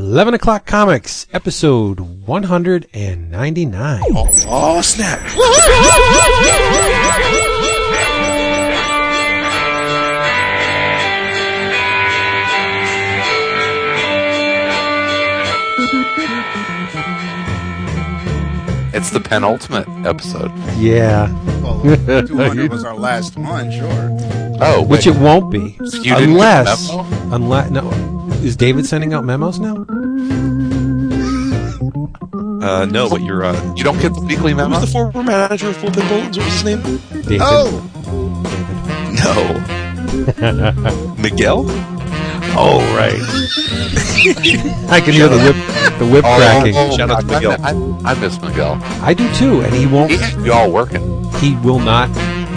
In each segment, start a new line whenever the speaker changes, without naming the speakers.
11 o'clock comics, episode 199.
Oh, snap.
It's the penultimate episode.
Yeah,
Well, 200 was our last one, sure.
Oh,
which it won't be
You didn't get the
unless
memo?
unless no. Is David sending out memos now?
Uh, no, but you're, uh,
you don't get the weekly
who
memo.
was the former manager of Bullpen Bulletins? What was his name?
David.
Oh,
No. Miguel? Oh, right.
I can hear the whip the whip cracking.
Shout out to
I-
Miguel.
I, I miss Miguel.
I do too, and he won't.
He should be all working.
He will not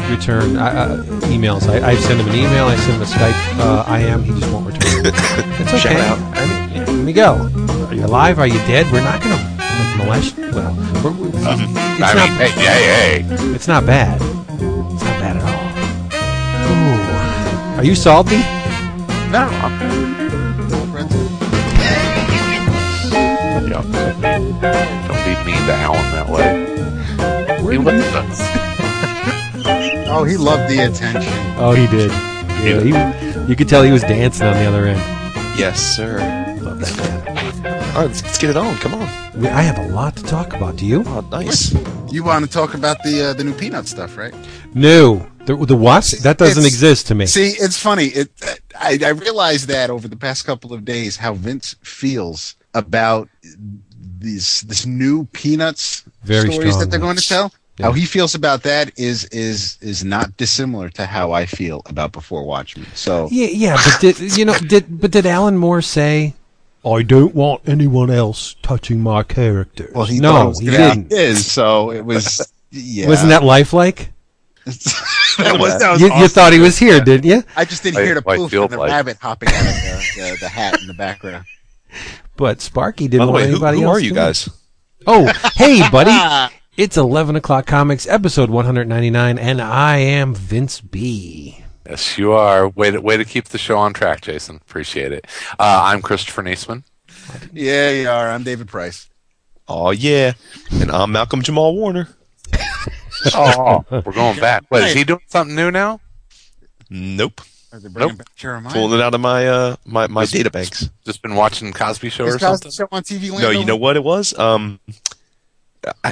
return uh, uh, emails. I, I send him an email. I send him a Skype. Uh, I am. He just won't return. It's okay.
Shout out.
I mean, Miguel, are you alive? Are you dead? We're not going to molest. Well, we're, we're, it's,
I
not,
mean, hey, hey, hey.
it's not bad. It's not bad at all. Ooh. Are you salty?
No, I'm, yeah. Don't be mean to Alan that way. He loves us.
oh, he loved the attention.
Oh, he did. Yeah, he, you could tell he was dancing on the other end.
Yes, sir.
Love that man.
All right, let's, let's get it on. Come on.
We- I have a lot to talk about. Do you?
Oh, nice.
You want to talk about the uh, the new peanut stuff, right?
No. The, the what? That doesn't
It's-
exist to me.
See, it's funny. It I, I realized that over the past couple of days how Vince feels about these this new peanuts
Very
stories that they're
strongly.
going to tell.
Yeah.
How he feels about that is is is not dissimilar to how I feel about Before Watchmen. So
Yeah, yeah, but did you know? Did but did Alan Moore say, "I don't want anyone else touching my character"?
well, he thought
no, he
gonna
didn't.
His, so it was. Yeah,
Wasn't that lifelike?
that was that was
You, you thought he was here, didn't you?
I just didn't
Like-
hear the poof and the
life.
rabbit hopping out of the, the, the hat in the background.
But Sparky didn't
the
want
way, who,
anybody
who
else.
are you
doing it.
guys?
Oh, hey, buddy! it's eleven o'clock comics, episode one hundred ninety nine, and I am Vince B.
Yes, you are. Way to, way to keep the show on track, Jason. Appreciate it. Uh, I'm Christopher Neesman.
Yeah, you are. I'm David Price.
Oh, yeah. And I'm Malcolm Jamal Warner.
Oh, we're going back. What, is he doing something new now?
Nope.
Are they bringing
Nope.
back Jeremiah?
Pulling it out of my, uh, my, my
Was-
data banks.
Just been watching Cosby Show
Is
or
Cosby
something?
Show on TV Land?
No, you know what it was? Um, I,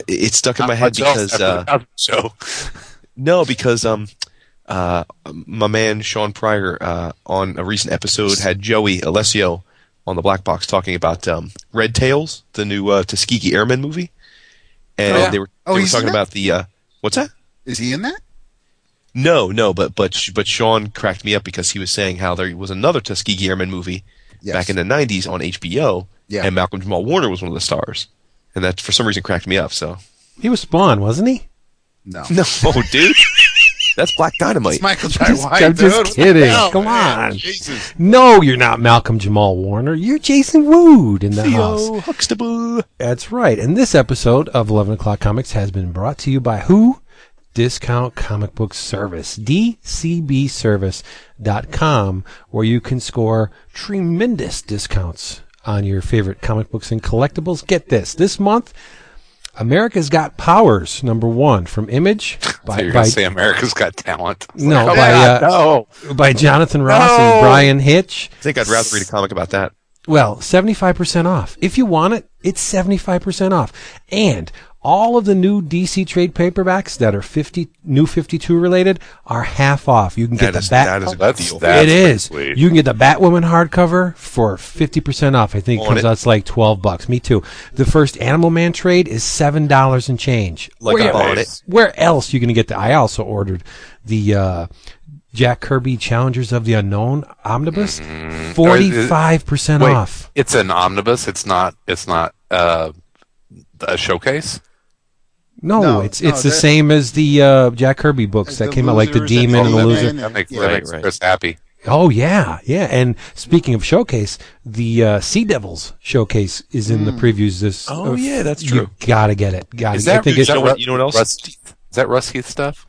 it stuck in my head because,
after
uh,
the Cosby Show.
No, because um, uh, my man Sean Pryor uh, on a recent episode had Joey Alessio on the Black Box talking about um, Red Tails, the new uh, Tuskegee Airmen movie, and
Oh, yeah.
they were
Oh,
they were talking about the uh, what's that?
Is he in that?
No, no, but but but Sean cracked me up because he was saying how there was another Tuskegee Airmen movie
Yes.
back in the '90s on HBO,
Yeah.
and Malcolm Jamal Warner was one of the stars, and that for some reason cracked me up. So
He was Spawn, wasn't he?
No.
no, oh, dude, that's Black Dynamite.
It's Michael
Jai
White,
I'm just
dude. What the
kidding.
hell,
Come
man?
on.
Jesus.
No, you're not Malcolm Jamal Warner. You're Jason Wood in the house.
Huxtable.
That's right. And this episode of 11 O'Clock Comics has been brought to you by who? Discount Comic Book Service. DCBService.com, where you can score tremendous discounts on your favorite comic books and collectibles. Get this. This month, America's Got Powers, number one, from Image.
So
By,
you're going to say America's Got Talent.
no,
Oh,
by,
yeah,
uh,
no.
by Jonathan Ross and Bryan Hitch.
I think I'd rather read a comic about that.
Well, 75% off. If you want it, it's 75% off. And all of the new DC trade paperbacks that are 50, new 52 related are half off. You can get
That
the
is-
Bat.
that is a
That's,
deal.
that's
it is.
sweet.
You can get the Batwoman hardcover for 50% off. I think it comes
it.
out to like 12 bucks. Me too. The first Animal Man trade is $7 and change.
Like
where,
I'm it.
where else you going to get the, I also ordered the, uh, Jack Kirby Challengers of the Unknown omnibus,
Mm-hmm.
45%
Wait,
off.
it's an omnibus. It's not. It's not uh, a showcase.
No,
No,
it's
no,
it's the same as the uh, Jack Kirby books that came out, like the
Losers and
Demon and the
the
Loser.
Women.
That makes,
Yeah.
that makes
right.
Chris happy.
Oh yeah, yeah. And speaking of showcase, the uh, Sea Devils showcase is in the previews. This
Oh,
uh,
yeah, that's true.
You gotta get it. Got
Is
it. I think
is
it's,
that
you know what-
Ru-
you know what else?
Russ Is that Russ Heath stuff?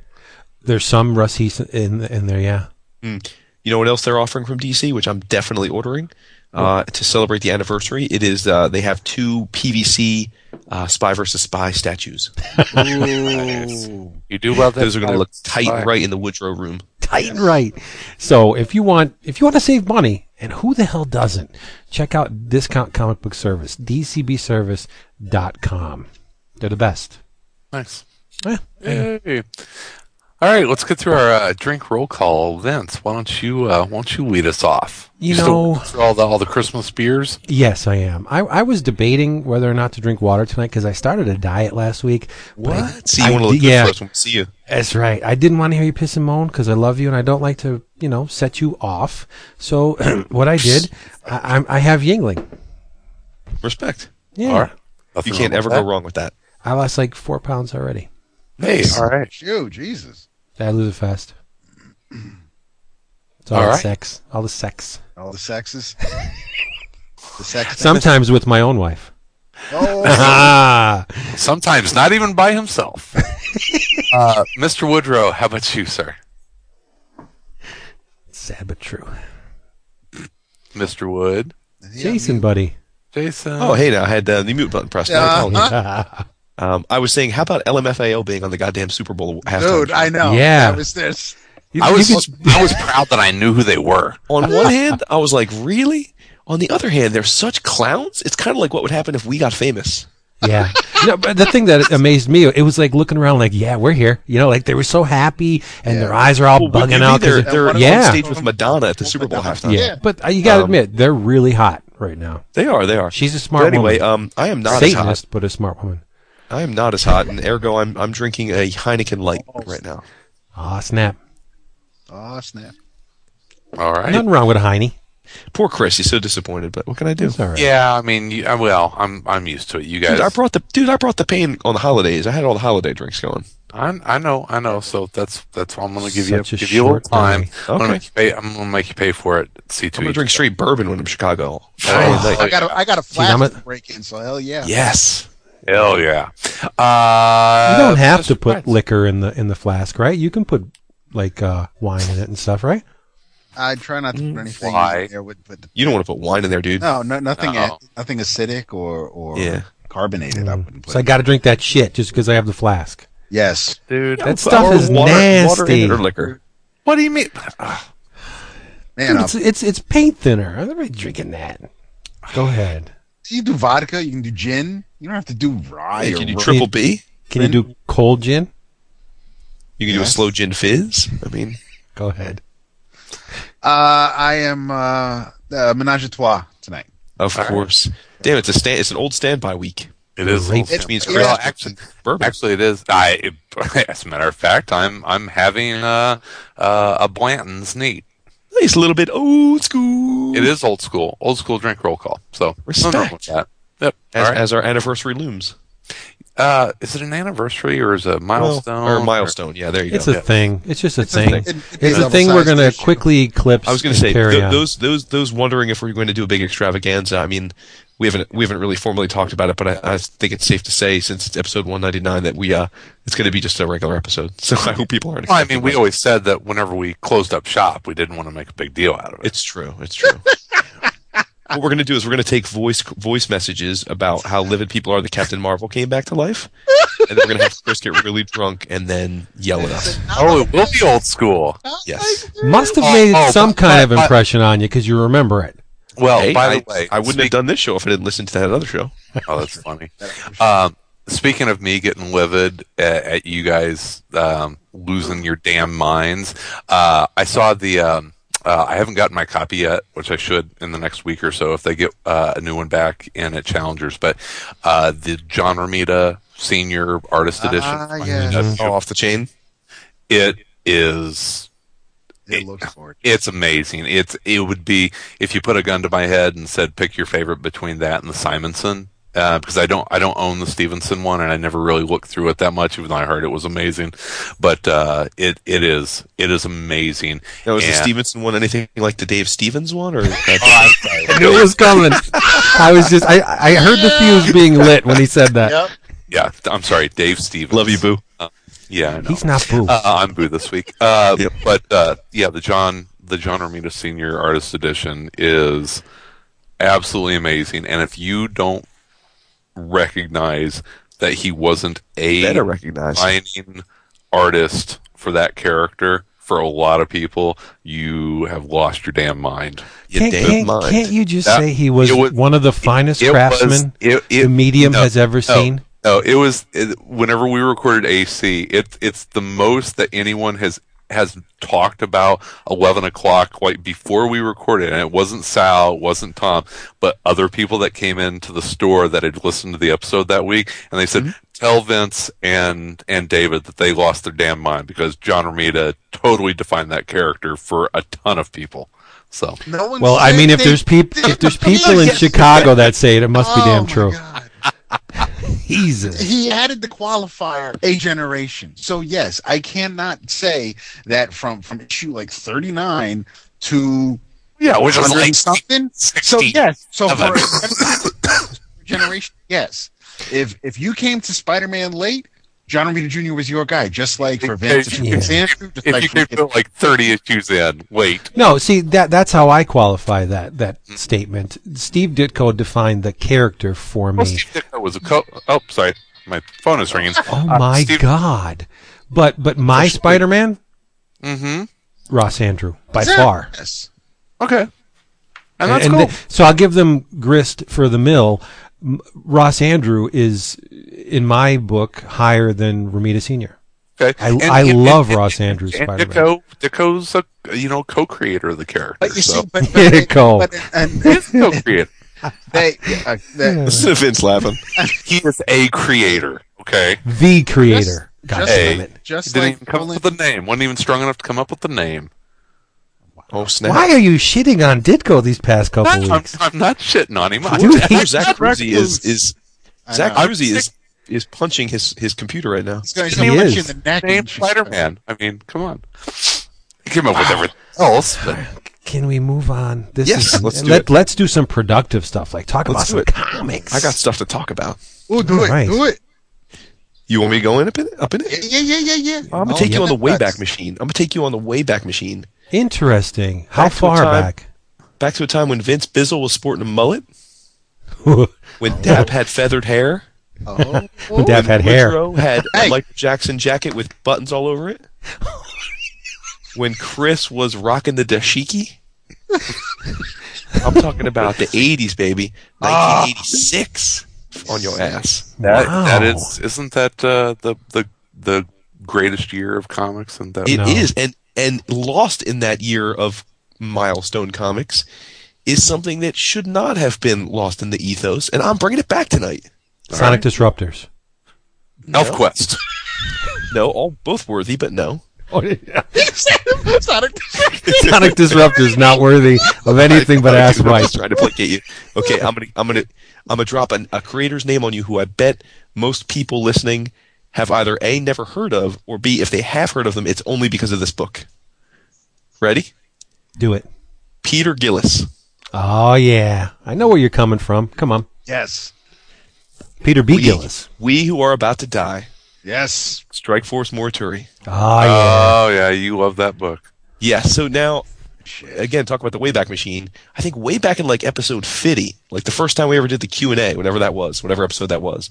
there's some Russ Heath in in there. Yeah.
You know what else they're offering from DC, which I'm definitely ordering? uh, to celebrate the anniversary. It is uh, they have two PVC uh, Spy versus Spy statues.
Ooh.
You do love that.
Those are going to look
Spy.
tight right in the Woodrow room.
tight and right. So if you want if you want to save money, and who the hell doesn't, check out Discount Comic Book Service, dcbservice.com. They're the best.
Nice.
Yeah.
Yay. All right, let's get through our uh, drink roll call. Vince, why don't you uh, why don't you lead us off?
You
still
know-
going through all the all the Christmas beers.
Yes, I am. I, I was debating whether or not to drink water tonight because I started a diet last week. but I-
See, you
I
want to look
di-
good
yeah,
first see you.
That's right. I didn't want to hear you piss and moan because I love you and I don't like to, you know, set you off. So what I did, I, I'm, I have Yuengling.
Respect.
Yeah.
All right.
You can't ever
with
go wrong with that.
I lost like four pounds already.
Hey, all right.
Phew, Jesus.
Did I lose it fast? It's all,
All
the
right.
sex. All the sex.
All the sexes. the sex.
Sometimes with my own wife.
Oh,
Ah,
Sometimes not even by himself. uh, Mr. Woodrow, how about you, sir?
sad but true.
Mr. Wood,
Jason, buddy.
Jason.
Oh, hey, now I had uh, the mute button pressed.
Uh,
Uh-huh.
Um, I was saying, how about LMFAO being on the goddamn Super Bowl halftime?
Dude,
show?
I know.
Yeah.
That was this.
You-
I
you
was
could-
I was proud that I knew who they were.
On one hand, I was like, really? On the other hand, they're such clowns. It's kind of like what would happen if we got famous.
yeah. No, but the thing that amazed me, it was like looking around, like, yeah, we're here. You know, like they were so happy, and their eyes are all
Well,
bugging
out.
out. 'cause
there?
it-
They're
yeah,
on stage with Madonna at the Super Bowl halftime.
yeah.
Yeah.
But uh, you got to
Um,
admit, they're really hot right now.
They are. They are.
She's a smart
But anyway,
woman.
um, I am not as hot.
Satanist, but a smart woman.
I am not as hot, and ergo, I'm I'm drinking a Heineken Light right now.
Ah, snap.
Oh, snap.
All right.
Nothing wrong with a Heine.
Poor Chris, he's so disappointed. But what can I do?
It's all right.
Yeah, I mean, you, uh, well, I'm I'm used to it. You guys,
Dude, I brought the dude. I brought the pain on the holidays. I had all the holiday drinks going.
I, I know, I know. So that's that's why I'm going to give you
a
give you a little time.
memory.
I'm going
Okay.
to make you pay. I'm going to make you pay for it. See
I'm gonna drink straight bourbon when I'm in Chicago.
Oh.
I got a, I got a
I'm
flash
a-
to break in, so hell yeah.
Yes.
Hell yeah. Uh,
You don't have to put
Prince.
liquor in the in the flask, right? You can put like uh, wine in it and stuff, right?
I try not to put anything
Why?
in there with, with the,
You don't want to put wine in there, dude.
no, no, nothing,
No.
nothing acidic or or
Yeah.
carbonated. I wouldn't put.
Mm. So I got to drink that shit just because I have the flask.
yes,
dude.
That stuff is
water, Water
nasty.
in it or liquor.
What do you mean?
man.
Dude,
uh,
it's, it's it's paint thinner. I'm not drinking that. Go ahead.
you do vodka. You can do gin. You don't have to do rye.
Hey,
or
can you
ro-
triple B?
Can you do cold gin?
You can do a slow gin fizz. I mean,
Go ahead.
Uh, I am uh, uh, menage a trois tonight.
of
All right.
course. Damn, it's a stand. It's an old standby week,
It is.
Great.
which means
It-
Chris
yeah.
actually,
bourbon.
actually, it is. I, it, as a matter of fact, I'm I'm having uh, uh, a Blanton's neat.
It's a little bit old school.
It is old school, old school drink roll call. So
Respect.
Nothing wrong with that. Yep.
as,
All right.
as our anniversary looms.
uh, is it an anniversary or is it a milestone?
or a milestone. Yeah, there you
It's
go.
It's a thing. It's just a
a
thing.
thing.
It's
It- it's
a
a
thing we're going to quickly eclipse.
I was going to say th- those those those wondering if we're going to do a big extravaganza. I mean, we haven't we haven't really formally talked about it, but I, I think it's safe to say since it's episode 199 that we uh it's going to be just a regular episode. So I hope people aren't.
Well, I mean, we always said that whenever we closed up shop, we didn't want to make a big deal out of it.
It's true. It's true. What we're going to do is we're going to take voice voice messages about how livid people are that Captain Marvel came back to life, and then we're going to have Chris get really drunk and then yell at us.
oh, it will be old school.
Yes.
Must have
Oh,
made
oh,
some
but-
kind of
but-
impression on you because you remember it.
Well,
Hey,
by
I,
the way,
I wouldn't have done this show if I didn't listen to that other show.
Oh, that's funny. Um, speaking of me getting livid at, at you guys um, losing your damn minds, uh, I saw the. Um, uh, I haven't gotten my copy yet, which I should in the next week or so if they get uh, a new one back in at Challengers. But uh, the John Romita Senior Artist Edition,
Ah, yeah.
That's all off the chain.
it is
It looks for it.
it's amazing. It's it would be if you put a gun to my head and said pick your favorite between that and the Simonson. Uh, because I don't I don't own the Stevenson one and I never really looked through it that much even though I heard it was amazing, but uh, it it is it is amazing.
Now, is the Stevenson one anything like the Dave Stevens one, or
I knew it was coming. I was just, I, I heard the fuse being lit when he said that.
Yep.
Yeah, I'm sorry, Dave Stevens.
love you, boo?
Yeah, I know.
He's not boo.
Uh, I'm Boo this week. Uh,
Yep.
But uh, yeah, the John the John Romita Senior Artist Edition is absolutely amazing. And if you don't recognize that he wasn't a
Better recognize.
defining artist for that character, for a lot of people, you have lost your damn mind.
You
Can't,
damn
can't,
mind.
can't you just
That-
say he was,
was-
one of the finest
It was-
craftsmen
it- it-
the medium
no,
has ever
no,
seen?
No, it was it, whenever we recorded AC. It's it's the most that anyone has has talked about eleven o'clock like before we recorded, and it wasn't Sal, it wasn't Tom, but other people that came into the store that had listened to the episode that week, and they said, mm-hmm. "Tell Vince and and David that they lost their damn mind because John Romita totally defined that character for a ton of people." So
No
Well, I mean, if
they
there's people, if there's people in Chicago that say it, it must be
Oh
damn true.
God.
Jesus.
He added the qualifier a generation. So yes, I cannot say that from from issue like 39 to
yeah, which was like
something. So yes, so for generation, yes. If if you came to Spider-Man late, John Romita Jr. was your guy, just like for Vince, if you
Yeah.
came Andrew, just
if
like
you could put like thirty issues in, wait.
No, see that that's how I qualify that that statement. Steve Ditko defined the character for
Well,
me.
Steve Ditko was a co- oh, sorry, my phone is ringing.
Oh my
Steve-
god. But but my Spider-Man,
Mm-hmm.
Ross Andru by
Yeah.
far.
Yes.
Okay, and that's
and
cool.
th- so I'll give them grist for the mill. M- Ross Andru is in my book higher than Romita Senior.
okay,
I- I love Ross Andru's
and
Spider-Man.
Ditko, Ditko's a you know co-creator of the character.
But you
so
see, but, but,
Cole.
but and
he's co-creator.
they, uh, they,
Listen to Vince laughing.
he is a creator. Okay,
The creator. God
just,
damn
Hey.
it.
he
just
didn't
like
even come
Roland-
up with the name. wasn't even strong enough to come up with the name.
Oh snap!
Why are you shitting on Ditko these past couple
I'm,
weeks?
I'm not shitting on him. I'm
Dude,
just-
he-
Zach Cruzy is is
I
Zach. Cruzy is is punching his his computer right now.
He's going
He
to punch
is.
in the neck.
name Spider-Man. I mean, come on. He came up with everything else, oh, but
Can we move on? This
Yes,
is,
let's do
let,
it.
Let's do some productive stuff, like talk
Let's
about some
it.
comics.
I got stuff to talk about.
Oh, do it,
Right.
do it.
You want me to go in up in it? Up in
Yeah,
it?
yeah, yeah, yeah, yeah.
I'm gonna
Oh,
take you on the Wayback Machine. I'm gonna take you on the Wayback Machine.
Interesting. How
Back
far
time-
back?
Back to a time when Vince Bizzle was sporting a mullet, when Dap had feathered hair,
Oh,
When Dap had hair.
Had
Hey.
a Michael Jackson jacket with buttons all over it. when Chris was rocking the dashiki. I'm talking about the 80s, baby. 1986 on your ass.
that
Wow.
that is isn't that uh, the the the greatest year of comics and that
It is,
No.
and and lost in that year of milestone comics is something that should not have been lost in the ethos, and I'm bringing it back tonight.
Sonic Disruptors.
ElfQuest.
No, all both worthy, but no. Oh, yeah.
Sonic.
Sonic Disruptors not worthy of anything but ass
I'm
right.
trying to placate you. Okay, I'm gonna I'm gonna I'm gonna drop an, a creator's name on you who I bet most people listening have either a never heard of or b if they have heard of them, it's only because of this book. Ready?
Do it.
Peter Gillis.
Oh yeah, I know where you're coming from. Come on,
Yes.
Peter B.
We,
Gillis.
we who are about to die.
Yes.
Strikeforce Morituri.
Oh yeah.
Oh yeah, you love that book.
Yeah, so now again, talk about the Wayback Machine. I think way back in like episode 50, like the first time we ever did the Q&A, whatever that was, whatever episode that was,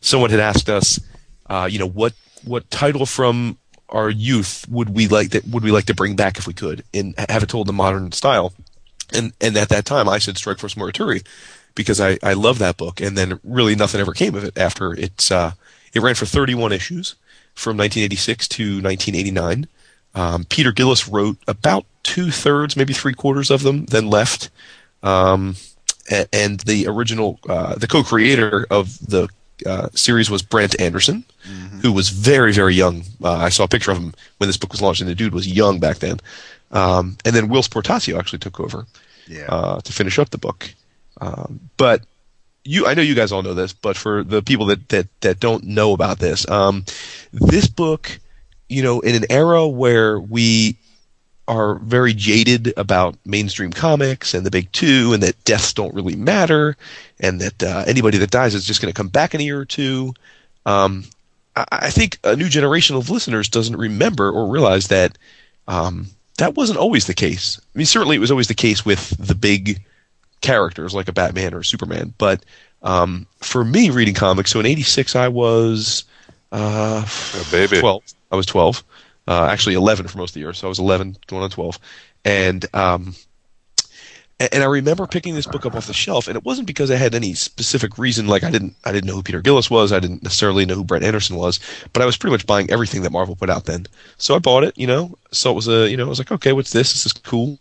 someone had asked us, uh, you know, what, what title from our youth would we like that, would we like to bring back if we could and have it told in modern style? And, and at that time I said Strikeforce Morituri because I, I love that book. And then really nothing ever came of it after it's, uh, it ran for 31 issues from 1986 to 1989. Um, Peter Gillis wrote about two thirds, maybe three quarters of them, then left. Um, and the original, uh, the co-creator of the uh, series was Brent Anderson, who was very, very young. Uh, I saw a picture of him when this book was launched, and the dude was young back then. Um, and then Whilce Portacio actually took over
Yeah.
uh, to finish up the book. Um, but you, I know you guys all know this, but for the people that that that don't know about this, um, this book, you know, in an era where we are very jaded about mainstream comics and the big two, and that deaths don't really matter, and that uh, anybody that dies is just going to come back in a year or two. Um, I, I think a new generation of listeners doesn't remember or realize that um, that wasn't always the case. I mean, certainly it was always the case with the big characters like a Batman or a Superman. But um, for me, reading comics, so in '86 I was uh,
A baby.
12. I was 12. Uh, actually, 11 for most of the year. So I was 11 going on 12. And um, and I remember picking this book up off the shelf, and it wasn't because I had any specific reason. Like I didn't, I didn't know who Peter Gillis was. I didn't necessarily know who Brent Anderson was, but I was pretty much buying everything that Marvel put out then. So I bought it. You know, so it was a, you know, I was like, okay, what's this? This is cool.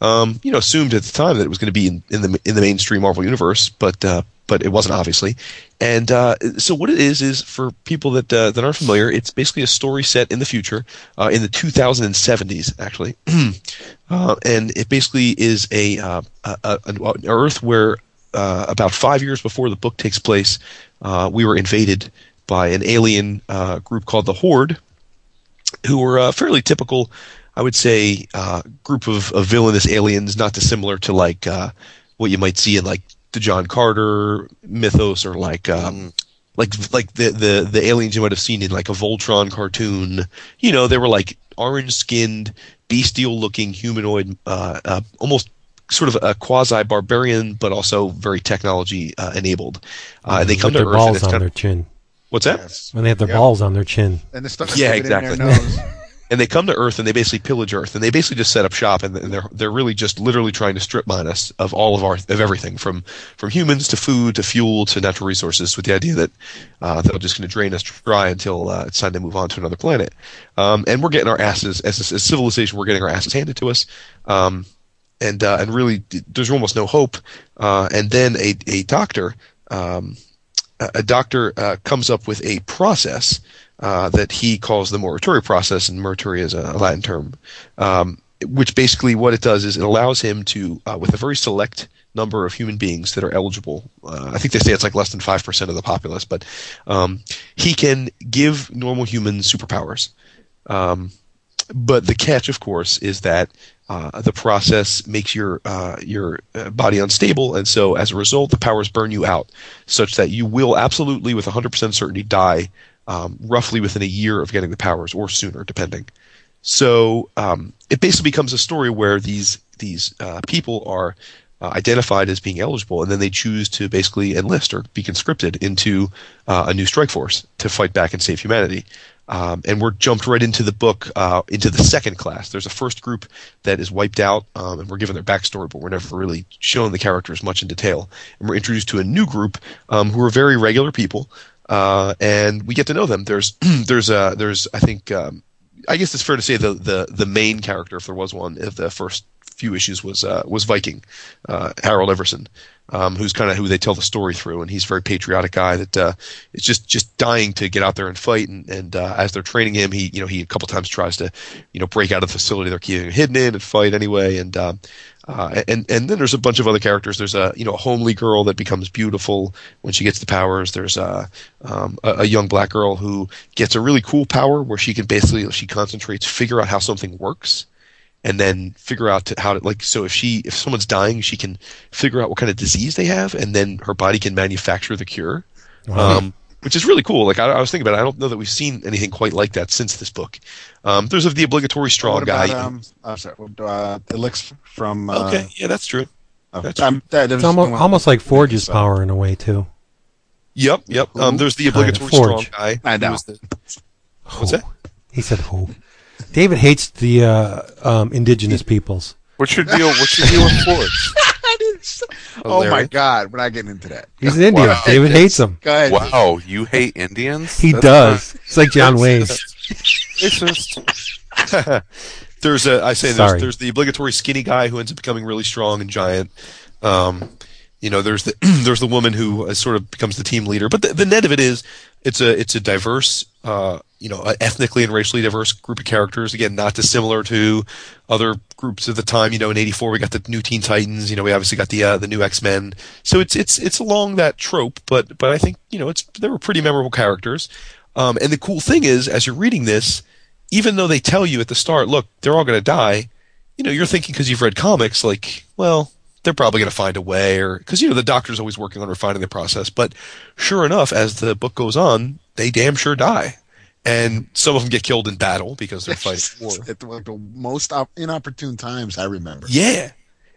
Um, you know, assumed at the time that it was going to be in, in the in the mainstream Marvel universe, but uh, but it wasn't obviously. And uh, so what it is is for people that uh, that aren't familiar, it's basically a story set in the future, uh, in the 2070s actually, uh, and it basically is a, uh, a, a an Earth where uh, about five years before the book takes place, we were invaded by an alien group called the Horde, who were uh, fairly typical, I would say, group of, of villainous aliens, not dissimilar to like what you might see in like the John Carter mythos or like. Um, like like the, the the aliens you might have seen in like a Voltron cartoon. You know, they were like orange skinned, bestial looking humanoid, uh, uh, almost sort of a quasi barbarian, but also very technology uh, enabled. Uh, and they come
With
to
their
Earth. and
balls
it's
on
kind
their
of-
chin.
what's that?
Yes.
When they have their
Yep.
balls on their chin.
And they start
Yeah,
sticking it in
exactly. and they come to Earth and they basically pillage Earth and they basically just set up shop and they're they're really just literally trying to strip mine us of all of our of everything from from humans to food to fuel to natural resources with the idea that uh, they're just going to drain us dry until uh, it's time to move on to another planet. Um, and we're getting our asses as a, as civilization we're getting our asses handed to us. Um, and uh, and really there's almost no hope. Uh, and then a a doctor um, a doctor uh, comes up with a process uh, that he calls the Morituri process, and Morituri is a Latin term, um, which basically what it does is it allows him to, uh, with a very select number of human beings that are eligible, uh, I think they say it's like less than 5% of the populace, but um, he can give normal humans superpowers. Um, but the catch, of course, is that uh, the process makes your uh, your uh, body unstable, and so as a result, the powers burn you out, such that you will absolutely, with 100% certainty, die um, roughly within a year of getting the powers, or sooner, depending. So um, it basically becomes a story where these these uh, people are uh, identified as being eligible, and then they choose to basically enlist or be conscripted into uh, a new strike force to fight back and save humanity. Um, and we're jumped right into the book, uh, into the second class. There's a first group that is wiped out, um, and we're given their backstory, but we're never really shown the characters much in detail. And we're introduced to a new group um, who are very regular people, uh, and we get to know them. There's, there's, uh, there's, I think, um, I guess it's fair to say the the the main character, if there was one, of the first few issues was uh, was Viking, uh, Harold Everson, um, who's kind of who they tell the story through, and he's a very patriotic guy that uh, is just just dying to get out there and fight. And, and uh, as they're training him, he you know he a couple times tries to you know break out of the facility they're keeping him hidden in and fight anyway. And um, uh, and and then there's a bunch of other characters. There's a you know a homely girl that becomes beautiful when she gets the powers. There's a um, a, a young black girl who gets a really cool power where she can basically she concentrates, figure out how something works, and then figure out to, how to like. So if she if someone's dying, she can figure out what kind of disease they have, and then her body can manufacture the cure. Um, which is really cool. Like I, I was thinking about, it. I don't know that we've seen anything quite like that since this book. Um, there's the obligatory strong
What about,
guy.
um, I'm sorry, uh, Elixir from. Uh,
okay, yeah, that's true.
oh,
that's
I'm- that
It's almost, almost like Forge's
so-
power in a way too.
Yep, yep. Um, there's the obligatory
Forge.
strong guy.
I
who
know.
was the- What's that?
He said who? David hates the uh, um, indigenous peoples.
What's your deal? What's your deal with Forge?
I oh my God, we're not getting into that.
He's an Indian.
Wow.
David hates them.
Go ahead.
Wow, you hate Indians?
He
That's
does. It's like John Wayne.
not racist.
there's a I say
Sorry.
there's there's the obligatory skinny guy who ends up becoming really strong and giant. Um, you know, there's the there's the woman who uh, sort of becomes the team leader. But the, the net of it is, it's a it's a diverse, uh, you know, ethnically and racially diverse group of characters. Again, not dissimilar to other groups of the time. You know, in '84 we got the new Teen Titans. You know, we obviously got the uh, the new X Men. So it's it's it's along that trope. But but I think you know it's they were pretty memorable characters. Um, and the cool thing is, as you're reading this, even though they tell you at the start, look, they're all going to die, you know, you're thinking because you've read comics, like, well, they're probably going to find a way, or because you know the doctor's always working on refining the process. But sure enough, as the book goes on, they damn sure die, and some of them get killed in battle because they're fighting war.
At the, most op- inopportune times I remember.
Yeah.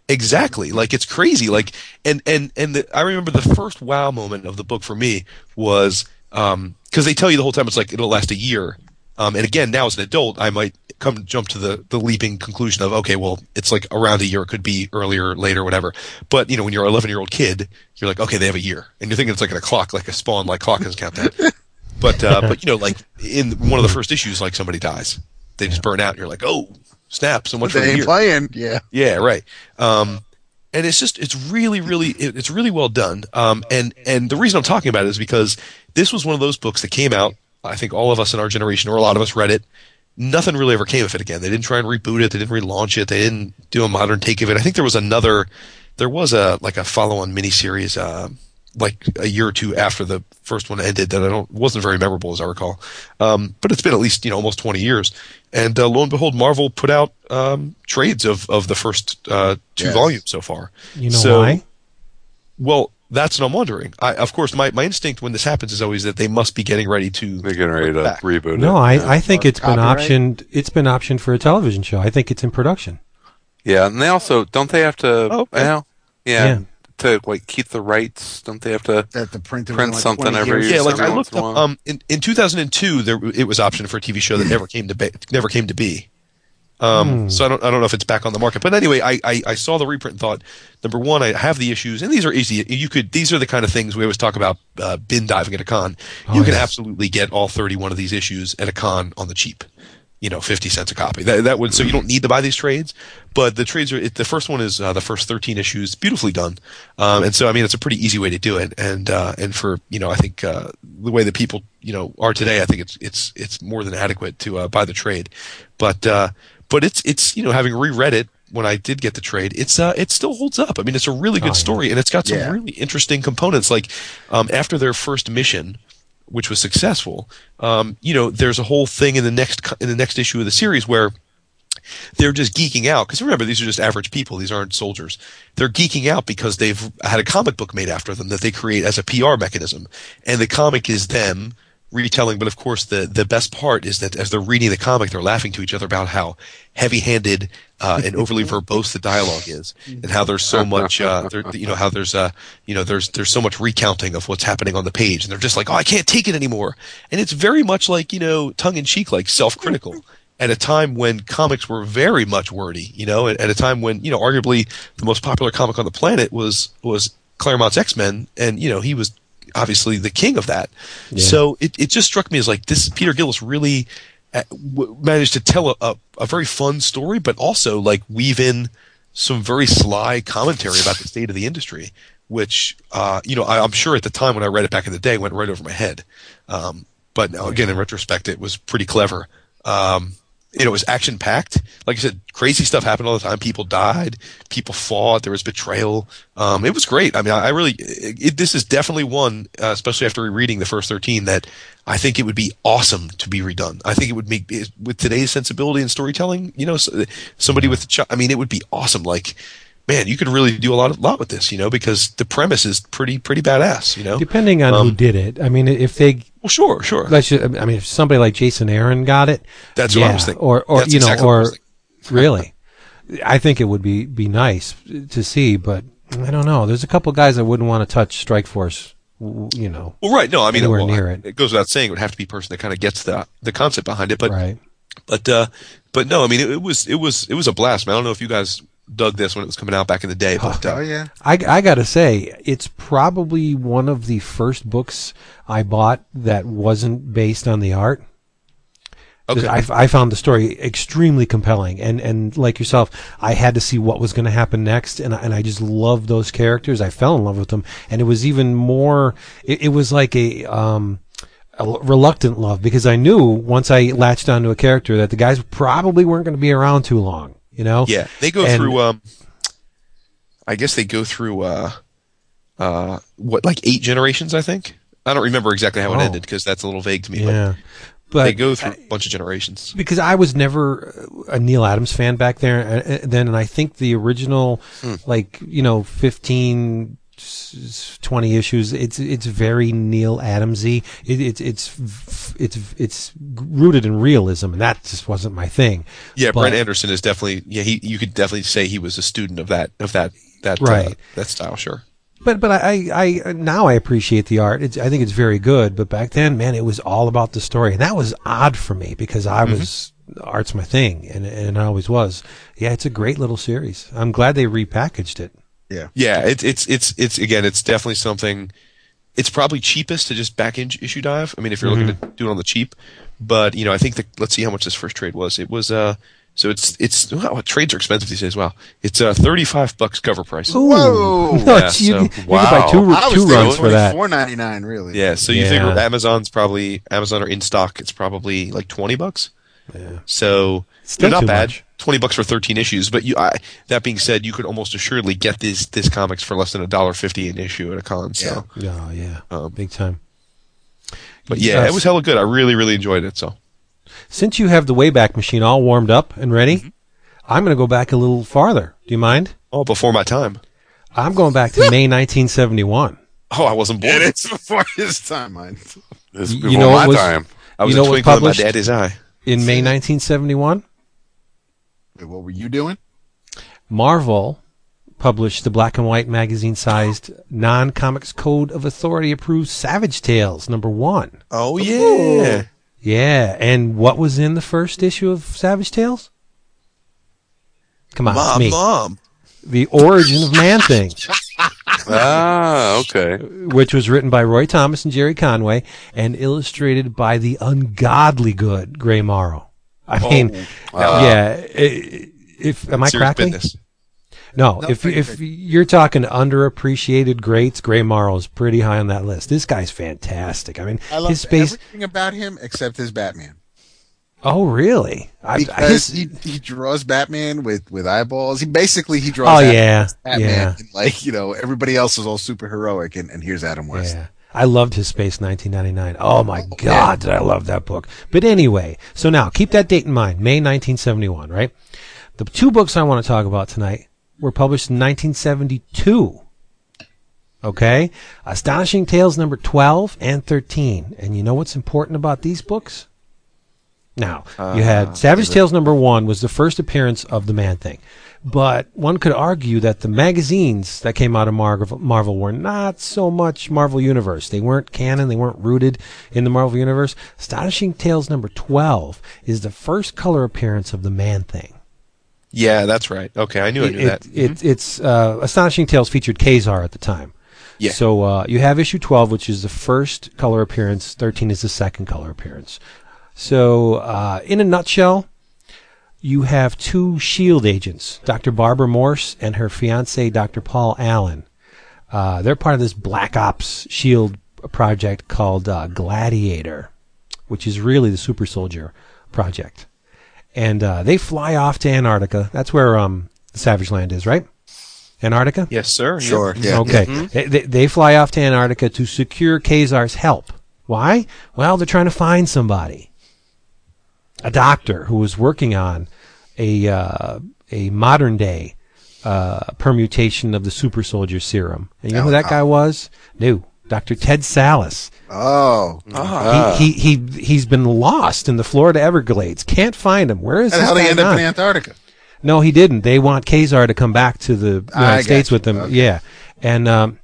Exactly. Like it's crazy. Like and and and the, I remember the first wow moment of the book for me was um because they tell you the whole time it's like it'll last a year. Um, and again, now as an adult, I might come jump to the the leaping conclusion of okay, well, it's like around a year. It could be earlier, later, whatever. But you know, when you're an 11 year old kid, you're like, okay, they have a year, and you're thinking it's like a clock, like a spawn, like clock doesn't count that. but uh, but you know, like in one of the first issues, like somebody dies, they just burn out. And you're like, oh, snap! So much for
They
a
ain't
year.
playing. Yeah.
Yeah, right. Um, and it's just it's really really it's really well done. Um, and and the reason I'm talking about it is because this was one of those books that came out. I think all of us in our generation, or a lot of us, read it. Nothing really ever came of it again. They didn't try and reboot it. They didn't relaunch it. They didn't do a modern take of it. I think there was another. There was a like a follow-on miniseries, uh, like a year or two after the first one ended that I don't wasn't very memorable as I recall. Um, but it's been at least you know almost 20 years, and uh, lo and behold, Marvel put out um, trades of of the first uh, two
Yes.
volumes so far.
You know
So-
why?
Well, that's what I'm wondering. I, of course, my, my instinct when this happens is always that they must be getting ready to.
They're getting ready to
Back.
reboot
No,
it.
I, I think
Or
it's been
copyright?
optioned. It's been optioned for a television show. I think it's in production.
Yeah, and they also don't they have to?
Oh, okay.
you know, yeah,
Yeah.
to like keep the rights. Don't they have to?
That the print of
Print
like
something
20
every
years
year.
Yeah, like I looked
in
up. Um, in, in 2002, there it was optioned for a TV show that never came to be, never came to be. Um, so I don't I don't know if it's back on the market, but anyway, I, I I saw the reprint and thought number one, I have the issues, and these are easy. You could these are the kind of things we always talk about uh, bin diving at a con. You
Oh,
can
yes.
absolutely get all 31 of these issues at a con on the cheap. You know, 50 cents a copy. That that would so you don't need to buy these trades, but the trades are it, the first one is uh, the first 13 issues, beautifully done, um, and so I mean it's a pretty easy way to do it, and uh, and for you know I think uh, the way that people you know are today, I think it's it's it's more than adequate to uh, buy the trade, but uh, but it's it's you know having reread it when I did get the trade, it's uh it still holds up. I mean, it's a really good
Oh, yeah.
story, and it's got some
Yeah.
really interesting components. Like um, after their first mission, which was successful, um, you know, there's a whole thing in the next in the next issue of the series where they're just geeking out because remember these are just average people these aren't soldiers they're geeking out because they've had a comic book made after them that they create as a pr mechanism and the comic is them retelling but of course the the best part is that as they're reading the comic they're laughing to each other about how heavy-handed uh, and overly verbose the dialogue is and how there's so much uh, there, you know how there's uh you know there's there's so much recounting of what's happening on the page. And they're just like oh I can't take it anymore. And it's very much like you know tongue in cheek like self-critical at a time when comics were very much wordy, you know, at, at a time when, you know, arguably the most popular comic on the planet was, was Claremont's X-Men, and, you know, he was obviously the king of that. So it, it just struck me as like this Peter Gillis really uh, managed to tell a, a, a very fun story, but also like weave in some very sly commentary about the state of the industry, which, uh, you know, I, I'm sure at the time when I read it back in the day went right over my head. Um, but now, again, in retrospect, it was pretty clever. Um, you know, it was action packed. Like I said, crazy stuff happened all the time. People died, people fought, there was betrayal. Um, it was great. I mean, I, I really, it, this is definitely one, uh, especially after rereading the first 13, that I think it would be awesome to be redone. I think it would make, with today's sensibility and storytelling, you know, somebody with, I mean, it would be awesome. Like, man, you could really do a lot, lot with this, you know, because the premise is pretty, pretty badass, you know?
Depending on who
Um,
did it. I mean, if they,
Well, sure, sure.
let's just, I mean, if somebody like Jason Aaron got it,
That's what I
yeah,
was thinking.
Or, or
That's
you know,
exactly was
or really, I think it would be be nice to see, but I don't know. There's a couple guys I wouldn't want to touch Strikeforce. You know,
Well, right. No, I mean, well,
near it.
It goes without saying it would have to be a person that kind of gets the the concept behind it. But
right?
but uh, but no, I mean, it, it was it was it was a blast. Man. I don't know if you guys dug this when it was coming out back in the day, but uh,
Oh yeah.
I, I got to say, it's probably one of the first books I bought that wasn't based on the art.
okay.
I, I found the story extremely compelling, and, and like yourself, I had to see what was going to happen next, and I, and I just loved those characters. I fell in love with them, and it was even more. It, it was like a um, a l- reluctant love because I knew once I latched onto a character that the guys probably weren't going to be around too long. You know?
yeah, they go
And-
through. Um, I guess they go through uh, uh, what like eight generations. I think I don't remember exactly how it
Oh.
ended because that's a little vague to me.
Yeah.
But
But
they go through a bunch of generations.
because I was never a Neal Adams fan back there uh, uh, then, and I think the original,
Hmm.
like you know, 15, s- s- twenty issues. It's it's very Neal Adamsy. It, it's it's it's it's rooted in realism, and that just wasn't my thing.
Yeah,
But-
Brent Anderson is definitely yeah. He you could definitely say he was a student of that of that that uh, that style. Sure.
But but I, I I now I appreciate the art. It's, I think it's very good. But back then, man, it was all about the story, and that was odd for me because I was art's my thing, and and it always was. Yeah, it's a great little series. I'm glad they repackaged it.
Yeah.
Yeah, it's it's it's it's again, it's definitely something. It's probably cheapest to just back in issue dive. I mean, if you're looking to do it on the cheap, but you know, I think the let's see how much this first trade was. It was uh, so it's it's wow, trades are expensive these days. Wow, it's uh thirty five bucks cover price.
Whoa.
No,
Yeah,
it's- you,
so-
you could buy
wow.
two two runs for that.
Four ninety nine, really.
Yeah, so you
Yeah.
figure Amazon's probably Amazon or in stock. It's probably like twenty bucks.
Yeah.
So
Still
not bad.
much.
Twenty bucks for thirteen issues, but you. I, that being said, you could almost assuredly get this this comics for less than a dollar fifty an issue at a con. So,
Oh yeah,
Um,
big time.
but yeah,
Yes.
it was hella good. I really really enjoyed it. So
Since you have the Wayback Machine all warmed up and ready,
Mm-hmm.
I'm going to go back a little farther. Do you mind?
oh, before my time.
I'm going back to May 1971.
Oh, I wasn't born.
And it's before his time, man.
This is
You know
my
what was-
time.
I was
you know
a
what
twinkle in my
published?
daddy's eye.
In May 1971,
Wait, what were you doing?
Marvel published the black and white magazine sized non comics code of authority approved Savage Tales number one.
Oh yeah.
Yeah, and what was in the first issue of Savage Tales? Come on,
Mom,
me.
mom.
The Origin of Man Thing,
Ah, okay.
which was written by Roy Thomas and Gerry Conway and illustrated by the ungodly good Gray Morrow. I mean, yeah. i- If am I
Serious
cracking?
business.
No,
No,
if
pretty
if
good.
you're talking underappreciated greats, Gray Morrow is pretty high on that list. This guy's fantastic. I mean,
I love
his space.
everything about him except his Batman.
Oh, really? I,
Because
his-
he, he draws Batman with, with eyeballs. He basically he draws
oh
Adam-
yeah,
Batman
yeah,
and like, you know, everybody else is all super heroic and, and here's Adam West.
yeah. I loved his Space 1999. Oh my oh, God, did I love that book? But anyway, so now keep that date in mind, May 1971, right? The two books I want to talk about tonight were published in 1972. Okay, Astonishing Tales number 12 and 13. And you know what's important about these books? Now, you had Savage Tales number one was the first appearance of the Man Thing. But one could argue that the magazines that came out of Marvel, Marvel were not so much Marvel Universe. They weren't canon, they weren't rooted in the Marvel Universe. Astonishing Tales number 12 is the first color appearance of the Man Thing.
Yeah, that's right. Okay, I knew I
It,
that.
it, it, it's uh, Astonishing Tales featured Ka-Zar at the time.
Yeah.
So uh, you have issue 12, which is the first color appearance. 13 is the second color appearance. So uh, in a nutshell, you have two Shield agents, Dr. Barbara Morse and her fiance, Dr. Paul Allen. Uh, they're part of this Black Ops Shield project called uh, Gladiator, which is really the Super Soldier project. And uh, they fly off to Antarctica. That's where um, the Savage Land is, right? Antarctica?
yes, sir.
Sure. Yeah.
Okay. They, they, they fly off to Antarctica to secure Ka-Zar's help. Why? Well, they're trying to find somebody. A doctor who was working on a uh, a modern day uh, permutation of the super soldier serum. And you know who that guy was? No. Dr. Ted Sallis.
Oh.
he, he he he's been lost in the Florida Everglades. Can't find him. Where is
And
this
how they
guy
end up in Antarctica?
No, he didn't. They want Ka-Zar to come back to the United States
got
with them.
Okay.
Yeah. And um,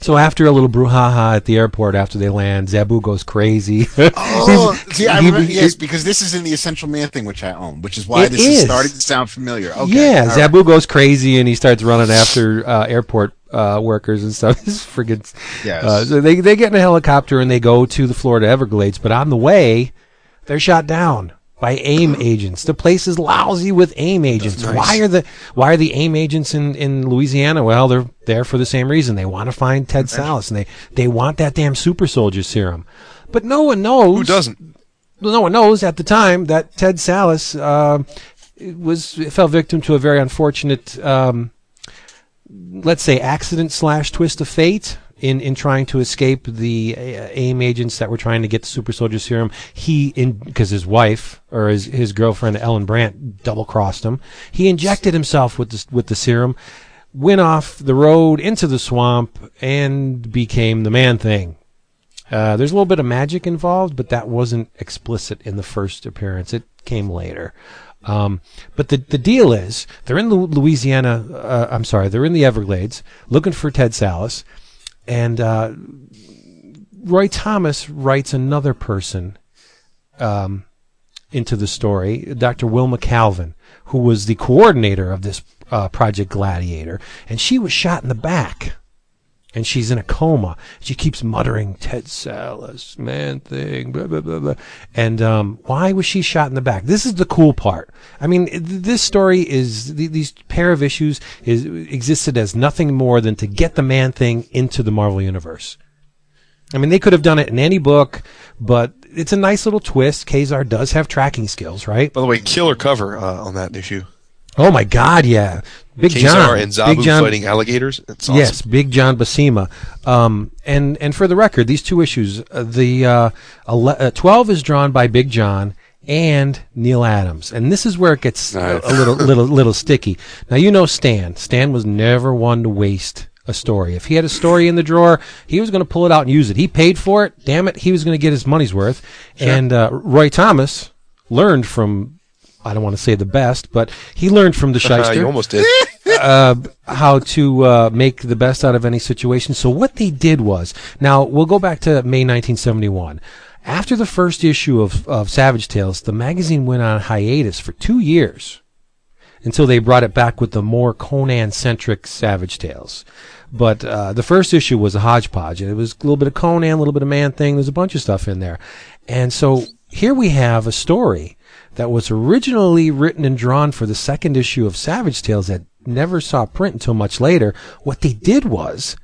so after a little brouhaha at the airport after they land, Zabu goes crazy.
Oh, see, I remember, yes, because this is in the Essential Man thing, which I own, which is why this
is.
is starting to sound familiar. Okay.
yeah,
all right.
Zabu goes crazy and he starts running after uh, airport uh, workers and stuff. This friggin'
Yes.
Uh, so they they get in a helicopter and they go to the Florida Everglades, but on the way, they're shot down by AIM agents. The place is lousy with AIM agents. Why are the Why are the AIM agents in, in Louisiana? Well, they're there for the same reason. They want to find Ted Sallis and they they want that damn super soldier serum. But no one knows
Who doesn't?
no one knows at the time that Ted Sallis uh, was fell victim to a very unfortunate, um, let's say, accident slash twist of fate in in trying to escape the uh, AIM agents that were trying to get the super soldier serum. He because his wife or his his girlfriend Ellen Brandt double crossed him. He injected himself with the with the serum. went off the road into the swamp and became the man thing. Uh, there's a little bit of magic involved, but that wasn't explicit in the first appearance. It came later. Um, but the the deal is they're in the Louisiana. Uh, I'm sorry, they're in the Everglades looking for Ted Sallis, and uh, Roy Thomas writes another person um, into the story, Dr. Wilma Calvin, who was the coordinator of this uh, Project Gladiator, and she was shot in the back and she's in a coma. She keeps muttering, Ted Sallis, man thing, blah, blah, blah, blah. And um, why was she shot in the back? This is the cool part. I mean, this story is, these pair of issues is existed as nothing more than to get the man thing into the Marvel Universe. I mean, they could have done it in any book, but it's a nice little twist. Ka-Zar does have tracking skills, right?
By the way, killer cover uh, on that issue.
Oh my God, yeah. Big
Ka-Zar
John
and Zabu
Big John,
fighting alligators. Awesome.
Yes, Big John Buscema. Um, and and for the record, these two issues, uh, the uh, ele- uh, twelve is drawn by Big John and Neal Adams, and this is where it gets
Nice.
a, a little little little sticky. Now you know Stan. Stan was never one to waste a story. If he had a story in the drawer, he was going to pull it out and use it. He paid for it. Damn it, he was going to get his money's worth. And uh, Roy Thomas learned from. I don't want to say the best, but he learned from the
Uh,
shyster
you almost did.
uh, how to uh, make the best out of any situation. So what they did was, now we'll go back to May 1971. After the first issue of, of Savage Tales, the magazine went on hiatus for two years until they brought it back with the more Conan-centric Savage Tales. But uh, the first issue was a hodgepodge. It was a little bit of Conan, a little bit of Man Thing. There's a bunch of stuff in there, and so here we have a story that was originally written and drawn for the second issue of Savage Tales that never saw print until much later. What they did was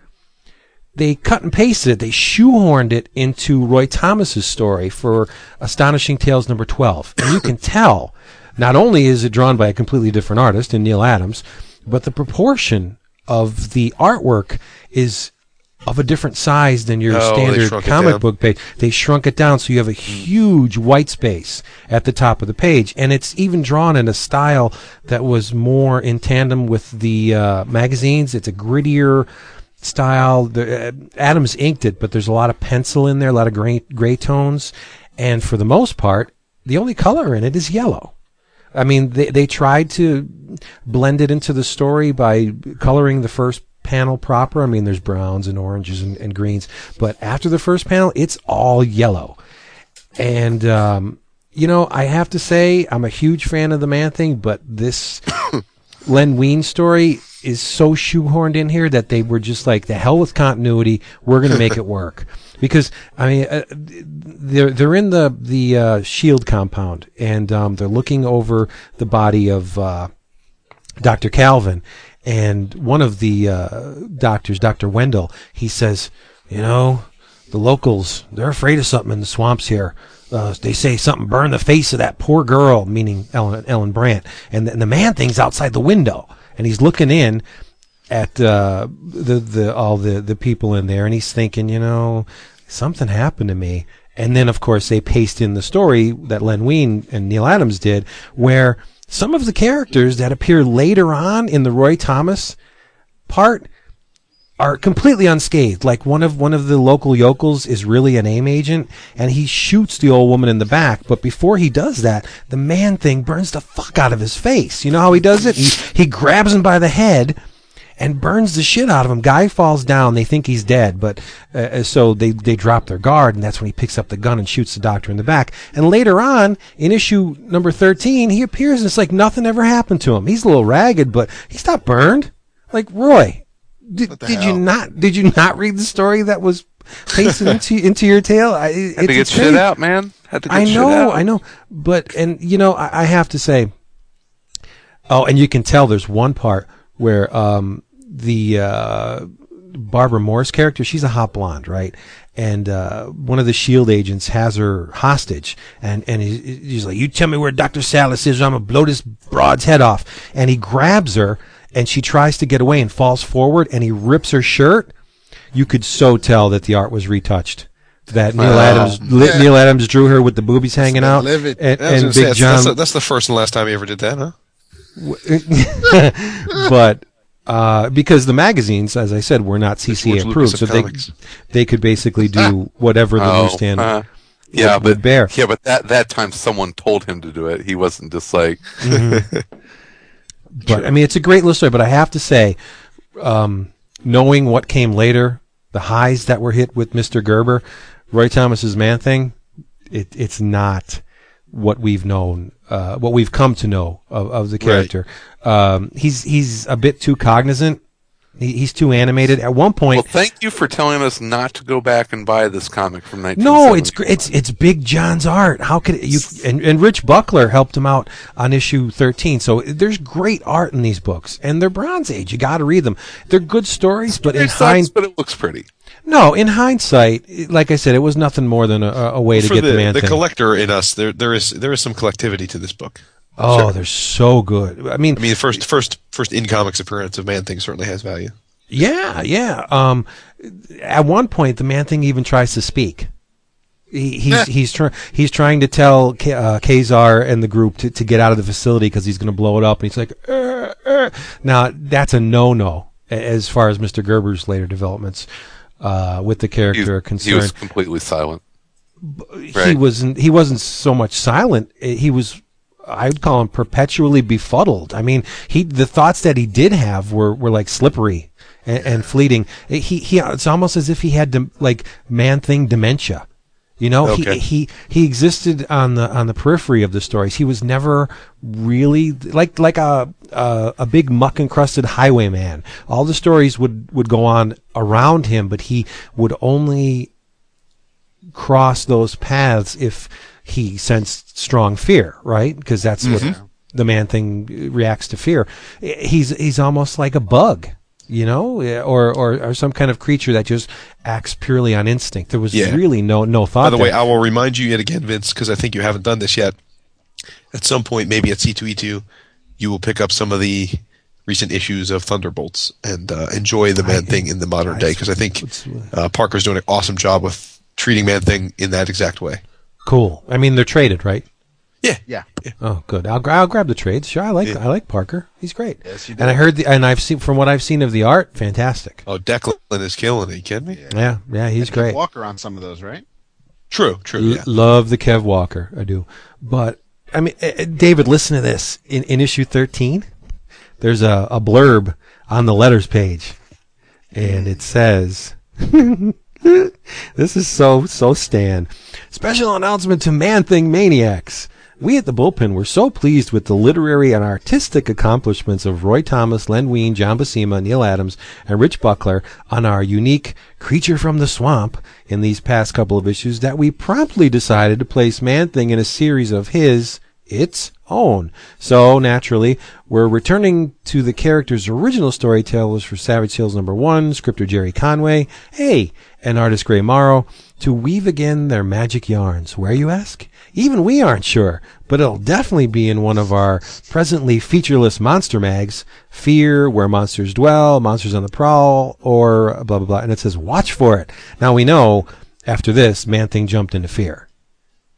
they cut and pasted it. They shoehorned it into Roy Thomas's story for Astonishing Tales number 12. And you can tell, not only is it drawn by a completely different artist in Neal Adams, but the proportion of the artwork is of a different size than your
Oh,
standard comic book page. They shrunk it down so you have a huge white space at the top of the page, and it's even drawn in a style that was more in tandem with the uh, magazines. It's a grittier style. The, uh, Adams inked it, but there's a lot of pencil in there, a lot of gray gray tones, and for the most part, the only color in it is yellow. I mean, they they tried to blend it into the story by coloring the first panel proper. I mean, there's browns and oranges and, and greens, but after the first panel, it's all yellow. And um, you know, I have to say, I'm a huge fan of the Man Thing, but this Len Wein story is so shoehorned in here that they were just like, the hell with continuity. We're going to make it work. Because I mean, uh, they're they're in the the uh, Shield compound, and um, they're looking over the body of uh, Dr. Calvin, and one of the uh, doctors, Dr. Wendell, he says, you know, the locals, they're afraid of something in the swamps here. Uh, they say something burned the face of that poor girl, meaning Ellen, Ellen Brandt, and the, and the man thing's outside the window, and he's looking in at uh, the the all the the people in there, and he's thinking, you know, something happened to me. And then, of course, they paste in the story that Len Wein and Neal Adams did, where some of the characters that appear later on in the Roy Thomas part are completely unscathed. Like one of one of the local yokels is really an AIM agent, and he shoots the old woman in the back. But before he does that, the man thing burns the fuck out of his face. You know how he does it? He he grabs him by the head and burns the shit out of him. Guy falls down. They think he's dead, but uh, so they they drop their guard, and that's when he picks up the gun and shoots the doctor in the back. And later on, in issue number thirteen, he appears, and it's like nothing ever happened to him. He's a little ragged, but he's not burned. Like Roy, did, did you not did you not read the story that was pasted into into your tail? I, it,
Had to get
it's
shit
crazy.
out, man. Had to get
I
shit
know,
out.
I know, but and you know, I, I have to say, oh, and you can tell there's one part where um, the uh, Barbara Morris character, she's a hot blonde, right? And uh, one of the Shield agents has her hostage, and and he, he's like, "You tell me where Doctor Sallis is, or I'm gonna blow this broad's head off." And he grabs her, and she tries to get away and falls forward, and he rips her shirt. You could so tell that the art was retouched. That Neal
Wow.
Adams,
Yeah.
Neal Adams drew her with the boobies hanging out,
livid.
and,
I
and
gonna say,
Big
that's,
John.
that's, the, that's the first and last time he ever did that, huh?
but uh, because the magazines, as I said, were not CCA approved, so they
comics.
they could basically do whatever the
Oh,
newsstand
uh, yeah,
would,
but
would bear.
yeah, but that that time someone told him to do it. He wasn't just like
But I mean, it's a great little story. But I have to say, um, knowing what came later, the highs that were hit with Mr. Gerber, Roy Thomas's Man Thing, it, it's not what we've known, uh, what we've come to know of, of the character. Um, he's he's a bit too cognizant. He, he's too animated. At one point,
Well, thank you for telling us not to go back and buy this comic from 19.
No, it's it's it's Big John's art. How could you and, and Rich Buckler helped him out on issue thirteen. So there's great art in these books, and they're Bronze Age. You got to read them. They're good stories, but in
sucks,
hind
but it looks pretty.
No, in hindsight, like I said, it was nothing more than a, a way to
For
get
the,
the man
the
thing.
collector in us, there there is there is some collectivity to this book.
oh,
Sure.
they're so good. I mean,
I mean, the first first first in comics appearance of Man Thing certainly has value.
Yeah, yeah. Um, at one point, the man thing even tries to speak. He, he's he's trying he's trying to tell K- uh, Ka-Zar and the group to, to get out of the facility because he's going to blow it up, and he's like, "Uh, uh." now that's a no no as far as Mr. Gerber's later developments uh, with the character
he
concerned
was completely silent.
he
Right.
wasn't he wasn't so much silent. He was i'd call him perpetually befuddled. I mean he the thoughts that he did have were were like slippery and, and fleeting. He he it's almost as if he had dem- like man thing dementia you know
Okay.
he, he he existed on the on the periphery of the stories he was never really like like a a, a big muck encrusted highwayman all the stories would would go on around him but he would only cross those paths if he sensed strong fear, right? Because that's what mm-hmm. the man thing reacts to fear. He's he's almost like a bug, you know, or or, or some kind of creature that just acts purely on instinct. There was
Yeah.
really no no thought.
By the way. I will remind you yet again, Vince, because I think you haven't done this yet. At some point, maybe at C2E2, you will pick up some of the recent issues of Thunderbolts and uh, enjoy the Man Thing in the modern day, because I think uh, Parker's doing an awesome job with treating Man Thing in that exact way.
cool. I mean, they're traded, right?
Yeah.
Yeah.
Oh, good. I'll, I'll grab the trades. Sure, I like
Yeah.
I like Parker. He's great.
Yes, you
and I heard the and I've seen from what I've seen of the art, fantastic.
Oh, Declan is killing it. You kidding me?
Yeah, yeah, he's
Kev
great.
Walker on some of those, right?
True, true.
L-
Yeah.
love the Kev Walker. I do. But I mean, uh, uh, David, listen to this. In, in issue thirteen, there's a, a blurb on the letters page, and it says, "This is so so Stan." Special announcement to Man Thing Maniacs. We at the Bullpen were so pleased with the literary and artistic accomplishments of Roy Thomas, Len Wein, John Buscema, Neal Adams, and Rich Buckler on our unique Creature from the Swamp in these past couple of issues that we promptly decided to place Man Thing in a series of his, its own. So, naturally, we're returning to the character's original storytellers for Savage Tales number one, scripter Gerry Conway, hey, and artist Gray Morrow, to weave again their magic yarns. Where, you ask? Even we aren't sure, but it'll definitely be in one of our presently featureless monster mags, Fear, Where Monsters Dwell, Monsters on the Prowl, or blah, blah, blah. And it says, watch for it. Now we know, after this, Man Thing jumped into Fear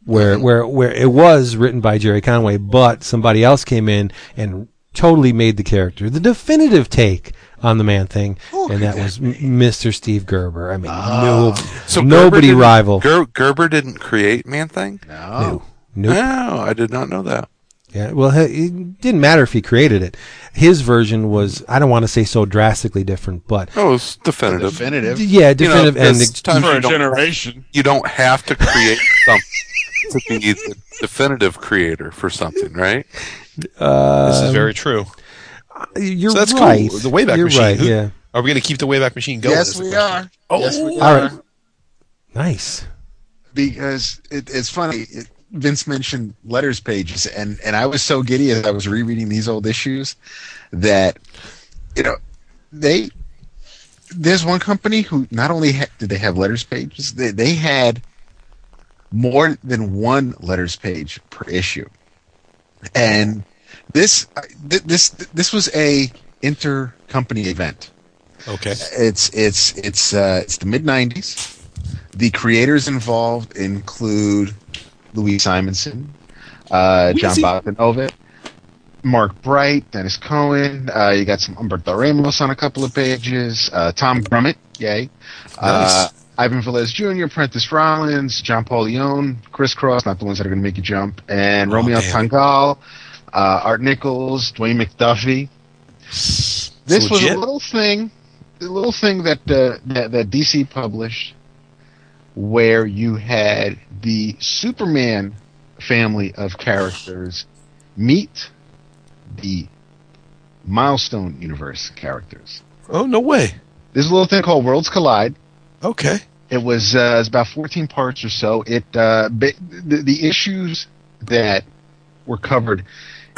where where where it was written by Gerry Conway, but somebody else came in and totally made the character the definitive take on the man thing, oh, and that was M- Mr. Steve Gerber. I mean, ah. no,
So
nobody
Gerber
rival.
Ger- Gerber didn't create Man Thing.
No.
Nope.
No, I did not know that.
Yeah, well, he- it didn't matter if he created it. His version was, I don't want to say so drastically different, but
Oh, it's definitive.
Definitive.
yeah,
You know,
definitive and
there's time
for a generation.
You don't have to create something to be the definitive creator for something, right?
Uh, this is very true.
You're
So that's
right.
cool. The Wayback
you're
Machine.
right.
Who-
Yeah,
Are we going to keep the Wayback Machine going?
Yes, we
question.
are. Oh. Yes, we
All
are.
right. nice.
because it, it's funny. It, Vince mentioned letters pages, and and I was so giddy as I was rereading these old issues that you know they there's one company who not only ha- did they have letters pages, they they had more than one letters page per issue, and this this this was a intercompany event.
Okay.
It's it's it's uh, it's the mid '90s. The creators involved include Louis Simonson, uh, John
Louise?
Bogdanovic, Mark Bright, Denys Cowan. Uh, you got some Humberto Ramos on a couple of pages. Uh, Tom Grummett, yay. Uh, Ivan Velez Jr., Prentice Rollins, John Paul Leone, Chris Cross, not the ones that are going to make you jump, and
Oh,
Romeo
damn.
Tangal, uh, Art Nichols, Dwayne McDuffie. This was a little thing, a little thing that, uh, that that DC published, where you had the Superman family of characters meet the Milestone Universe characters.
Oh no way.
There's a little thing called Worlds Collide.
Okay.
It was uh, it was about 14 parts or so. It uh, the, the issues that were covered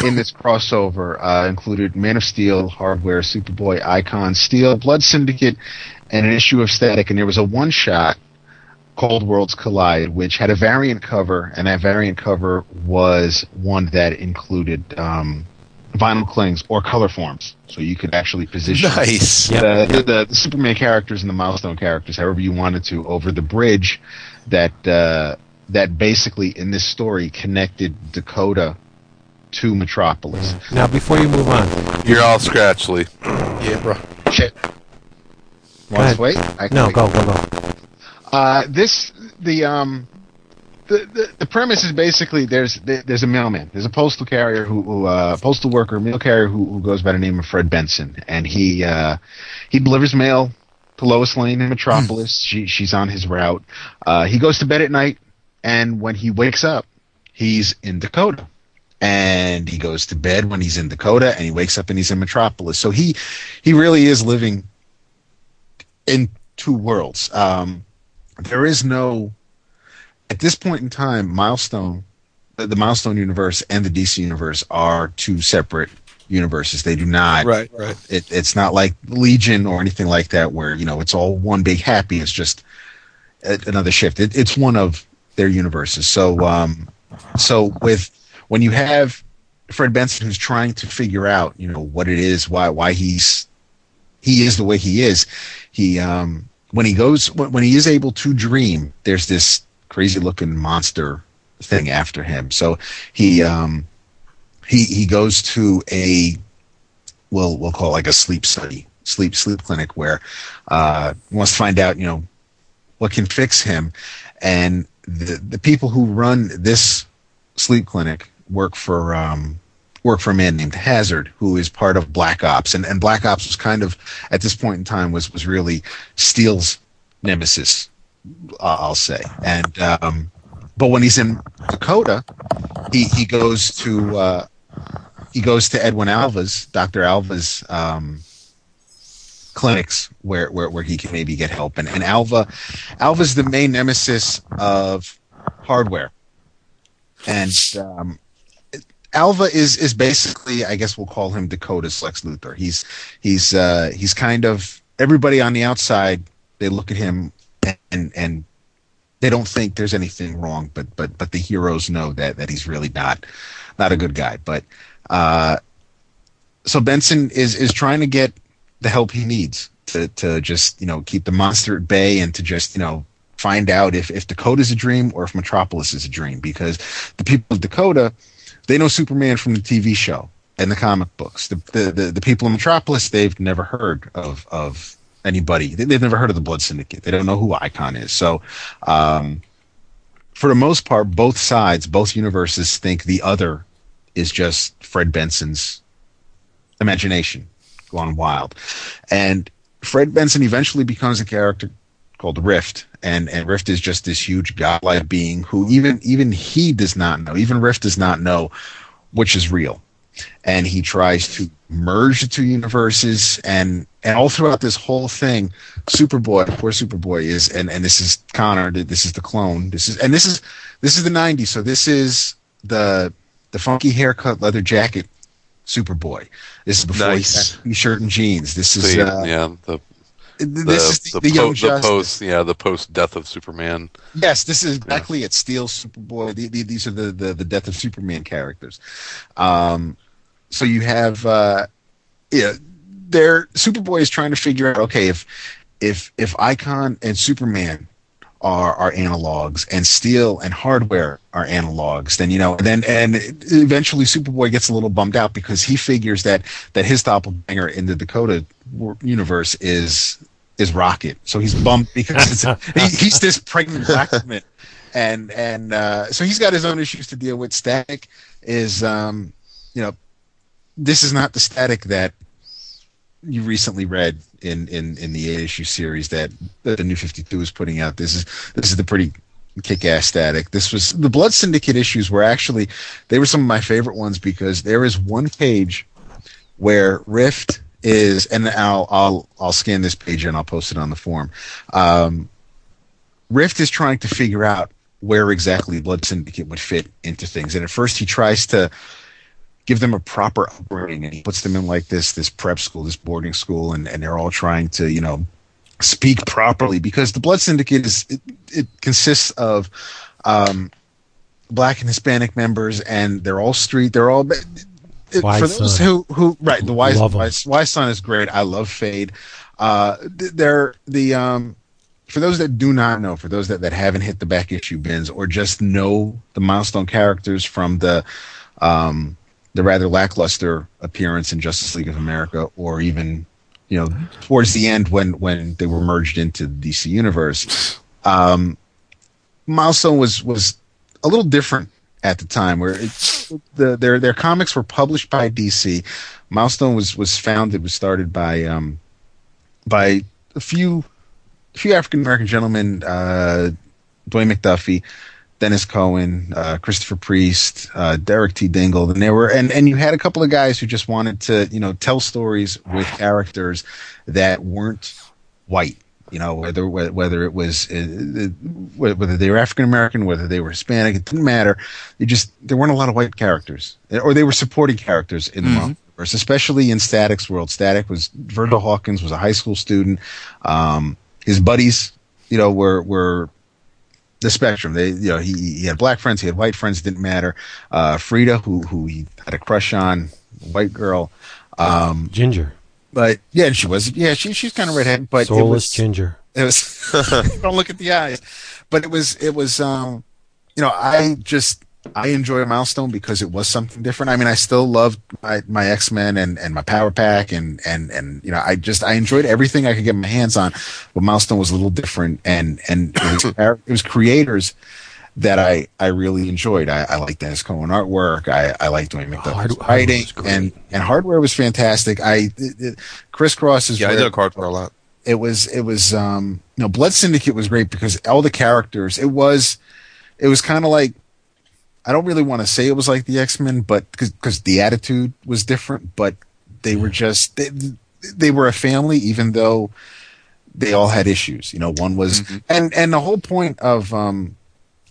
in this crossover uh, included Man of Steel, Hardware, Superboy, Icon, Steel, Blood Syndicate, and an issue of Static. And there was a one shot called Worlds Collide, which had a variant cover, and that variant cover was one that included um, vinyl clings or color forms, so you could actually position
Nice.
Yeah.
the, the, the Superman characters and the Milestone characters, however you wanted to, over the bridge that uh, that basically in this story connected Dakota to Metropolis.
Now, before you move on,
You're all scratchly.
Yeah, bro.
Shit. Want to wait? I
no,
wait.
go, go, go.
Uh, this the um the, the the premise is basically there's there's a mailman there's a postal carrier who, who uh postal worker mail carrier who, who goes by the name of Fred Benson and he uh he delivers mail to Lois Lane in Metropolis she she's on his route uh he goes to bed at night and when he wakes up he's in Dakota and he goes to bed when he's in Dakota and he wakes up and he's in Metropolis. So he he really is living in two worlds. Um there is no at this point in time milestone the, the milestone universe and the dc universe are two separate universes. They do not
Right, right.
it, it's not like legion or anything like that where you know it's all one big happy it's just a, another shift. It, it's one of their universes. So um so with when you have fred benson who's trying to figure out you know what it is why why he's he is the way he is he um when he goes when, when he is able to dream there's this crazy looking monster thing after him. So he um he he goes to a we'll we'll call it like a sleep study sleep sleep clinic where uh wants to find out you know what can fix him. And the the people who run this sleep clinic work for um work for a man named Hazard who is part of Black Ops and and Black Ops was kind of at this point in time was was really Steel's nemesis uh, I'll say and um but when he's in Dakota he he goes to uh he goes to Edwin Alva's, Dr. Alva's um, clinics where, where, where he can maybe get help. And, and Alva, Alva's the main nemesis of hardware. And um, Alva is, is basically, I guess we'll call him Dakota's Lex Luthor. He's, he's, uh, he's kind of everybody on the outside, they look at him and, and they don't think there's anything wrong, but, but, but the heroes know that, that he's really not, not a good guy. But, uh, so Benson is is trying to get the help he needs to to just you know keep the monster at bay and to just you know find out if if Dakota's a dream or if Metropolis is a dream because the people of Dakota they know Superman from the TV show and the comic books. The the the, the people in Metropolis they've never heard of of anybody. They, they've never heard of the Blood Syndicate. They don't know who Icon is. So. Um, for the most part, both sides, both universes think the other is just Fred Benson's imagination gone wild. And Fred Benson eventually becomes a character called Rift, and and Rift is just this huge godlike being who even even he does not know, even Rift does not know which is real. And he tries to merge the two universes, and and all throughout this whole thing, Superboy, poor Superboy is, and and this is Connor, this is the clone, this is and this is this is the '90s, so this is the the funky haircut, leather jacket, Superboy. This is before
Nice.
he had t-shirt and jeans. This is
The-
uh,
yeah, the the,
this is the,
the,
the
po- the post yeah the post death of Superman.
Yes, this is exactly it. Steel, Superboy. The, the, these are the, the the Death of Superman characters. Um, so you have uh, yeah, there. Superboy is trying to figure out okay if if if Icon and Superman are are analogs and steel and hardware are analogs then you know and then and eventually superboy gets a little bummed out because he figures that that his doppelganger in the dakota universe is is rocket. So he's bummed because he, he's this pregnant black woman. And and uh, so he's got his own issues to deal with. Static is um you know this is not the static that you recently read in in in the eight issue series that, that the new 52 is putting out. This is this is the pretty kick-ass static. This was the blood syndicate issues were actually they were some of my favorite ones because there is one page where rift is and i'll i'll i'll scan this page and i'll post it on the forum. Um, rift is trying to figure out where exactly blood syndicate would fit into things. And at first he tries to give them a proper upbringing and he puts them in like this this prep school this boarding school and, and they're all trying to you know speak properly because the blood syndicate is it, it consists of um, black and hispanic members and they're all street they're all it, for those son. who who right the wise wise, wise son is great i love fade uh they're the um for those that do not know, for those that, that haven't hit the back issue bins or just know the milestone characters from the um, the rather lackluster appearance in Justice League of America, or even you know towards the end when when they were merged into the DC universe. Um, Milestone was was a little different at the time, where the, their their comics were published by DC. Milestone was was founded was started by um, by a few a few African American gentlemen, uh, Dwayne McDuffie, Denys Cowan, uh, Christopher Priest, uh, Derek T. Dingle, and there were and and you had a couple of guys who just wanted to you know tell stories with characters that weren't white. You know whether whether it was uh, whether they were African American, whether they were Hispanic, it didn't matter. You just there weren't a lot of white characters, or they were supporting characters in the mm-hmm. multiverse, especially in Static's world. Static was Virgil Hawkins was a high school student. Um, his buddies, you know, were were the spectrum. They, you know, he, he had black friends, he had white friends, didn't matter. Uh, Frida, who who he had a crush on, white girl. Um,
Ginger.
But yeah, she was yeah, she she's kind of redhead, but
soulless
it was,
Ginger.
It was don't look at the eyes, but it was it was um, you know, I just I enjoy a milestone because it was something different. I mean, I still loved my, my X Men and, and my Power Pack and, and, and, you know, I just, I enjoyed everything I could get my hands on, but milestone was a little different and, and it was, it was creators that I, I really enjoyed. I, I like Denys Cowan artwork. I, I like Dwayne McDuffie's writing and, and hardware was fantastic. I, it, it, crisscross is
yeah, I did hardware a lot.
It was, it was, um, you know, Blood Syndicate was great because all the characters, it was, it was kind of like, I don't really want to say it was like the X Men, but because the attitude was different, but they were just they, they were a family, even though they all had issues. You know, one was mm-hmm. and and the whole point of um,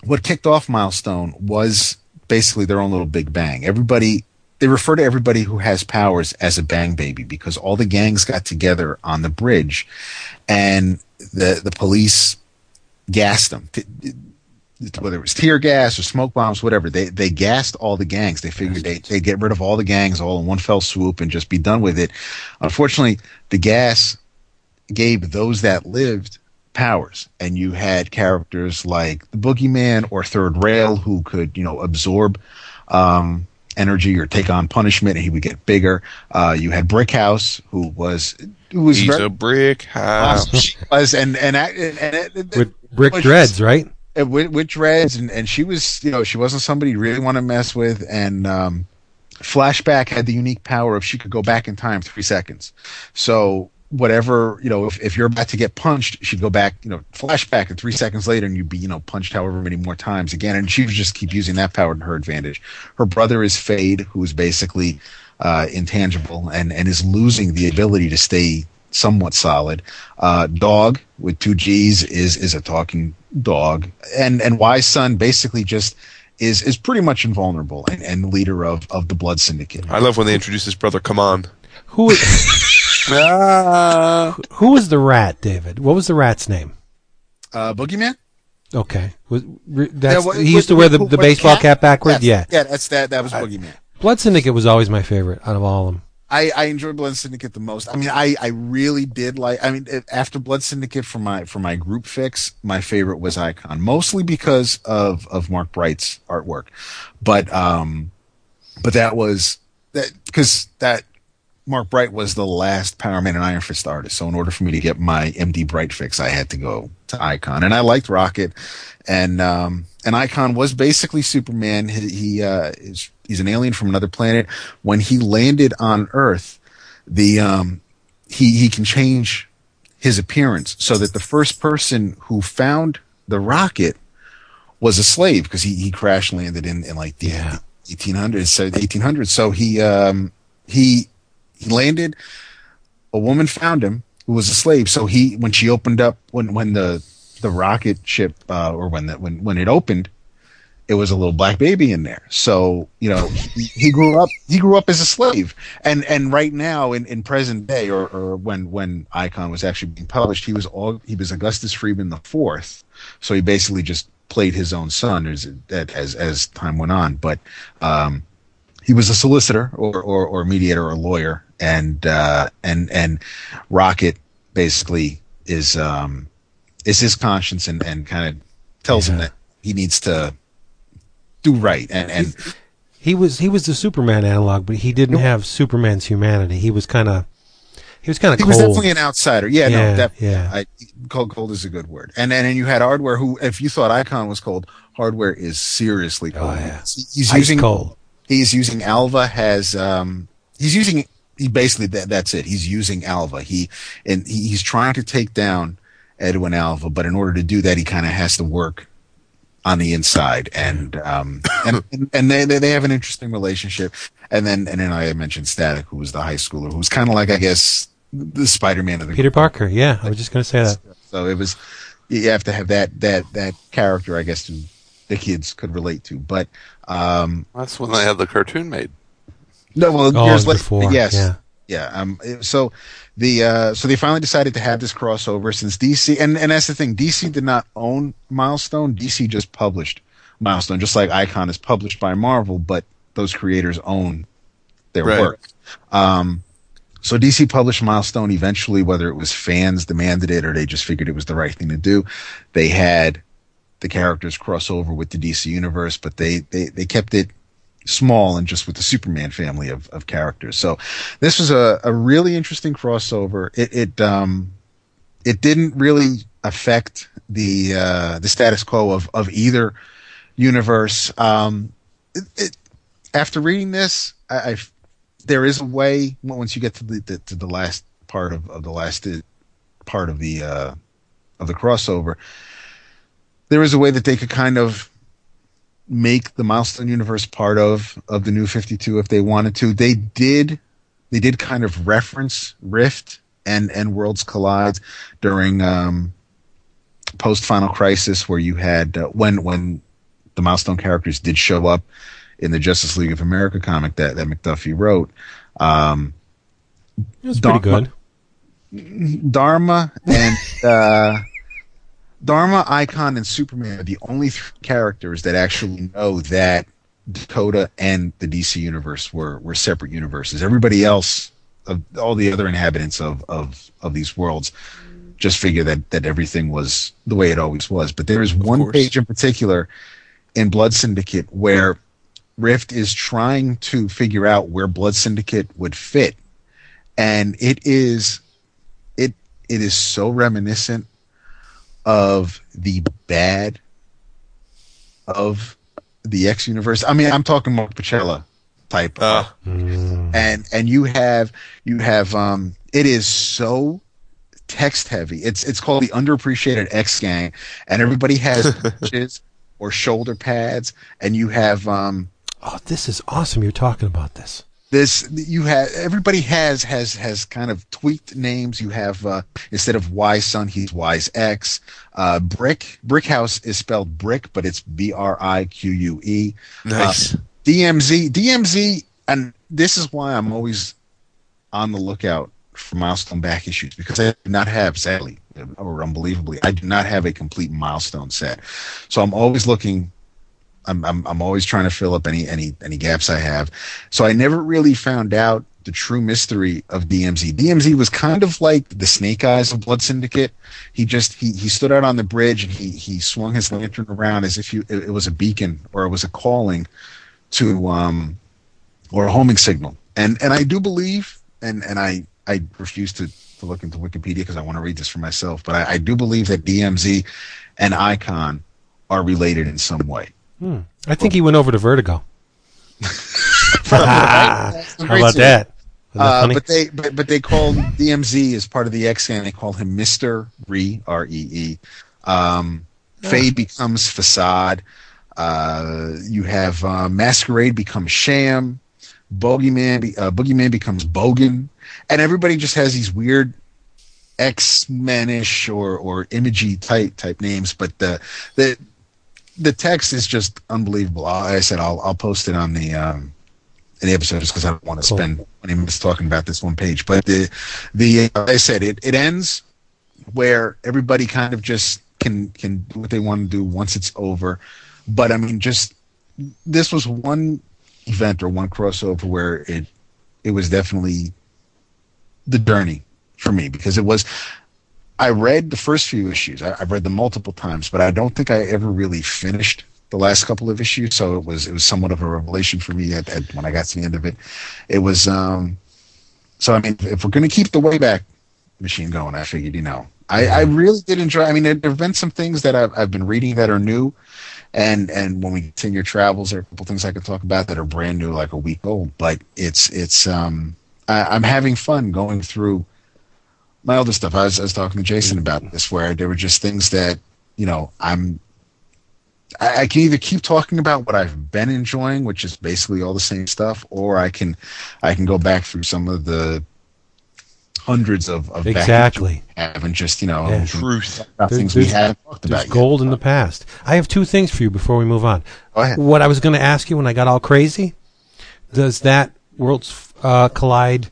what kicked off Milestone was basically their own little Big Bang. Everybody they refer to everybody who has powers as a bang baby because all the gangs got together on the bridge, and the the police gassed them whether it was tear gas or smoke bombs, whatever. They they gassed all the gangs. They figured they they get rid of all the gangs all in one fell swoop and just be done with it. Unfortunately, the gas gave those that lived powers, and you had characters like the Boogeyman or Third Rail who could you know absorb. Um, energy or take on punishment and he would get bigger. Uh, you had Brick House who was who was
He's very, a brick house.
She was and and, and, and,
and with brick dreads, right?
with, with dreads, and, and she was, you know, she wasn't somebody you really want to mess with. And um, Flashback had the unique power of she could go back in time three seconds. So whatever, you know, if, if you're about to get punched, she'd go back, you know, flashback, and three seconds later, and you'd be, you know, punched however many more times again. And she would just keep using that power to her advantage. Her brother is Fade, who is basically uh, intangible and, and is losing the ability to stay somewhat solid. Uh, dog with two G's is is a talking dog, and and Wise Son basically just is is pretty much invulnerable and, and leader of of the Blood Syndicate.
I love when they introduce his brother. Come on,
who is, uh, who was the rat, David? What was the rat's name?
Uh, Boogeyman.
Okay, was, that's, yeah, he used to wear the, the baseball cap, cap backwards.
yeah, yeah, that's that. That was Boogeyman.
Blood Syndicate was always my favorite out of all of them.
I, I enjoy Blood Syndicate the most. I mean, I, I really did like. I mean, after Blood Syndicate for my for my group fix, my favorite was Icon, mostly because of of Mark Bright's artwork, but um, but that was that because that Mark Bright was the last Power Man and Iron Fist artist. So in order for me to get my MD Bright fix, I had to go to Icon, and I liked Rocket, and um, and Icon was basically Superman. He, he uh, is he's an alien from another planet. When he landed on Earth, the um, he he can change his appearance so that the first person who found the rocket was a slave because he, he crash landed in, in like the
Yeah.
1800s so the 1800s so he um he he landed a woman found him who was a slave. So he when she opened up when when the the rocket ship uh or when that when when it opened it was a little black baby in there. So you know he, he grew up he grew up as a slave. And and right now in in present day or or when when icon was actually being published he was all he was augustus freeman the fourth. So he basically just played his own son as as as time went on. But um he was a solicitor or or, or mediator or lawyer and uh and and rocket basically is um is his conscience and and kind of tells him that he needs to do right and and
He was he was the Superman analog, but he didn't have Superman's humanity. He was kind of he was kind of
he
cold.
was definitely an outsider. Yeah,
Yeah,
no, definitely.
yeah.
I, cold, cold is a good word. And and then you had hardware, who, if you thought Icon was cold, hardware is seriously cold.
Oh, yeah.
He's, he's using
cold.
He's using Alva has um he's using he basically that, that's it. He's using Alva. He and he, he's trying to take down Edwin Alva, but in order to do that, he kind of has to work on the inside and um and and, they they have an interesting relationship and then and then I mentioned Static who was the high schooler who's kind of like I guess the Spider-Man of the
Peter Parker. Yeah, I was just going to say that.
so it was you have to have that that that character I guess to the kids could relate to but um
That's when they had the cartoon made.
no well
Oh,
years later
before,
yes
yeah.
yeah um so the uh so they finally decided to have this crossover since DC and and that's the thing DC did not own Milestone DC just published Milestone just like Icon is published by Marvel but those creators own their
Right.
work um so DC published Milestone eventually whether it was fans demanded it or they just figured it was the right thing to do they had the characters cross over with the DC universe but they they they kept it small and just with the Superman family of, of characters. So this was a, a really interesting crossover. It, it um it didn't really affect the uh, the status quo of, of either universe. Um, it, it, after reading this, I, I there is a way once you get to the, the to the last part of, of the last part of the uh, of the crossover, there is a way that they could kind of make the milestone universe part of of the new 52 if they wanted to they did they did kind of reference rift and and worlds collide during um post final crisis where you had uh, when when the milestone characters did show up in the justice league of america comic that that mcduffie wrote um
It was pretty good.
Dharma and uh, Dharma, Icon, and Superman are the only three characters that actually know that Dakota and the DC universe were were separate universes. Everybody else, of all the other inhabitants of of of these worlds, just figure that that everything was the way it always was. But there is one
course.
page in particular in Blood Syndicate where Rift is trying to figure out where Blood Syndicate would fit, and it is it it is so reminiscent of the bad of the X universe. I mean, I'm talking Mark Pacella type,
Uh,
Mm.
and and you have you have um, it is so text heavy. It's it's called the underappreciated X gang, and everybody has patches or shoulder pads, and you have um,
Oh, this is awesome. You're talking about this.
This you have everybody has has has kind of tweaked names. You have uh instead of y son he's y's x. Uh brick brick house is spelled brick but it's b-r-i-q-u-e
nice.
dmz dmz and this is why i'm always on the lookout for milestone back issues because i do not have sadly or unbelievably i do not have a complete milestone set. So i'm always looking I'm, I'm I'm always trying to fill up any any any gaps I have. So I never really found out the true mystery of DMZ. DMZ was kind of like the Snake Eyes of Blood Syndicate. He just he he stood out on the bridge and he he swung his lantern around as if you, it, it was a beacon or it was a calling to um or a homing signal. And and I do believe and and I I refuse to to look into Wikipedia because I want to read this for myself, but I, I do believe that DMZ and Icon are related in some way.
Hmm. I think he went over to Vertigo. How about that? That
Uh, but they but, but they called DMZ as part of the X gang. They called him Mister Re R E E. Um, Fade becomes Facade. Uh, you have uh, Masquerade becomes Sham. Bogeyman be, uh, Boogeyman becomes Bogan, and everybody just has these weird X Menish or or imagey type type names. But the the the text is just unbelievable. I I said I'll I'll post it on the um, in the episode just because I don't want to
Cool.
spend 20 minutes talking about this one page. But the the uh, I said it it ends where everybody kind of just can can do what they want to do once it's over. But I mean, just this was one event or one crossover where it it was definitely the journey for me because it was. I read the first few issues. I, I've read them multiple times, but I don't think I ever really finished the last couple of issues. So it was it was somewhat of a revelation for me at, at when I got to the end of it. It was um. So I mean, if we're going to keep the Wayback Machine going, I figured you know I, I really did enjoy. I mean, there have been some things that I've, I've been reading that are new, and and when we continue travels, there are a couple things I could talk about that are brand new, like a week old. But it's it's um I, I'm having fun going through my other stuff. I was, I was talking to Jason about this, where there were just things that you know I'm. I, I can either keep talking about what I've been enjoying, which is basically all the same stuff, or I can, I can go back through some of the hundreds of, of
exactly.
have and just you know
Yeah.
Truth.
about
There-
things we haven't talked
There's
about yet.
gold in the past. I have two things for you before we move on.
Go ahead.
What I was going to ask you when I got all crazy, does that Worlds uh, Collide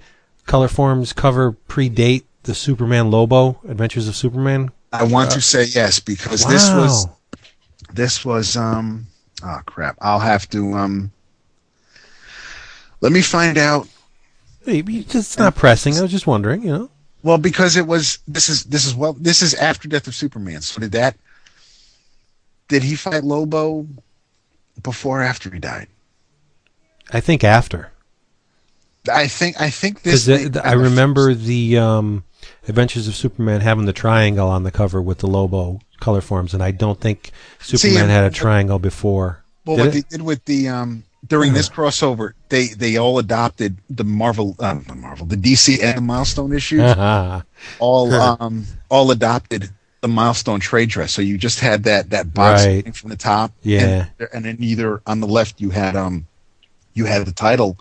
Color Forms cover predate the Superman Lobo Adventures of Superman?
I want to say yes because this was this was um oh crap. I'll have to um let me find out.
It's not pressing. I was just wondering, you know.
Well, because it was this is this is well this is after Death of Superman. So did that did he fight Lobo before or after he died?
I think after.
I think I think this
Because
may-
I remember the um, Adventures of Superman having the triangle on the cover with the Lobo color forms, and I don't think Superman
and-
had a triangle before.
Well,
Did
what
it?
they did with the um during this crossover, they they all adopted the Marvel, um, the Marvel, the DC and the Milestone issues.
Ah,
all um all adopted the milestone trade dress. So you just had that that box
Right.
thing from the top.
Yeah.
And, and then either on the left you had um you had the title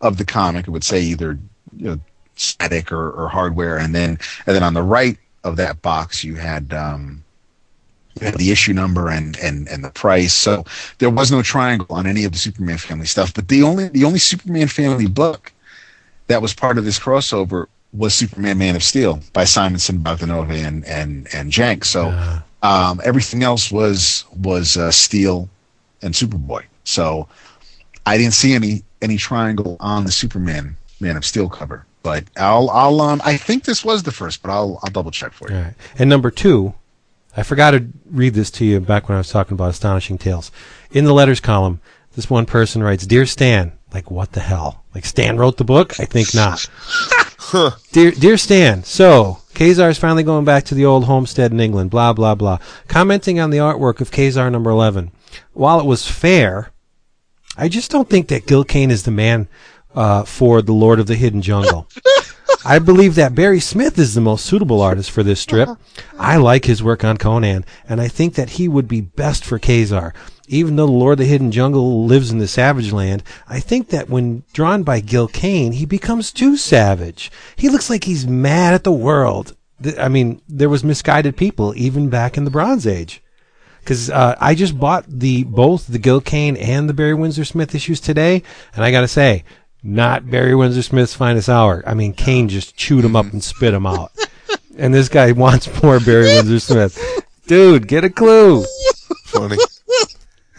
of the comic. It would say either you know, static or, or hardware, and then and then on the right of that box you had um you had the issue number and, and, and the price. So there was no triangle on any of the Superman family stuff. But the only the only Superman family book that was part of this crossover was Superman Man of Steel by Simonson, Bogdanova, and and and Jank. So um, everything else was was uh, Steel and Superboy. So I didn't see any any triangle on the Superman Man of Steel cover. But I'll I'll um I think this was the first, but I'll I'll double check for you.
right. And number two, I forgot to read this to you back when I was talking about Astonishing Tales. In the letters column, this one person writes, "Dear Stan." Like what the hell? Like Stan wrote the book? I think not. Huh. Dear, dear Stan, so Ka-Zar is finally going back to the old homestead in England, blah, blah, blah. Commenting on the artwork of Ka-Zar number 11. While it was fair, I just don't think that Gil Kane is the man uh, for the Lord of the Hidden Jungle. I believe that Barry Smith is the most suitable artist for this strip. I like his work on Conan, and I think that he would be best for Ka-Zar. Even though the Lord of the Hidden Jungle lives in the Savage Land, I think that when drawn by Gil Kane, he becomes too savage. He looks like he's mad at the world. I mean, there was misguided people even back in the Bronze Age because uh, I just bought the both the Gil Kane and the Barry Windsor Smith issues today, and I got to say, not Barry Windsor Smith's finest hour. I mean, Kane just chewed him up and spit him out, and this guy wants more Barry Windsor Smith. Dude, get a clue.
Funny.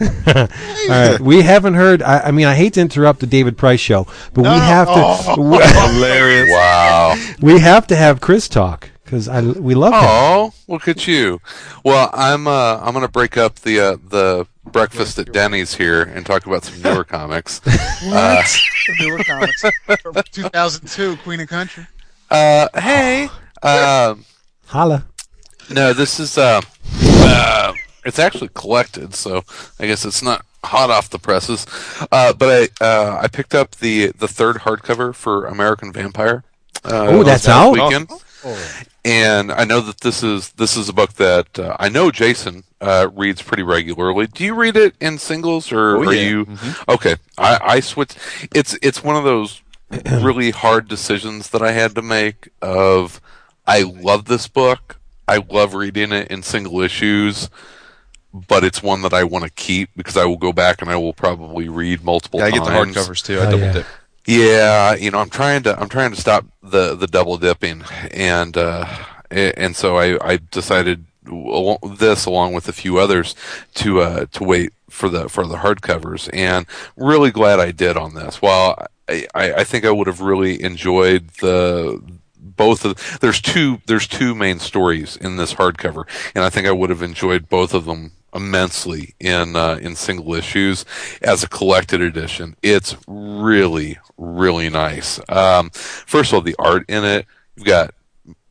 All right, we haven't heard. I, I mean, I hate to interrupt the David Price show, but we have to. Oh.
Hilarious.
Wow.
We have to have Chris talk because I we love him.
Oh, look at you. Well, I'm uh, I'm gonna break up the uh, the breakfast at Denny's here and talk about some newer comics. Uh,
Newer comics from 2002, Queen of Country.
uh, hey, um,
Holla.
no, this is uh, uh, it's actually collected, so I guess it's not hot off the presses. Uh, but I uh, I picked up the the third hardcover for American Vampire. Uh,
Oh, that's
last
out?
weekend. And I know that this is this is a book that uh, I know Jason uh, reads pretty regularly. Do you read it in singles or
Oh,
are
yeah.
you okay? I, I switch. It's it's one of those really hard decisions that I had to make. Of I love this book. I love reading it in single issues, but it's one that I want to keep because I will go back and I will probably read multiple
Yeah, I get the
times.
hardcovers too. I
Oh,
double
yeah.
dip.
Yeah, you know, I'm trying to I'm trying to stop the the double dipping, and uh, and so I I decided this along with a few others to uh to wait for the for the hardcovers, and really glad I did on this. While I I, I think I would have really enjoyed the both of there's two there's two main stories in this hardcover, and I think I would have enjoyed both of them immensely in uh, in single issues as a collected edition. It's really really nice. Um, first of all, the art in it you've got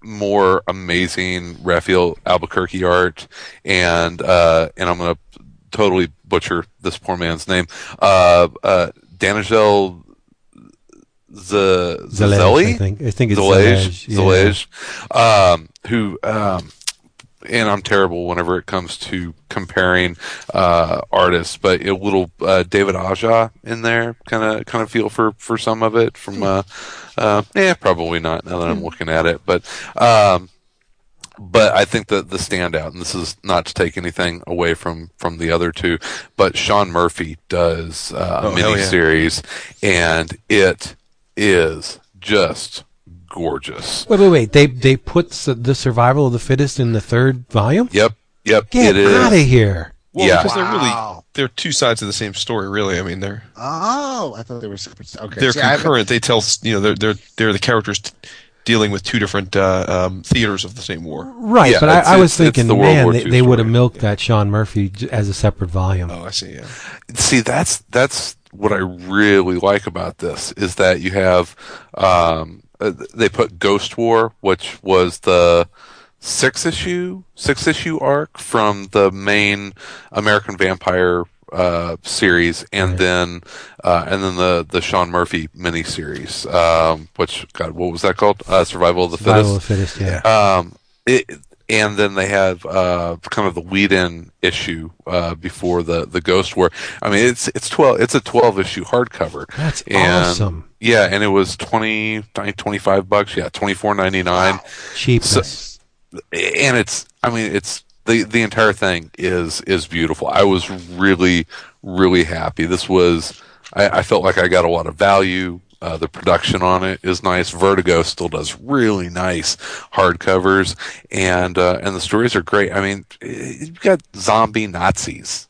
more amazing Rafael Albuquerque art, and uh, and I'm gonna totally butcher this poor man's name. Uh, uh, Danijel Z-
Zalej? I think. I think it's
Zalej,
Zalej. yeah.
um, who, um, and I'm terrible whenever it comes to comparing uh, artists, but a little uh, David Aja in there, kind of kind of feel for for some of it from, uh, uh, yeah, probably not now that I'm looking at it, but. Um, but I think that the standout, and this is not to take anything away from from the other two, but Sean Murphy does uh, a
Oh, yeah.
mini series, and it is just gorgeous.
Wait, wait, wait. They they put s- the survival of the fittest in the third volume.
Yep, yep,
Get
it is.
out of here.
Well,
Yeah.
because they're really they're two sides of the same story. Really, I mean they're
Oh, I thought they were separate. Okay,
they're
See,
concurrent. They tell you know they're they're they're the characters t- dealing with two different uh, um, theaters of the same war.
Right,
Yeah,
but I, I was
it's- it's
thinking,
the World
man, they, they would have
story.
milked that Sean Murphy as a separate volume.
Oh, I see. Yeah.
See, that's that's what I really like about this is that you have um, uh, they put Ghost War, which was the six issue six issue arc from the main American Vampire uh, series, and then uh, and then the the Sean Murphy miniseries, um, which God, what was that called? Uh, Survival of the
Survival of the fittest, yeah.
Um, it, and then they have uh, kind of the lead-in issue uh, before the, the Ghost War. I mean, it's it's twelve. It's a twelve issue hardcover.
That's
and,
awesome.
Yeah, and it was 20, 25 bucks. Yeah, twenty four ninety nine.
Wow, Cheapness.
And it's, I mean, it's the the entire thing is is beautiful. I was really really happy. This was, I, I felt like I got a lot of value. Uh, the production on it is nice. Vertigo still does really nice hardcovers, and uh, and the stories are great. I mean, you've got zombie Nazis.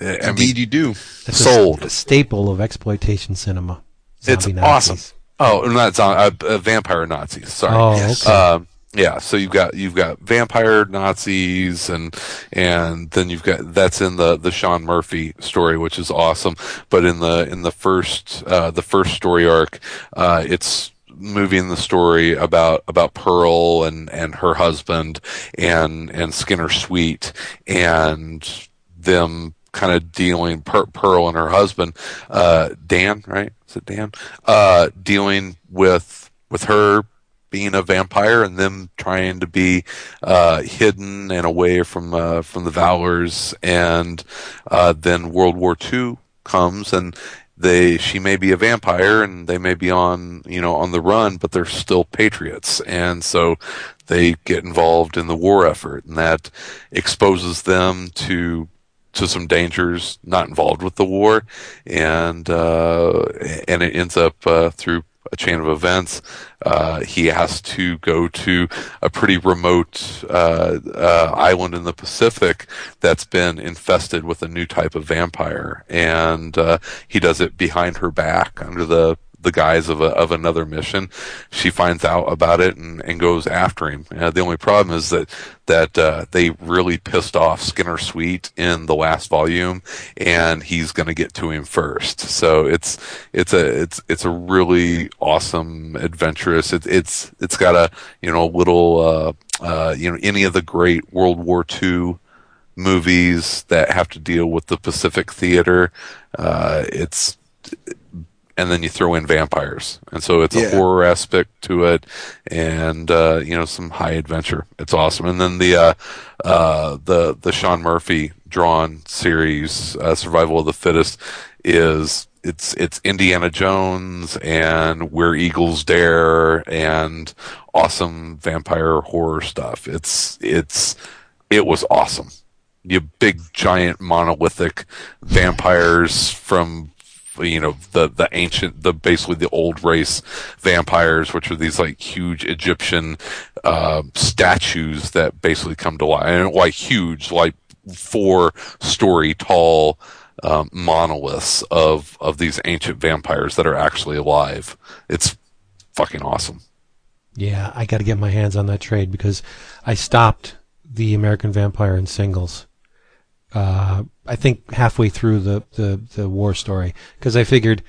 I mean,
Indeed, you do.
That's a
sold.
st- staple of exploitation cinema.
it's
Zombie
awesome. Oh, not zombie, uh, uh, vampire Nazis. Sorry.
Oh,
Yes.
okay.
Um, yeah, so you've got you've got vampire Nazis and and then you've got that's in the the Sean Murphy story, which is awesome. But in the in the first uh, the first story arc, uh, it's moving the story about about Pearl and and her husband and and Skinner Sweet and them kind of dealing Pearl and her husband uh, Dan right is it Dan uh, dealing with with her being a vampire and them trying to be uh, hidden and away from uh, from the Valors, and uh, then World War II comes and they she may be a vampire and they may be on you know on the run, but they're still patriots, and so they get involved in the war effort, and that exposes them to to some dangers not involved with the war, and uh, and it ends up uh, through a chain of events. Uh, he has to go to a pretty remote uh, uh, island in the Pacific that's been infested with a new type of vampire, and uh, he does it behind her back under the the guise of a, of another mission. She finds out about it and, and goes after him. Uh, the only problem is that that uh, they really pissed off Skinner Sweet in the last volume, and he's going to get to him first. So it's it's a it's it's a really awesome adventurous. It, it's it's got a you know little uh, uh, you know any of the great World War II movies that have to deal with the Pacific theater. Uh, it's and then you throw in vampires, and so it's
Yeah.
a horror aspect to it, and uh, you know some high adventure. It's awesome. And then the uh, uh, the the Sean Murphy drawn series, uh, Survival of the Fittest, is it's it's Indiana Jones and Where Eagles Dare and awesome vampire horror stuff. It's it's it was awesome. You big giant monolithic vampires from you know the the ancient the basically the old race vampires which are these like huge egyptian uh, statues that basically come to life and like huge like four story tall um, monoliths of of these ancient vampires that are actually alive it's fucking awesome
Yeah, I got to get my hands on that trade because I stopped the American Vampire in singles. Uh, I think halfway through the the, the war story because I figured,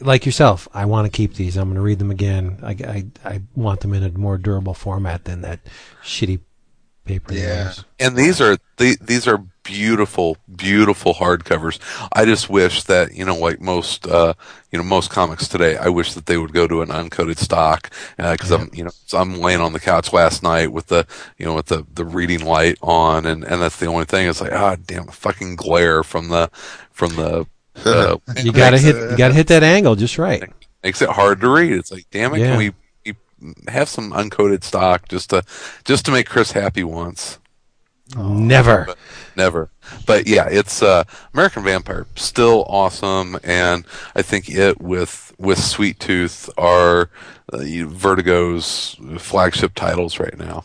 like yourself, I want to keep these. I'm going to read them again. I, I I want them in a more durable format than that shitty paper.
Yeah.
and these are the, these are beautiful beautiful hardcovers i just wish that you know like most uh you know most comics today i wish that they would go to an uncoated stock because i'm you know so i'm laying on the couch last night with the you know with the the reading light on and and that's the only thing it's like ah damn the fucking glare from the from the uh,
You got to hit you got to hit that angle just right.
makes it hard to read. It's like, damn it,
Yeah.
can we, we have some uncoated stock just to just to make Chris happy once?
Never.
Never. But yeah, it's uh, American Vampire still awesome, and I think it with with Sweet Tooth are uh, Vertigo's flagship titles right now.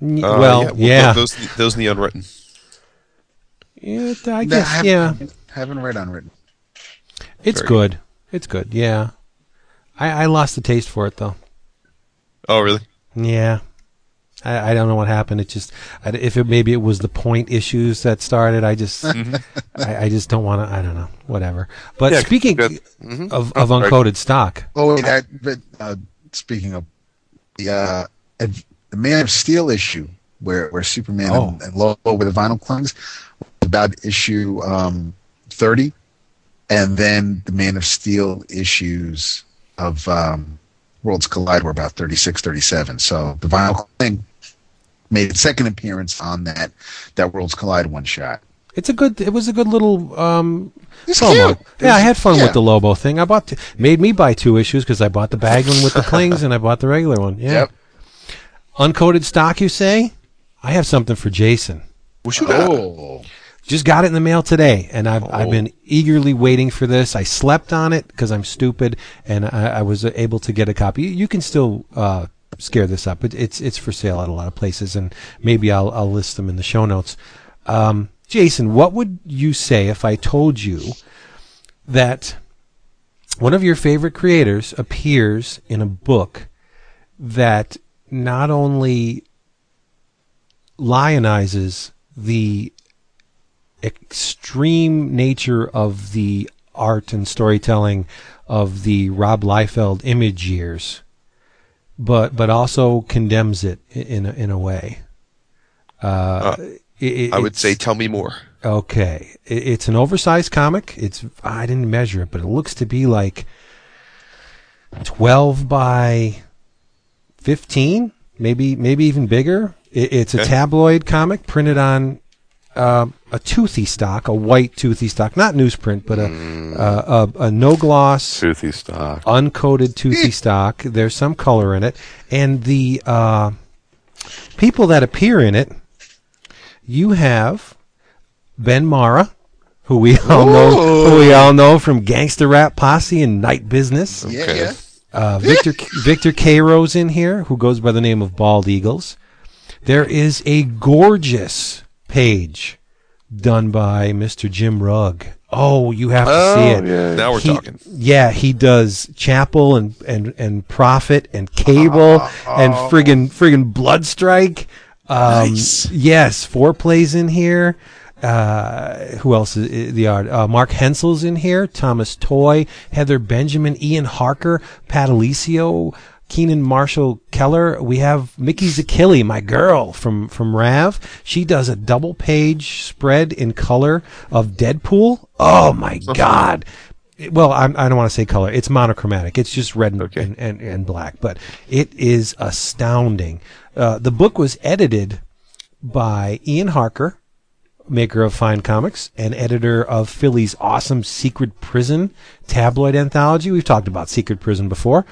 N-
Uh,
well, yeah.
Those, those in the unwritten.
Yeah, I
No,
guess.
haven't-
yeah,
Haven't read unwritten.
it's
Very
good. It's good. Yeah. I, I lost the taste for it though.
Oh, really?
Yeah. I, I don't know what happened. It just, I, if it maybe it was the point issues that started. I just, I, I just don't want to. I don't know. Whatever. But
Yeah,
speaking
good. Mhm.
of,
Oh,
of
sorry.
uncoated stock,
Oh wait, that. But uh, speaking of the uh, the Man of Steel issue, where where Superman
Oh.
and, and Lobo with the vinyl clings, about issue um, thirty, and then the Man of Steel issues of um, Worlds Collide were about 36, 37. So the vinyl cling made its second appearance on that that Worlds Collide one shot.
it's a good. It was a good little. Um,
It's
promo.
cute.
Yeah, I had fun
Yeah.
with the Lobo thing. I bought. T- made me buy two issues because I bought the bag one with the clings and I bought the regular one. Yeah.
Yep.
Uncoated stock, you say? I have something for Jason.
Well, shoot,
Oh,
Just got it in the mail today, and I've I've
Oh.
been eagerly waiting for this. I slept on it because I'm stupid, and I, I was able to get a copy. You, you can still uh, scare this up. It, it's it's for sale at a lot of places, and maybe I'll I'll list them in the show notes. Um, Jason, what would you say if I told you that one of your favorite creators appears in a book that not only lionizes the extreme nature of the art and storytelling of the Rob Liefeld image years, but but also condemns it in a, in a way. Uh, it-
I would say, tell me more.
Okay, it, it's an oversized comic. It's I didn't measure it, but it looks to be like twelve by fifteen, maybe maybe even bigger. It, it's a tabloid comic printed on uh, a toothy stock, a white toothy stock, not newsprint, but a a, a, a no gloss
Toothy stock.
uncoated toothy stock. There's some color in it, and the uh, people that appear in it, you have Ben Marra, who we all know, who we all know from Gangster Rap Posse and Night Business.
yeah,
Okay.
yeah.
Uh, Victor Victor Cayro's in here, who goes by the name of Bald Eagles. There is a gorgeous page done by Mr. Jim Rugg. Oh, you have to see it.
yeah.
Now we're
He-
talking.
Yeah, he does Chapel and and and Prophet and Cable and friggin' friggin' Bloodstrike. Um,
Nice.
Yes, foreplays in here. Uh, who else is is the art? Uh, Mark Hensel's in here. Thomas Toy, Heather Benjamin, Ian Harker, Pat Aulisio, Keenan Marshall Keller. We have Mickey Zacchilli, my girl from from Rav. She does a double page spread in color of Deadpool. Oh my god! Well, I'm, I don't want to say color. It's monochromatic. It's just red and, and, and, and black, but it is astounding. Uh, the book was edited by Ian Harker, maker of Fine Comics and editor of Philly's awesome Secret Prison tabloid anthology. We've talked about Secret Prison before.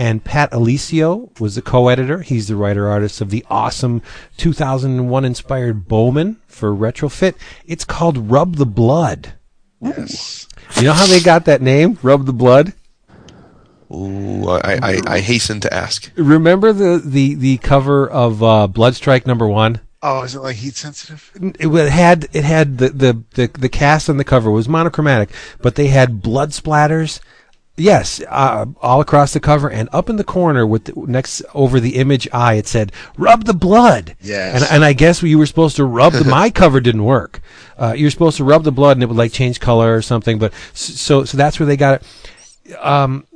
And Pat Aulisio was the co-editor. He's the writer artist of the awesome 2001 inspired Bowman for Retrofit. It's called Rub the Blood.
Yes.
You know how they got that name, Rub the Blood?
Ooh, I, I, I hasten to ask.
Remember the the the cover of uh, Bloodstrike number one?
Oh, is it like heat sensitive?
It had it had the, the the the cast on the cover was monochromatic, but they had blood splatters. Yes, uh, all across the cover and up in the corner with the, next over the image eye, it said "Rub the blood."
Yes.
and and I guess you were supposed to rub the. my cover didn't work. Uh, you were supposed to rub the blood and it would like change color or something. But so so that's where they got it. Um,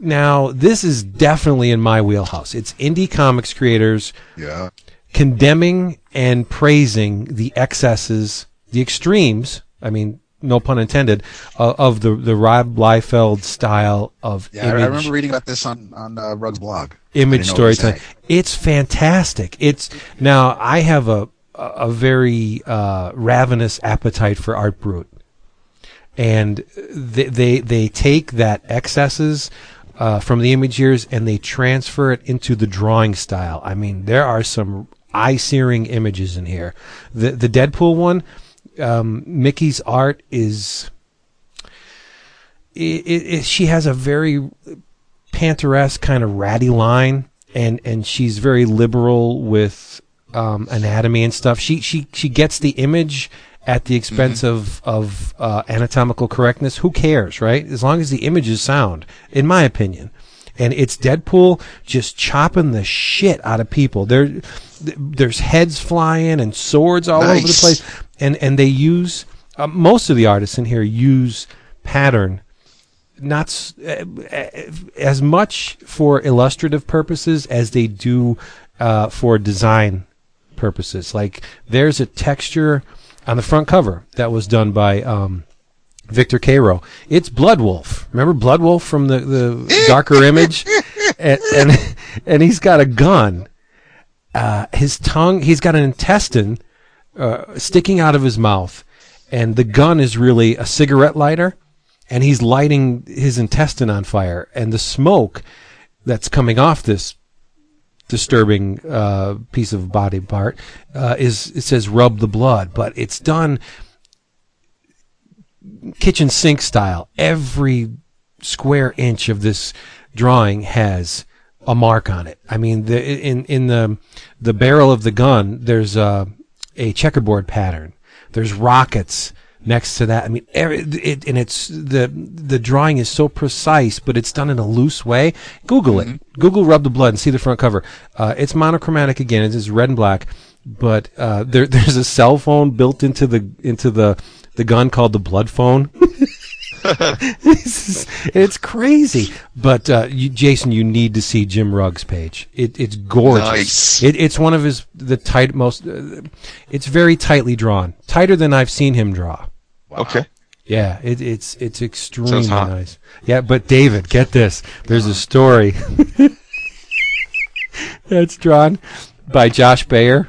now this is definitely in my wheelhouse. It's indie comics creators
Yeah.
condemning and praising the excesses, the extremes. I mean, no pun intended, uh, of the the Rob Liefeld style of
Yeah, I, I remember reading about this on on uh, Rugg's blog.
image
I didn't know what to
storytelling. It's fantastic. It's now I have a a very uh, ravenous appetite for art brute, and they they, they take that excesses. Uh, from the image years, and they transfer it into the drawing style. I mean, there are some eye-searing images in here. The the Deadpool one, um, Mickey's art is. It, it, it, she has a very Panther-esque kind of ratty line, and and she's very liberal with um, anatomy and stuff. She she she gets the image at the expense of of uh, anatomical correctness. Who cares, right? As long as the image is sound, in my opinion. And it's Deadpool just chopping the shit out of people. There, there's heads flying and swords all over the place, and and they use uh, most of the artists in here use pattern not s- uh, uh, as much for illustrative purposes as they do uh, for design purposes. Like there's a texture on the front cover that was done by um, Victor Cayro. It's Bloodwulf. Remember Bloodwulf from the, the darker image? And, and and he's got a gun. Uh, his tongue, he's got an intestine uh, sticking out of his mouth, and the gun is really a cigarette lighter, and he's lighting his intestine on fire, and the smoke that's coming off this disturbing uh, piece of body part uh, is it says rub the blood, but it's done kitchen sink style. Every square inch of this drawing has a mark on it. I mean, the, in in the the barrel of the gun, there's a a checkerboard pattern. There's rockets next to that. I mean, every, it, and it's the the drawing is so precise, but it's done in a loose way. Google it. Google rub the blood and see the front cover. Uh, it's monochromatic again. It's just red and black, but uh, there there's a cell phone built into the into the the gun called the blood phone. This is- it's crazy. But uh, you, Jason, you need to see Jim Rugg's page. It, it's gorgeous.
Nice.
It, it's one of his the tight most. Uh, it's very tightly drawn, tighter than I've seen him draw.
Okay.
Yeah, it, it's it's extremely
hot.
nice. Yeah, but David, get this. There's a story that's drawn by Josh Bayer.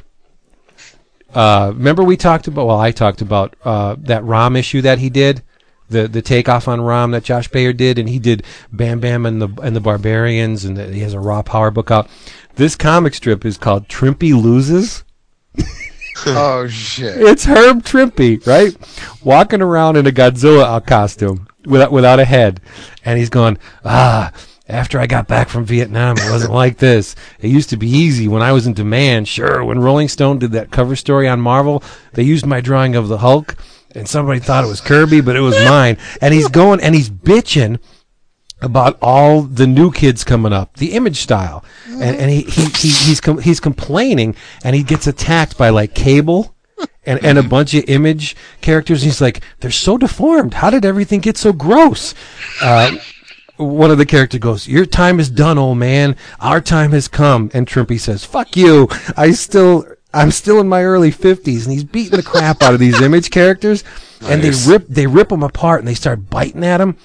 Uh, remember we talked about? Well, I talked about uh, that Rom issue that he did, the the takeoff on Rom that Josh Bayer did, and he did Bam Bam and the and the Barbarians, and the, he has a Raw Power book out. This comic strip is called Trimpe Loses.
Oh shit!
It's Herb Trimpe, right? Walking around in a Godzilla costume without without a head, and he's going, ah, After I got back from Vietnam, it wasn't like this. It used to be easy when I was in demand. Sure, when Rolling Stone did that cover story on Marvel, they used my drawing of the Hulk, and somebody thought it was Kirby, but it was mine. And he's going and he's bitching about all the new kids coming up, the image style, and and he, he, he he's com- he's complaining, and he gets attacked by like Cable. And, and a bunch of image characters. He's like, they're so deformed. How did everything get so gross? Uh, one of the characters goes, "Your time is done, old man. Our time has come." And Trimpe says, "Fuck you. I still, I'm still in my early fifties." And he's beating the crap out of these image characters, and they rip, they rip them apart, and they start biting at him.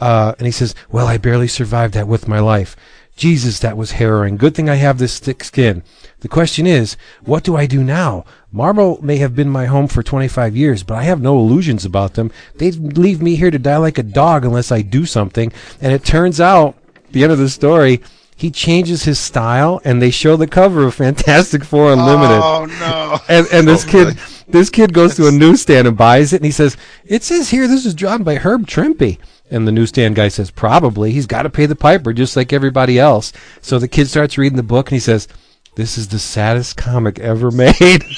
Uh, and he says, "Well, I barely survived that with my life. Jesus, that was harrowing. Good thing I have this thick skin. The question is, what do I do now? Marvel may have been my home for 25 years, but I have no illusions about them. They'd leave me here to die like a dog unless I do something. And it turns out, the end of the story, he changes his style, and they show the cover of Fantastic Four Unlimited.
Oh no!
And, and this
Oh,
kid,
really?
this kid goes to a newsstand and buys it, and he says, "It says here this is drawn by Herb Trimpe." And the newsstand guy says, "Probably. He's got to pay the piper just like everybody else." So the kid starts reading the book, and he says, "This is the saddest comic ever made."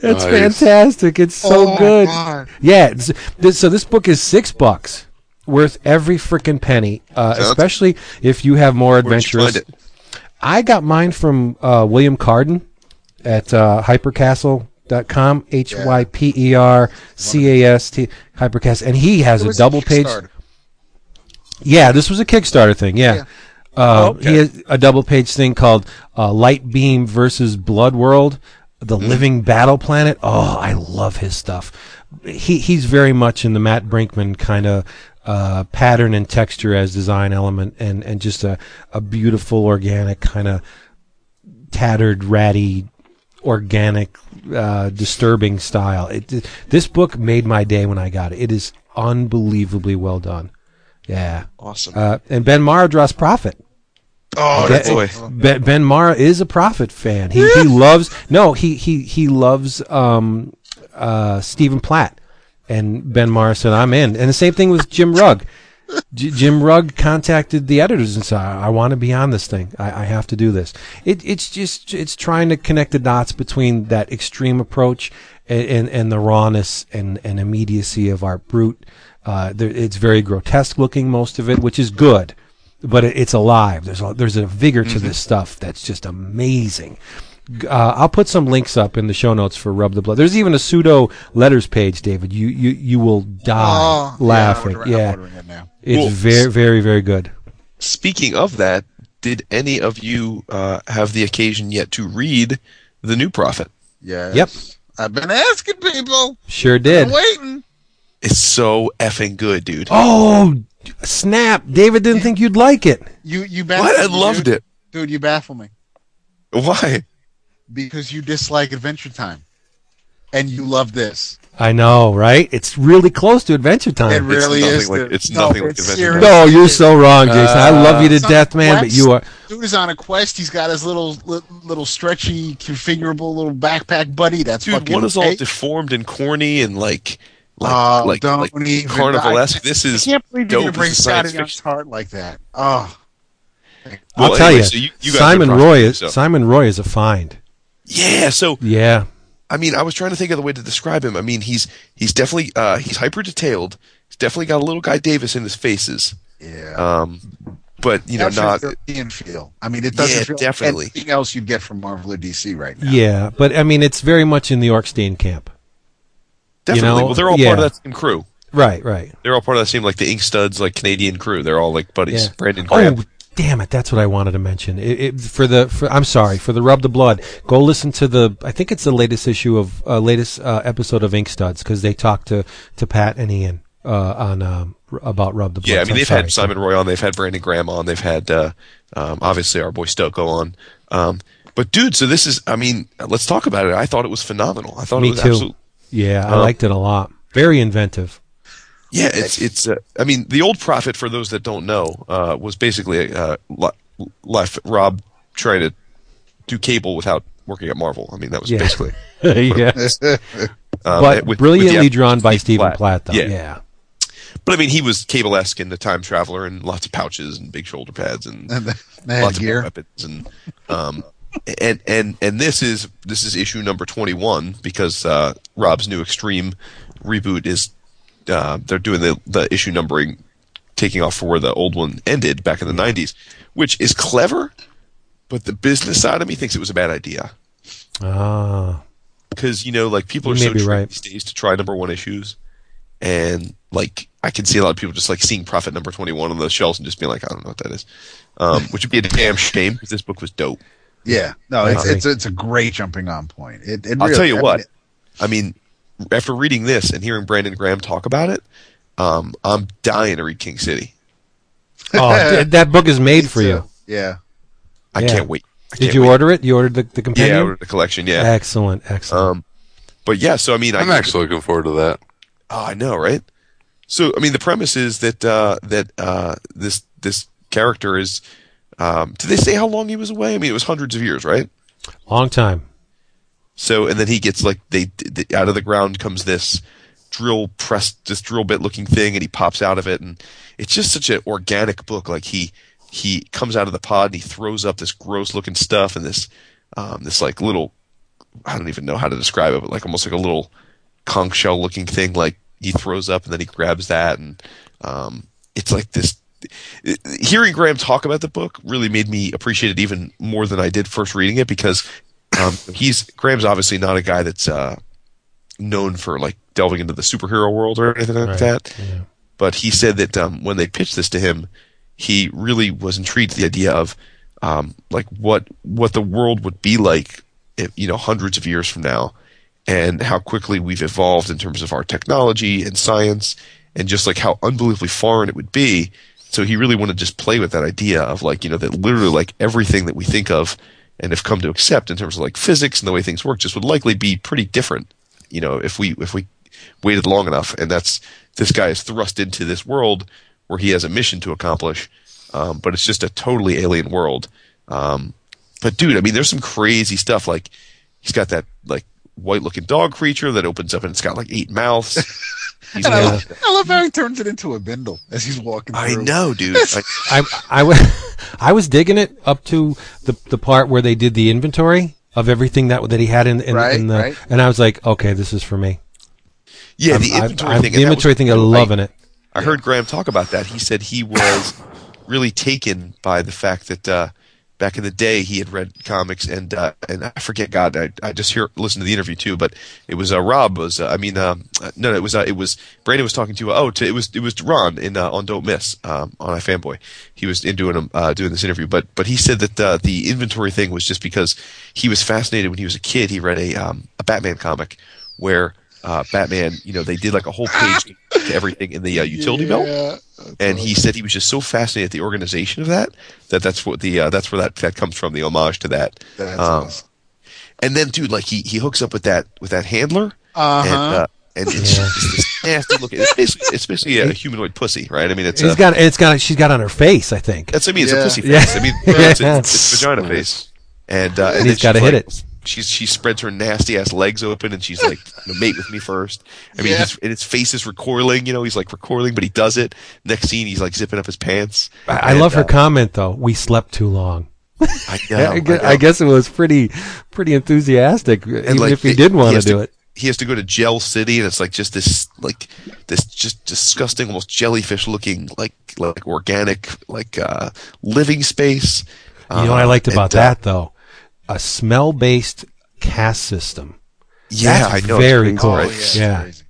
That's
Nice.
fantastic. It's so
Oh,
good.
God.
Yeah. This, so this book is six bucks, worth every freaking penny. Uh, especially if you have more
Where'd you find it?
I got mine from uh, William Cardini at uh, hypercastle.com, H Y P E R C A S T, Hypercastle. And he has a double page. Yeah, this was a Kickstarter thing. Yeah.
Yeah.
Uh,
okay.
He has a double page thing called uh, Light Beam versus Blood World, the Living Battle Planet. Oh, I love his stuff. He he's very much in the Mat Brinkman kind of uh, pattern and texture as design element, and and just a a beautiful organic kind of tattered, ratty, organic, uh, disturbing style. It, this book made my day when I got it. It is unbelievably well done. Yeah.
Awesome.
Uh, and Ben Marra draws Prophet.
Oh, that's
boy.
Ben, ben Marra is a Prophet fan. He he loves no he he he loves um uh Stephen Platt, and Ben Marra said I'm in. And the same thing with Jim Rugg. J- Jim Rugg contacted the editors and said, "I, I want to be on this thing. I, I have to do this." It, it's just it's trying to connect the dots between that extreme approach and and, and the rawness and, and immediacy of Art Brute. Uh, there, it's very grotesque looking, most of it, which is good, but it, it's alive. There's a, there's a vigor to this stuff that's just amazing. G- Uh, I'll put some links up in the show notes for Rub the Blood. There's even a pseudo letters page, David. You you you will die
Oh,
laughing.
Yeah, I'm
Yeah,
ordering, I'm ordering it
it's
Well,
very very very good.
Speaking of that, did any of you uh, have the occasion yet to read The New Prophet?
Yes.
Yep.
I've been asking people.
Sure
I'm
did.
waiting.
It's so effing good, dude.
Oh snap! David didn't think you'd like it.
You you baffle
what? I loved
dude.
it.
dude. You baffle me
Why?
Because you dislike Adventure Time, and you love this.
I know, right? It's really close to Adventure Time.
It really
nothing
is.
like-
dude.
it's
No,
nothing like Adventure
serious.
no, you're so wrong, Jason. I love you to
It's
death, man, but you are.
Dude is on a quest. He's got his little little stretchy, configurable little backpack buddy. That's
Dude,
fucking.
one is all
hey,
deformed and corny and like like
oh,
like,
don't
like
even.
carnivalesque.
I-
This
I can't believe you're
dope.
gonna bring Skottie
science
Young's heart like that. Oh,
I'll tell
anyway,
you,
so you- you
Simon Roy is
so-
Simon Roy is a find.
Yeah, so
Yeah,
I mean, I was trying to think of the way to describe him. I mean, he's he's definitely uh, he's hyper detailed. He's definitely got a little guy Davis in his faces.
yeah.
Um, but you know,
That's
not
a European feel. I mean, it doesn't
Yeah,
feel
definitely.
anything else you'd get from Marvel or DC right now.
yeah, but I mean, it's very much in the Orc Stain camp.
definitely.
know,
well, they're all
yeah.
part of that same crew.
Right, right.
They're all part of that same like the Ink Studs, like Canadian crew. They're all like buddies.
Yeah.
Brandon Graham.
Oh, damn it! That's what I wanted to mention. It, it, for the, for, I'm sorry for the rub the blood. Go listen to the. I think it's the latest issue of uh, latest uh, episode of Ink Studs because they talked to to Pat and Ian uh, on um, about rub the blood.
Yeah, I mean they've
sorry.
had Simon Roy on, they've had Brandon Graham on, they've had uh, um, obviously our boy Stokoe on. Um, but dude, so this is I mean, let's talk about it. I thought it was phenomenal. I thought
Me
it was
too.
absolute
Yeah, I
Uh,
liked it a lot. Very inventive.
Yeah, it's it's. Uh, I mean, the old prophet for those that don't know uh, was basically uh, li- life Rob trying to do cable without working at Marvel. I mean, that was
Yeah.
basically.
yeah,
Um,
but
with- with
brilliantly
the-
drawn by Stephen
Platt.
Platt, though.
Yeah.
Yeah.
but I mean, he was cable-esque and the time traveler, and lots of pouches and big shoulder pads and
And the,
lots
gear.
of weapons and um and and and this is this is issue number 21 because uh Rob's new extreme reboot is uh they're doing the the issue numbering taking off for where the old one ended back in the 90s which is clever but the business side of me thinks it was a bad idea
Ah,
because you know like people are
You
so
be
trained
right.
these days to try number one issues and like i can see a lot of people just like seeing Prophet number 21 on those shelves and just being like i don't know what that is um, which would be a damn shame because this book was dope
Yeah, no, it's
agree.
it's it's a great jumping on point. It, it
I'll
really-
tell you
I
what.
mean,
I mean, after reading this and hearing Brandon Graham talk about it, um, I'm dying to read King City.
oh, th- that book is made for you.
Yeah,
I
Yeah.
can't wait. I
Did
can't
you
wait.
order it? You ordered the, the companion?
Yeah, I ordered the collection. Yeah.
Excellent, excellent.
Um, but yeah, so I mean,
I'm actually looking forward to that.
Oh, I know, right? So, I mean, the premise is that uh, that uh, this this character is. Um, did they say how long he was away? I mean, it was hundreds of years, right?
Long time.
So, and then he gets like they, th out of the ground comes this drill press, this drill bit looking thing, and he pops out of it, and it's just such an organic book. Like he he comes out of the pod and he throws up this gross looking stuff and this um, this like little I don't even know how to describe it, but like almost like a little conch shell looking thing. Like he throws up and then he grabs that, and um, it's like this. Hearing Graham talk about the book really made me appreciate it even more than I did first reading it because um, he's Graham's obviously not a guy that's uh, known for like delving into the superhero world or anything like
Right.
that.
Yeah.
But he said that um, when they pitched this to him, he really was intrigued with the idea of um, like what what the world would be like, if, you know, hundreds of years from now, and how quickly we've evolved in terms of our technology and science, and just like how unbelievably foreign it would be. So he really wanted to just play with that idea of like you know that literally like everything that we think of and have come to accept in terms of like physics and the way things work just would likely be pretty different. You know, if we if we waited long enough, and that's this guy is thrust into this world where he has a mission to accomplish, um, but it's just a totally alien world. Um, but dude, I mean, there's some crazy stuff. Like he's got that like white looking dog creature that opens up and it's got like eight mouths. He's
and I, love, I love how he turns it into a bindle as he's walking. Through.
I know, dude. I,
I I I was digging it up to the the part where they did the inventory of everything that that he had in, in,
Right,
in the
right.
and I was like, okay, this is for me.
yeah,
I'm-
the
I'm-
inventory
I'm-
thing.
the inventory
was
thing, I'm
cool.
loving it.
I heard Graham talk about that. He said he was really taken by the fact that uh, back in the day he had read comics and uh, and I forget God I, I just hear listen to the interview too, but it was uh, Rob was uh, I mean um, uh, no no it was uh, it was Brandon was talking to oh to, it was it was Ron in uh, on Don't Miss um, on iFanboy. He was in doing um, uh, doing this interview, but but he said that uh, the inventory thing was just because he was fascinated when he was a kid. He read a um, a Batman comic where. Uh, Batman, you know, they did like a whole page to everything in the uh, utility belt, and he said he was just so fascinated at the organization of that that that's what the uh, that's where that that comes from the homage to that.
That's
Um,
awesome.
and then, dude, like he he hooks up with that with that handler,
Uh-huh.
and uh, and it's
Yeah.
just this nasty looking. It's basically, it's basically a humanoid pussy, right? I mean, it's
It's
a,
got it's got she's got on her face, I think.
that's I mean, it's
Yeah.
a pussy face.
Yeah.
I mean,
Yeah.
it's, a, it's vagina face, and uh, and,
and he's gotta
she's
hit it.
She's she spreads her nasty ass legs open and she's like, you know, mate with me first. I mean,
Yeah.
his and his face is recoiling. You know, he's like recoiling, but he does it. Next scene, he's like zipping up his pants.
I, I
And,
love her
uh,
comment though. We slept too long.
I know.
I,
I know.
I guess it was pretty pretty enthusiastic, even
like,
if he
he-
did want to do it.
he has to go to Gel City, and it's like just this, like this, just disgusting, almost jellyfish-looking, like like organic, like uh, living space.
You know what I
Uh,
liked about
and, uh,
that though? A smell-based caste system.
yeah,
That's
I know. it's
very
crazy,
cool.
Oh,
right?
yeah. it's
Yeah.
crazy.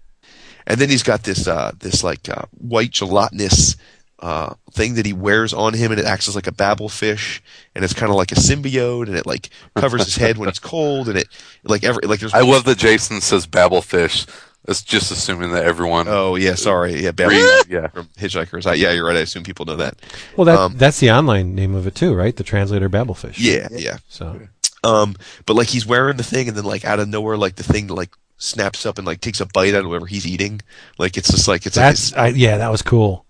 And then he's got this, uh, this like uh, white gelatinous uh, thing that he wears on him, and it acts as like a babble fish, and it's kind of like a symbiote, and it like covers his head when it's cold, and it like every like there's.
I love that Jason says Babelfish. That's just assuming that everyone.
Oh yeah, sorry, yeah, babble.
Yeah.
from Hitchhikers. I, yeah, you're right. I assume people know that.
Well, that
Um,
that's the online name of it too, right? The translator Babelfish.
Yeah, yeah.
So
Um, but like he's wearing the thing, and then like out of nowhere, like the thing like snaps up and like takes a bite out of whatever he's eating. Like it's just like it's
that's
like
I, yeah, that was cool.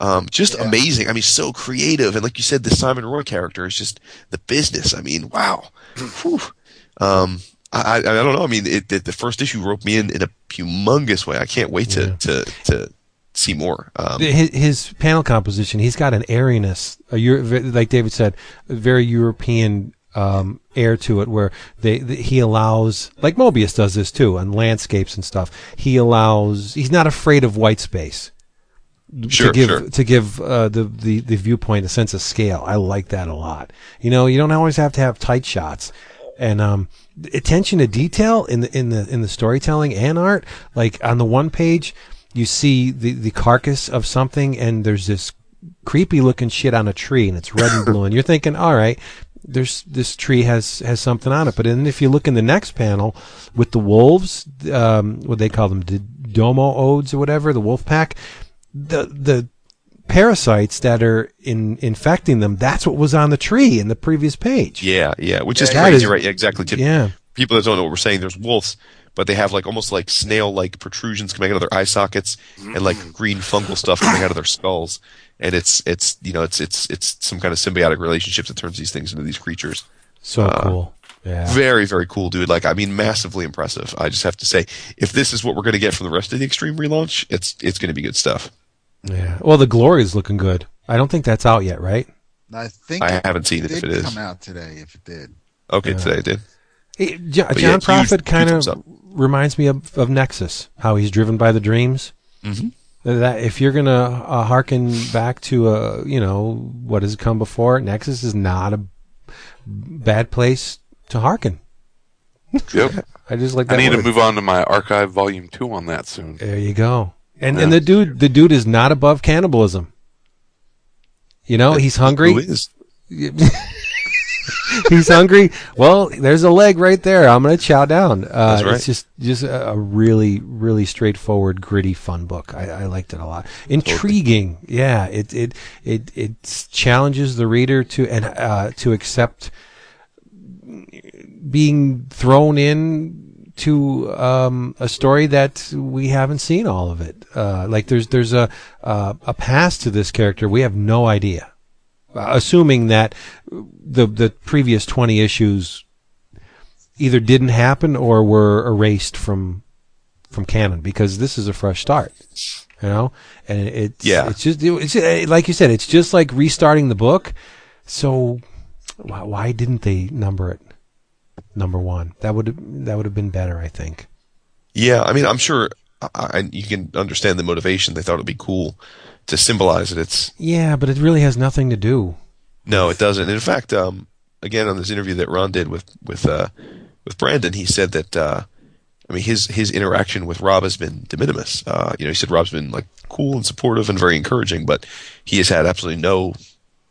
um, just
Yeah.
amazing. I mean, so creative, and like you said, the Simon Roy character is just the business. I mean, wow. Whew. Um, I, I I don't know. I mean, it, it, the first issue roped me in in a humongous way. I can't wait to
Yeah.
to to see more. Um,
his, his panel composition, he's got an airiness, a Euro, like David said, a very European um, air to it, where they, the, he allows, like Moebius does this too, on landscapes and stuff. He allows, he's not afraid of white space.
Sure,
to give
sure.
to give uh, the, the the viewpoint a sense of scale. I like that a lot. You know, you don't always have to have tight shots, and um, attention to detail in the in the in the storytelling and art. Like on the one page, you see the the carcass of something, and there's this creepy looking shit on a tree, and it's red and blue, and you're thinking, all right. There's this tree has has something on it, but then if you look in the next panel with the wolves, um, what they call them, the Domo odes or whatever, the wolf pack, the the parasites that are in infecting them that's what was on the tree in the previous page
yeah, yeah, which is
That
crazy,
is-
right? Yeah, exactly. To
yeah
people that don't know what we're saying, there's wolves, but they have like almost like snail-like protrusions coming out of their eye sockets and like green fungal stuff coming out of their skulls. And it's it's you know it's it's it's some kind of symbiotic relationships that turns these things into these creatures.
so
Uh,
cool yeah
Very, very cool, dude. Like, I mean, massively impressive. I just have to say, if this is what we're going to get from the rest of the Extreme relaunch, it's it's going to be good stuff.
yeah well the glory is looking good i don't think that's out yet right
I think
I haven't seen it if it is.
come out today. If it did,
Okay, today it did.
Hey, Jo-
But yeah,
john prophet kind of reminds me of, of nexus how he's driven by the dreams
Mhm.
That if you're gonna uh, harken back to uh, you know what has come before nexus is not a bad place to hearken.
Yep.
i just like
I need to move on to my archive volume two on that soon.
There you go. And and the dude the dude is not above cannibalism. You know, he's hungry.
Who is?
he's hungry. Well, there's a leg right there. I'm gonna chow down. Uh,
That's right.
It's just just a really really straightforward, gritty, fun book. I, I liked it a lot. Intriguing. Yeah. It it it it challenges the reader to and uh, to accept being thrown in to um, a story that we haven't seen all of it. Uh, like there's there's a uh, a past to this character we have no idea. Uh, assuming that the the previous 20 issues either didn't happen or were erased from from canon because this is a fresh start you know? And it's
Yeah.
it's just it's uh, like you said it's just like restarting the book. So why, why didn't they number it number 1 that would that would have been better i think.
Yeah, I mean, I'm sure I, I, you can understand the motivation. They thought it'd be cool to symbolize it. It's
yeah but it really has nothing to do
no, it doesn't. And in fact, um, again, on this interview that Ron did with with uh, with Brandon, he said that uh, I mean his his interaction with Rob has been de minimis. Uh, you know, he said Rob's been like cool and supportive and very encouraging, but he has had absolutely no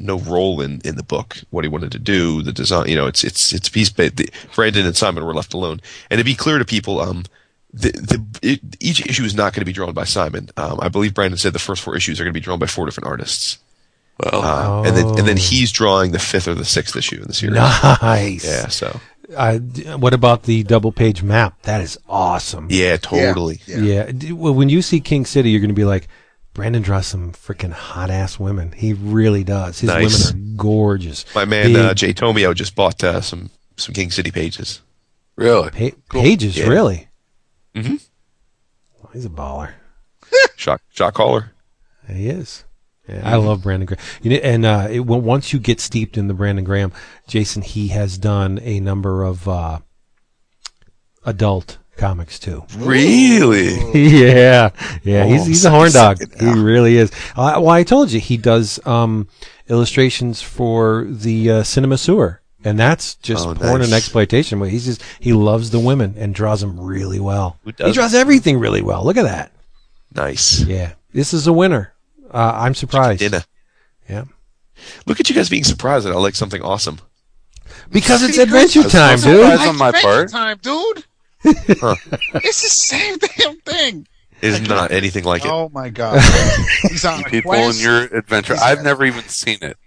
no role in, in the book. What he wanted to do, the design. You know, it's it's it's piece. Brandon and Simon were left alone. And to be clear to people, um, the the it, each issue is not going to be drawn by Simon. Um, I believe Brandon said the first four issues are going to be drawn by four different artists.
Well,
Uh, and then and then
Oh.
he's drawing the fifth or the sixth issue in the series.
nice
Yeah, so
uh, what about the double page map that is awesome
yeah, totally.
Yeah.
Yeah. D- Well, when you see King City, you're going to be like, Brandon draws some freaking hot ass women. He really does. His
Nice.
women are gorgeous.
My man
Big
uh, Jay Tomio just bought uh, some some King City pages.
really?
pa- pages,
Yeah.
really.
Mhm.
Well, he's a baller.
Shock shock caller.
He is. Yeah, I love Brandon Graham. You know, and uh, it, when- once you get steeped in the Brandon Graham, Jason, he has done a number of uh, adult comics too.
Really?
yeah, yeah.
Oh,
he's he's a horn dog. He really is. Uh, well, I told you he does um, illustrations for the uh, Cinema Sewer, and that's just
Oh,
porn and exploitation. But he's just he loves the women and draws them really well. He draws everything really well. Look at that.
Nice.
Yeah, this is a winner. Uh, I'm surprised.
Dinner.
Yeah,
Look at you guys being surprised that I like something awesome.
because it's Adventure Time, dude.
surprised on my
Adventure
part.
time, dude.
Huh.
It's the same damn thing.
Is not anything like it.
Oh my god. He's on a
People
quest.
in your adventure.
He's-
I've never even seen it.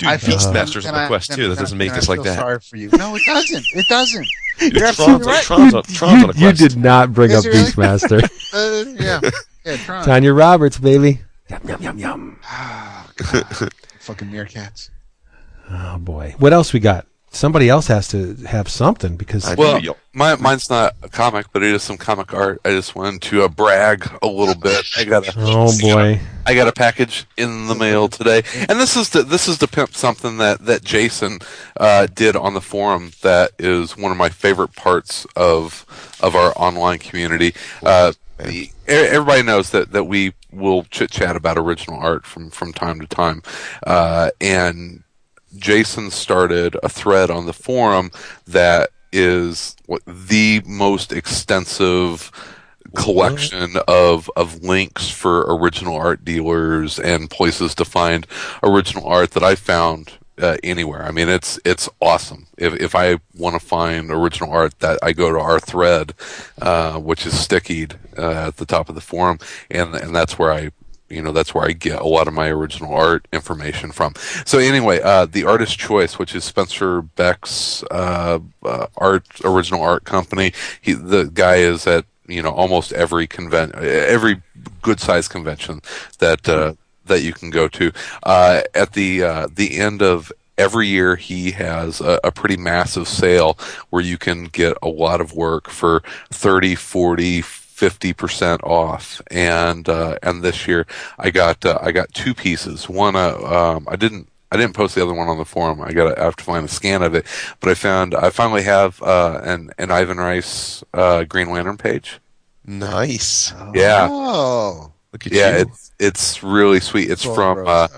Dude,
I feel-
Beastmaster's
and
on
I-
the quest
and-
too. That doesn't make this
I
like that.
Sorry for you. No, it doesn't. It doesn't.
Dude,
You're
Tron's, on,
right.
Tron's, on, Tron's on a
you did not bring
Is
up
really?
Beastmaster.
Uh, yeah. Yeah, Tron.
Tanya Roberts, baby. Yum yum yum yum.
Ah, God. Fucking meerkats.
Oh boy, what else we got? Somebody else has to have something because
I-
Well, my, mine's not a comic, but it is some comic art. I just wanted to uh, brag a little bit. I got a
oh boy,
I got a package in the mail today, and this is to, this is to pimp something that that Jason uh, did on the forum. That is one of my favorite parts of of our online community. Uh, the, everybody knows that that we will chit chat about original art from from time to time, uh, and Jason started a thread on the forum that is what, the most extensive collection of of links for original art dealers and places to find original art that I found uh, anywhere. I mean, it's it's awesome. If if I want to find original art, that I go to our thread, uh, which is stickied uh, at the top of the forum, and and that's where I you know that's where I get a lot of my original art information from. So anyway, uh, the artist choice, which is Spencer Beck's uh, uh, art original art company, he the guy is at you know almost every convent every good sized convention that uh, that you can go to. Uh, at the uh, the end of every year he has a, a pretty massive sale where you can get a lot of work for 30 40 50% off and uh, and this year I got uh, I got two pieces one uh, um, I didn't I didn't post the other one on the forum. I got to have to find a scan of it, but I found I finally have uh, an an Ivan Reis uh, Green Lantern page.
Nice.
Yeah.
Oh.
Look at
Yeah,
you.
it's it's really sweet. It's from uh,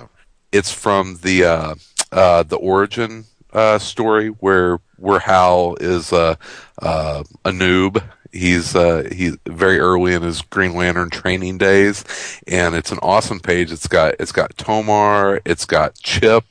it's from the uh, uh, the origin uh, story where where Hal is uh, uh, a noob. He's uh, he's very early in his Green Lantern training days, and it's an awesome page. It's got it's got Tomar, it's got Chip,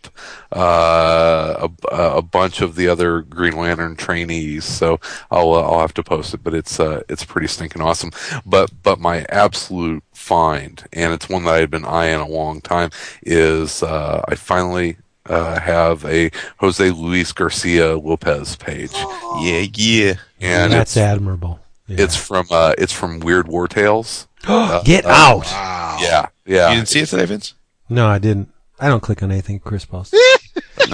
uh, a, a bunch of the other Green Lantern trainees. So I'll uh, I'll have to post it, but it's uh, it's pretty stinking awesome. But but my absolute find, and it's one that I had been eyeing a long time, is uh, I finally uh, have a Jose Luis Garcia Lopez page,
yeah, yeah.
and
that's
it's
admirable. Yeah.
it's from uh, it's from Weird War Tales.
Get
uh,
out!
Wow.
Yeah,
You didn't see it today, Vince?
No, I didn't. I don't click on anything Chris posts.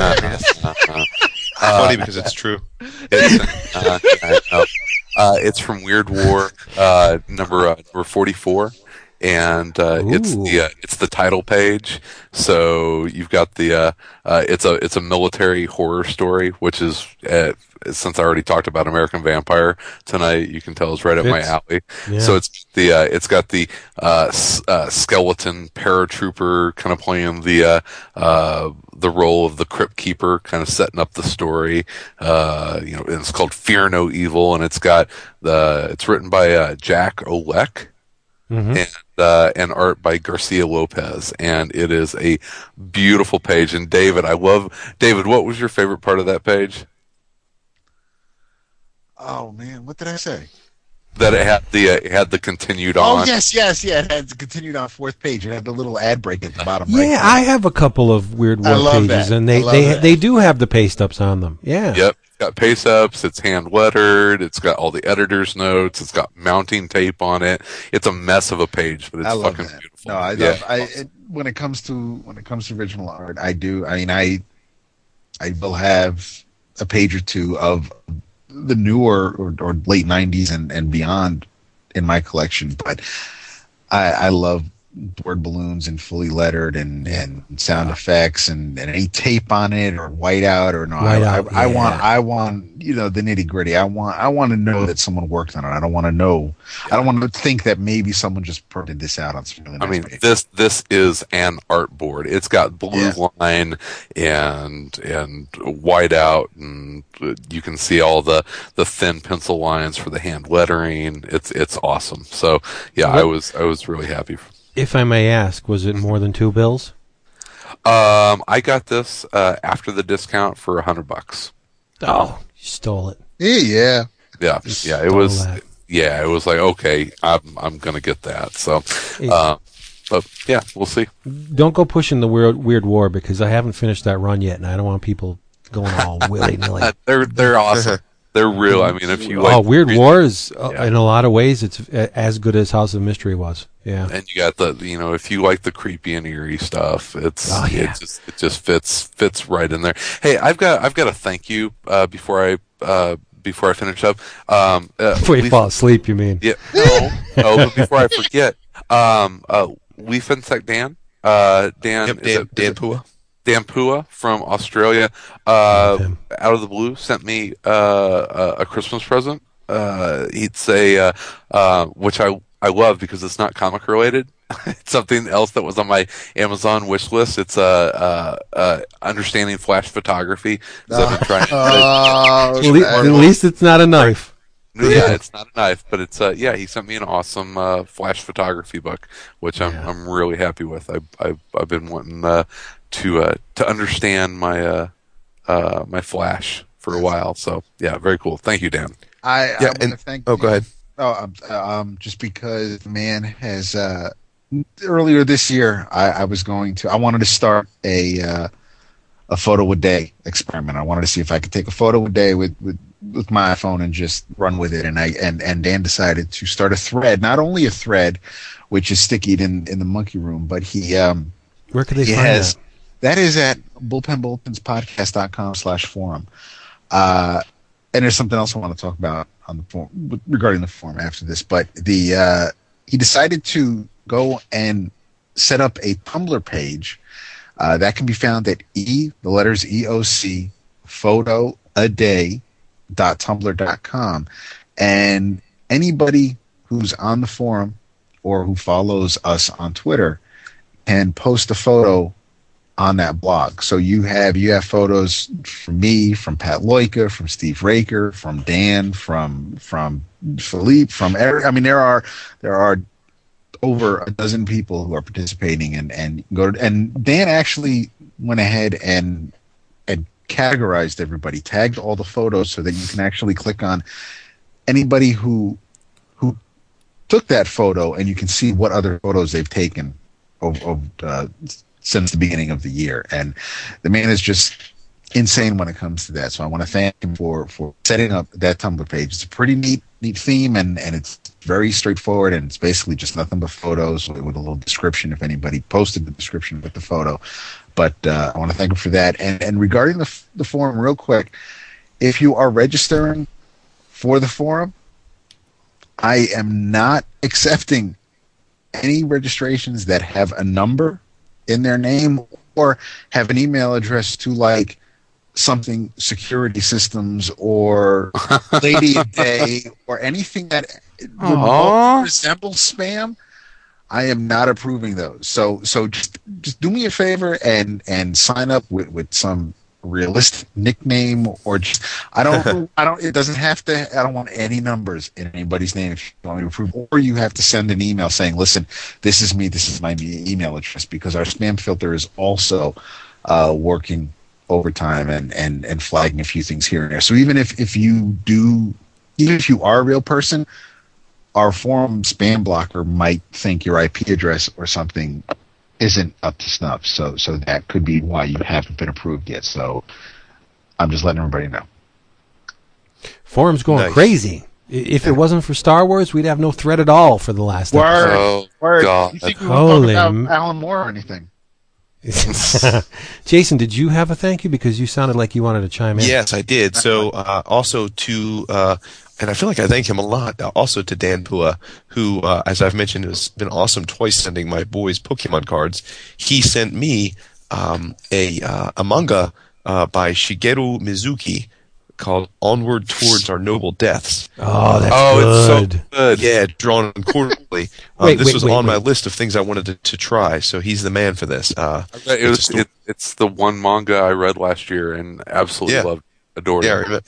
Funny because it's true.
It's, uh, I. Uh, it's from Weird War uh, number uh, number forty four, and uh, it's the uh, it's the title page. So you've got the uh, uh, it's a it's a military horror story, which is uh, since I already talked about American Vampire tonight, you can tell it's right up my alley.
Yeah.
So it's the uh, it's got the uh, s- uh, skeleton paratrooper kind of playing the uh, uh, the role of the crypt keeper, kind of setting up the story. Uh, you know, and it's called Fear No Evil, and it's got the it's written by uh, Jack Oleck
Mhm.
and uh, and art by Garcia Lopez, and it is a beautiful page. And David, I love David. What was your favorite part of that page?
Oh man, what did I say?
That it had the uh, it had the continued on.
Oh yes, yes, yeah. It had continued on fourth page. It had the little ad break at the bottom.
Yeah,
right
I have a couple of weird
I
pages,
that.
and they they
that.
they do have the paste ups on them. Yeah.
Yep. It's got pace ups, it's hand lettered, it's got all the editor's notes, it's got mounting tape on it. It's a mess of a page, but it's
I love
fucking
that.
beautiful.
No, I
yeah.
love. I it, when it comes to when it comes to original art, I do. I mean, I I will have a page or two of the newer or, or late '90s and and beyond in my collection, but I, I love word balloons and fully lettered and and sound effects and, and any tape on it or whiteout or no I,
Whiteout,
I, I want
yeah.
I want you know the nitty gritty I want I want to know that someone worked on it I don't want to know I don't want to think that maybe someone just printed this out on some really
I mean,
paper.
this this is an art board. It's got blue
Yeah.
line and and white out, and uh, you can see all the the thin pencil lines for the hand lettering. It's it's awesome. So yeah, I was I was really happy.
If I may ask, was it more than two bills?
Um, I got this uh, after the discount for a hundred bucks.
Oh, you stole it.
yeah yeah
Yeah, yeah, it was.
that.
Yeah, it was like okay, I'm I'm gonna get that. So,
Hey.
uh, but yeah, we'll see.
Don't go pushing the weird weird war because I haven't finished that run yet, and I don't want people going all willy nilly.
They're they're awesome. They're real. I mean, if you like
oh, Weird
read-
War is uh,
Yeah.
in a lot of ways it's uh, as good as House of Mystery was. Yeah.
and you got the you know if you like the creepy and eerie stuff it's
Oh, yeah.
it just it just fits fits right in there hey i've got i've got a thank you uh before i uh before i finish up um uh,
Before you
Leaf-
fall asleep, you mean?
yeah no no but before i forget um uh leaf insect dan uh dan
Yep, Dan,
it-
Dan Pua.
Dan Pua from Australia, uh, out of the blue, sent me uh, a, a Christmas present. Uh, he'd say, uh, uh, which I I love because it's not comic related. it's something else that was on my Amazon wish list. It's uh, uh, uh, understanding flash photography. 'cause I've been trying.
Oh,
At le- at least it's not a knife.
yeah, it's not a knife, but it's uh, yeah. He sent me an awesome uh, flash photography book, which I'm
Yeah.
I'm really happy with. I I've, I've been wanting uh, to uh, to understand my uh, uh, my flash for a while. So yeah, very cool. Thank you, Dan.
I, I
Yeah,
want to
and-
thank.
Oh, go ahead.
Oh, um, just because man has uh, earlier this year, I, I was going to. I wanted to start a uh, a photo a day experiment. I wanted to see if I could take a photo a day with with with my iPhone and just run with it. And I and and Dan decided to start a thread, not only a thread, which is stickied in in the monkey room, but he um
Where could they
he
find
has
that?
that is at bullpenbulletinspodcast.com slash forum uh and there's something else i want to talk about on the forum regarding the forum after this but the uh he decided to go and set up a tumblr page uh, that can be found at e the letters eoc photo a day dot tumblr dot com. And anybody who's on the forum or who follows us on twitter can post a photo on that blog. So you have you have photos from me, from Pat Loika, from Steve Raker, from Dan, from from Philippe, from Eric. I mean, there are there are over a dozen people who are participating, and and go to, and Dan actually went ahead and and categorized everybody, tagged all the photos so that you can actually click on anybody who who took that photo, and you can see what other photos they've taken of, of uh, since the beginning of the year. And the man is just insane when it comes to that. So I want to thank him for for setting up that Tumblr page. It's a pretty neat neat theme, and and it's very straightforward, and it's basically just nothing but photos with, a little description if anybody posted the description with the photo. But uh, I want to thank him for that. And and regarding the the forum, real quick, if you are registering for the forum, I am not accepting any registrations that have a number in their name or have an email address to like something security systems or lady day or anything that resembles spam i am not approving those. So so just just do me a favor and and sign up with with some realistic nickname or just i don't i don't it doesn't have to i don't want any numbers in anybody's name. If you want me to approve or you have to send an email saying listen this is me this is my email address because our spam filter is also uh, working overtime and and and flagging a few things here and there. So even if if you do even if you are a real person our forum spam blocker might think your ip address or something isn't up to snuff so so that could be why you haven't been approved yet so i'm just letting everybody know
Forum's going
Nice.
crazy. I- If it wasn't for Star Wars, we'd have no thread at all for the last
Word.
Oh
Word.
God.
You think we
Holy
won't talk
m-
about Alan Moore or anything?
Jason, did you have a thank you? Because you sounded like you wanted to chime in.
Yes, I did. So uh, also to, uh, and I feel like I thank him a lot. uh, Also to Dan Pua, who, uh, as I've mentioned, has been awesome twice sending my boys Pokemon cards. He sent me um, a uh, a manga uh, by Shigeru Mizuki called "Onward Towards Our Noble Deaths."
Oh, that's
oh,
good.
it's so good.
Yeah, drawn quarterly. Um,
Wait,
this
wait,
was
wait,
on my list of things I wanted to, to try. So he's the man for this. Uh,
It
it's
was,
a sto-
it, it's the one manga I read last year and absolutely
Yeah.
loved, adored.
Yeah,
it.
remember,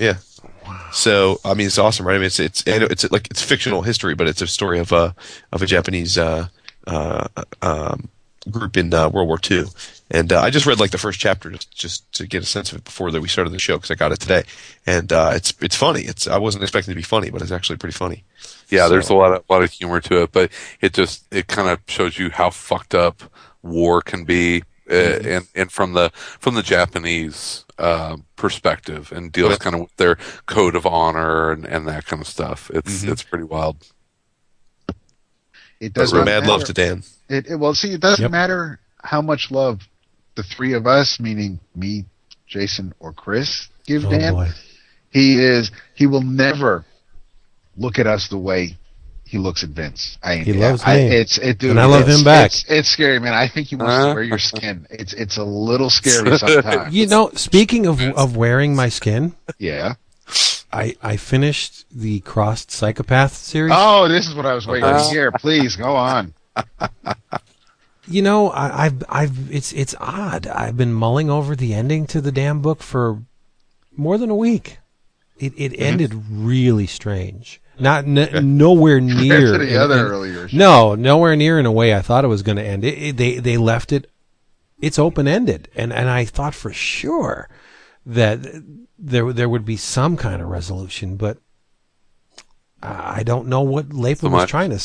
So I mean, it's awesome, right? I mean, it's it's it's like it's fictional history, but it's a story of a of a Japanese uh, uh, um, group in uh, World War II. And uh, I just read like the first chapter just just to get a sense of it before that we started the show because I got it today, and uh, it's it's funny. It's I wasn't expecting it to be funny, but it's actually pretty funny.
Yeah,
So-
there's a lot of lot of humor to it, but it just it kind of shows you how fucked up war can be, uh,
Mm-hmm.
and and from the from the Japanese uh, perspective, and deals
Yeah.
kind of with their code of honor and, and that kind of stuff. It's
Mhm.
it's pretty wild.
It does not
Mad
matter.
love to Dan.
It, it well, see, it doesn't
Yep.
matter how much love the three of us, meaning me, Jason, or Chris, give
Oh
Dan.
boy.
He is. He will never look at us the way he looks at Vince. I,
He loves
I,
me.
It's it, dude.
And I love
it's-
him back.
It's, it's scary, man. I think he wants to
Uh.
wear your skin. It's it's a little scary sometimes.
You know, speaking of of wearing my skin,
yeah.
I I finished the Crossed Psychopath series.
Oh, this is what I was waiting
Uh.
to hear. Please go on.
You know, I, I've I've it's it's odd. I've been mulling over the ending to the damn book for more than a week. It it
Mm-hmm.
ended really strange. Not n- nowhere near
to the
in-
other
in-
earlier show.
No, nowhere near in a way I thought it was going to end. It, it- they they left it. It's open ended, and and I thought for sure that there there would be some kind of resolution, but I don't know what Lapham
So
was trying to.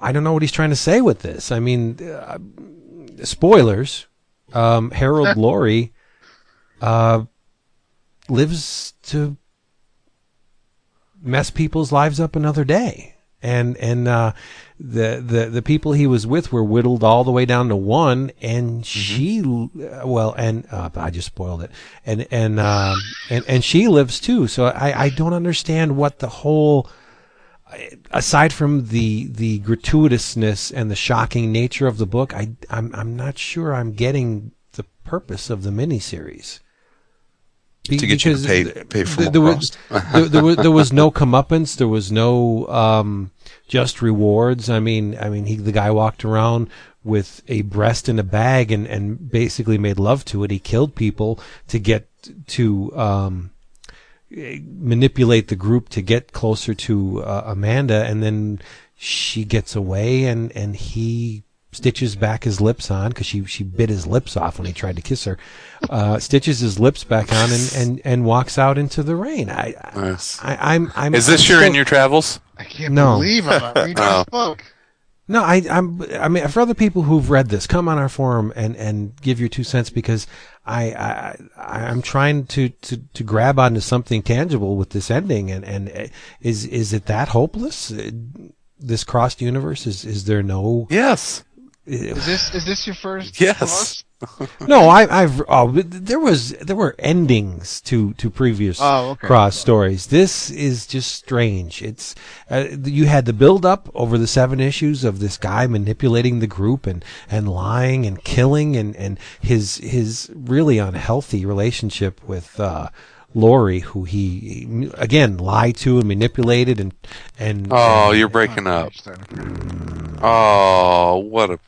I don't know what he's trying to say with this. I mean, uh, spoilers. Um, Harold Laurie uh, lives to mess people's lives up another day. And and uh, the the the people he was with were whittled all the way down to one, and she uh, well, and uh, I just spoiled it, and and um, and and she lives too. So I I don't understand what the whole aside from the the gratuitousness and the shocking nature of the book, I I'm I'm not sure I'm getting the purpose of the miniseries.
To get you to pay- pay for
th-
more
there was, there, there was there was no comeuppance. There was no um, just rewards. I mean, I mean, he the guy walked around with a breast in a bag and and basically made love to it. He killed people to get to um, manipulate the group to get closer to uh, Amanda, and then she gets away, and and he stitches back his lips on because she she bit his lips off when he tried to kiss her. Uh, stitches his lips back on and, and, and walks out into the rain. I, I,
Nice.
I I'm I'm.
Is this
I'm
your
still-
in your travels?
I can't
No.
believe I'm not reading
Oh.
this book.
No, I, I'm. I mean, for other people who've read this, come on our forum and, and give your two cents because I, I I'm trying to, to, to grab onto something tangible with this ending and, and uh, is is it that hopeless? Uh, This crossed universe is is there no?
Yes.
Is this is this your first?
Yes.
cross?
No, I, I've oh, there was there were endings to to previous
Oh, okay.
cross stories. This is just strange. It's uh, you had the build up over the seven issues of this guy manipulating the group and and lying and killing and and his his really unhealthy relationship with. Uh, Lori, who he again lied to and manipulated, and and
Oh,
and-
you're breaking up. Oh, what a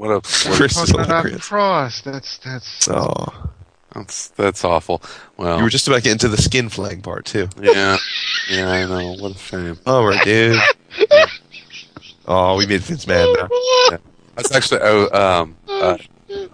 what a
Chris is
about
hilarious.
cross. That's that's.
Oh,
that's that's awful. Well,
you were just about to get into the skin flag part too.
yeah, yeah, I know. What a shame.
All right, dude. Oh, we made Vince mad now.
That's actually oh, um, uh,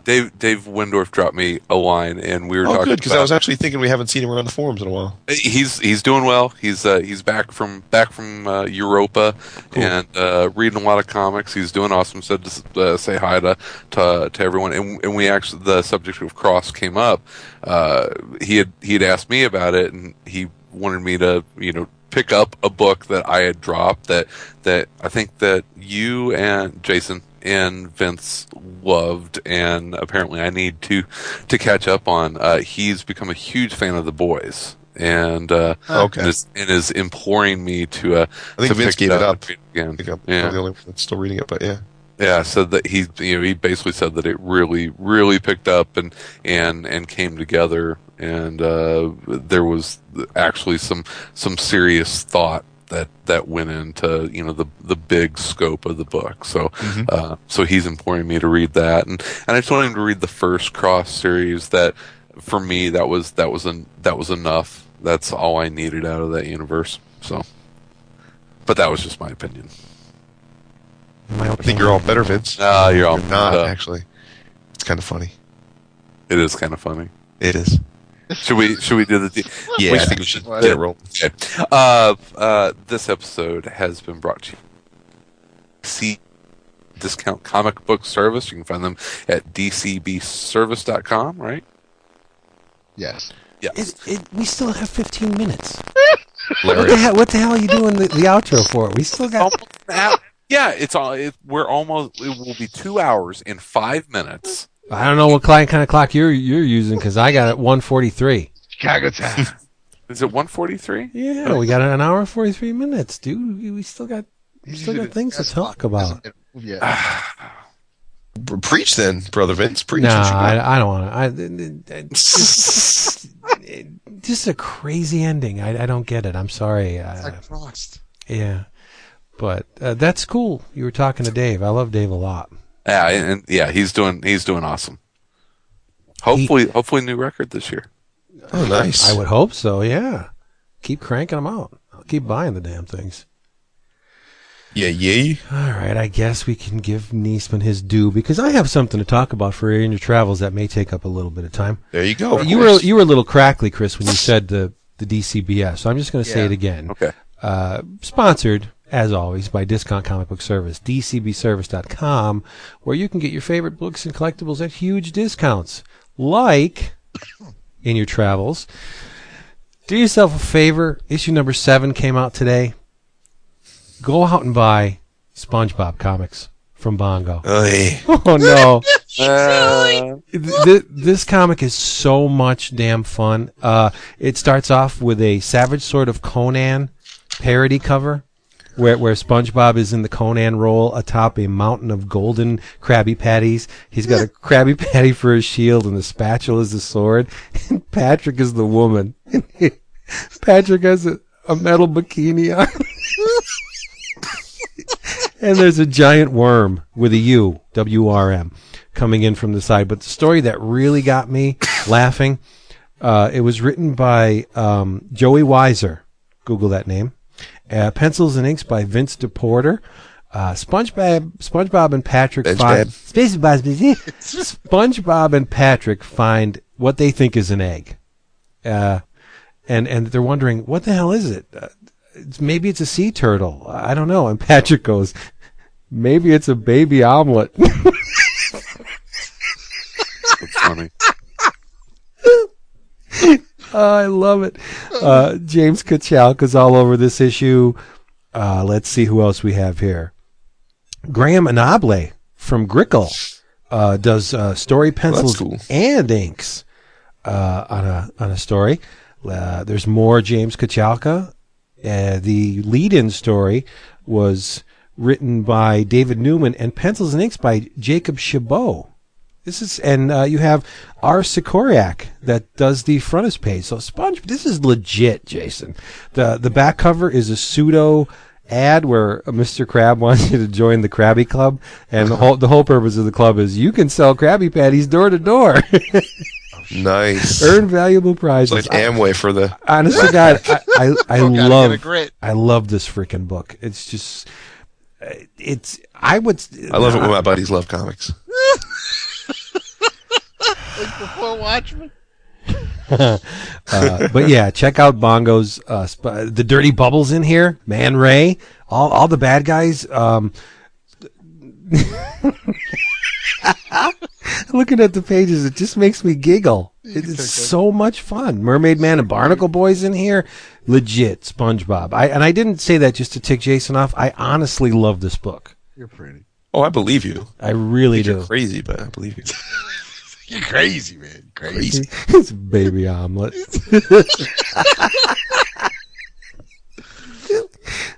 Dave Dave Windorf dropped me a line, and we were
Oh,
talking.
good, because I was actually thinking we haven't seen him around the forums in a while.
He's he's doing well. He's uh, he's back from back from uh, Europa and uh, reading a lot of comics. He's doing awesome. Said to uh, say hi to, to to everyone. And and we actually the subject of Cross came up. Uh, he had he had asked me about it, and he wanted me to you know pick up a book that I had dropped that that I think that you and Jason and Vince loved, and apparently I need to to catch up on. Uh, he's become a huge fan of the boys, and uh,
Okay.
and, is, and is imploring me to. Uh,
I think
to
Vince
pick
gave it up.
read again.
I think I'm
yeah,
the only one that's still reading it, but yeah.
yeah. Said that he, you know, he basically said that it really, really picked up and and and came together, and uh, there was actually some some serious thought that that went into you know the the big scope of the book. So uh, so he's imploring me to read that, and and I just wanted him to read the first Cross series. That for me that was that was an, that was enough. That's all I needed out of that universe. So, but that was just my opinion.
my
I think you're all better, Vince.
Ah, you're all
You're not,
uh,
actually. It's kind of funny.
It is kind of funny.
It is.
Should we should we do the de-
Yeah,
we
I think we should
What?
get it rolling.
Okay. Uh, uh, this episode has been brought to you. See discount comic book service. You can find them at dcbservice.com, right?
Yes.
Yes.
It, it, we still have 15 minutes. What the hell? What the hell are you doing the, the outro for? We still got.
Almost an hour. Yeah, it's all. It, we're almost. It will be two hours in five minutes.
I don't know what client kind of clock you're you're using because I got it 143.
Chicago time.
Is it one forty three?
Yeah, we got an hour and 43 minutes, dude. We we still got we still got things to talk about.
Doesn't move yet.
Pre- Preach then, brother Vince. Preach.
Nah,
what you got.
I, I don't want to. I, it- it- just, just a crazy ending. I, I don't get it. I'm sorry.
It's
Uh,
like Frost.
yeah, but uh, that's cool. You were talking to Dave. I love Dave a lot.
Yeah, and, and yeah, he's doing. He's doing awesome. Hopefully, hopefully, new record this year.
oh, nice.
I would hope so. Yeah, keep cranking them out. I'll keep buying the damn things.
yeah, yay.
All right, I guess we can give Niesman his due because I have something to talk about for in your travels that may take up a little bit of time.
There you go. of
you were you were a little crackly, Chris, when you said the the DCBS. So I'm just going to say
Yeah.
it again.
Okay.
Uh, sponsored as always by Discount Comic Book Service, dcbservice.com, where you can get your favorite books and collectibles at huge discounts. Like in your travels, do yourself a favor. Issue number seven came out today. Go out and buy SpongeBob comics from Bongo.
Oy.
Oh no.
Uh,
Th- this comic is so much damn fun. Uh, it starts off with a Savage Sword of Conan parody cover, where where SpongeBob is in the Conan role atop a mountain of golden Krabby Patties. He's got a Krabby Patty for his shield, and the spatula is the sword. And Patrick is the woman. Patrick has a, a metal bikini on. and there's a giant worm with a U, W R M, coming in from the side. But the story that really got me laughing, uh, it was written by um, Joey Weiser. Google that name. Uh, pencils and inks by Vince DePorter. Uh, SpongeBob, SpongeBob and Patrick find SpongeBob, SpongeBob and Patrick find what they think is an egg, uh, and and they're wondering what the hell is it. Uh, it's, maybe it's a sea turtle. I don't know. And Patrick goes, maybe it's a baby omelet.
it's funny.
Oh, I love it. Uh, James Kochalka's all over this issue. Uh, let's see who else we have here. Graham Anable from Grickle uh, does uh, story pencils
cool.
and inks uh, on a on a story. Uh, there's more James Kochalka. Uh, the lead-in story was written by David Newman and pencils and inks by Jacob Chabot. This is, and uh, you have R. Sikoryak that does the frontis page. So Sponge, this is legit, Jason. the The back cover is a pseudo ad where uh, Mr. Crab wants you to join the Krabby Club, and the whole the whole purpose of the club is you can sell Krabby Patties door to door,
Nice.
earn valuable prizes.
It's like Amway for the.
I- honest to God, I I, I
Gotta
love
grit.
I love this freaking book. It's just uh, it's I would
I love it when my buddies love comics.
Before Watchmen.
uh, but yeah, check out Bongo's uh, sp- the dirty bubbles in here. Man Ray, all all the bad guys. Um, looking at the pages, it just makes me giggle. It's so much fun. Mermaid Man and Barnacle Boy's in here, legit SpongeBob. I and I didn't say that just to tick Jason off. I honestly love this book.
You're pretty.
Oh, I believe you.
I really
You're
do.
crazy, but I believe you.
You're crazy, man. Crazy.
it's baby omelet.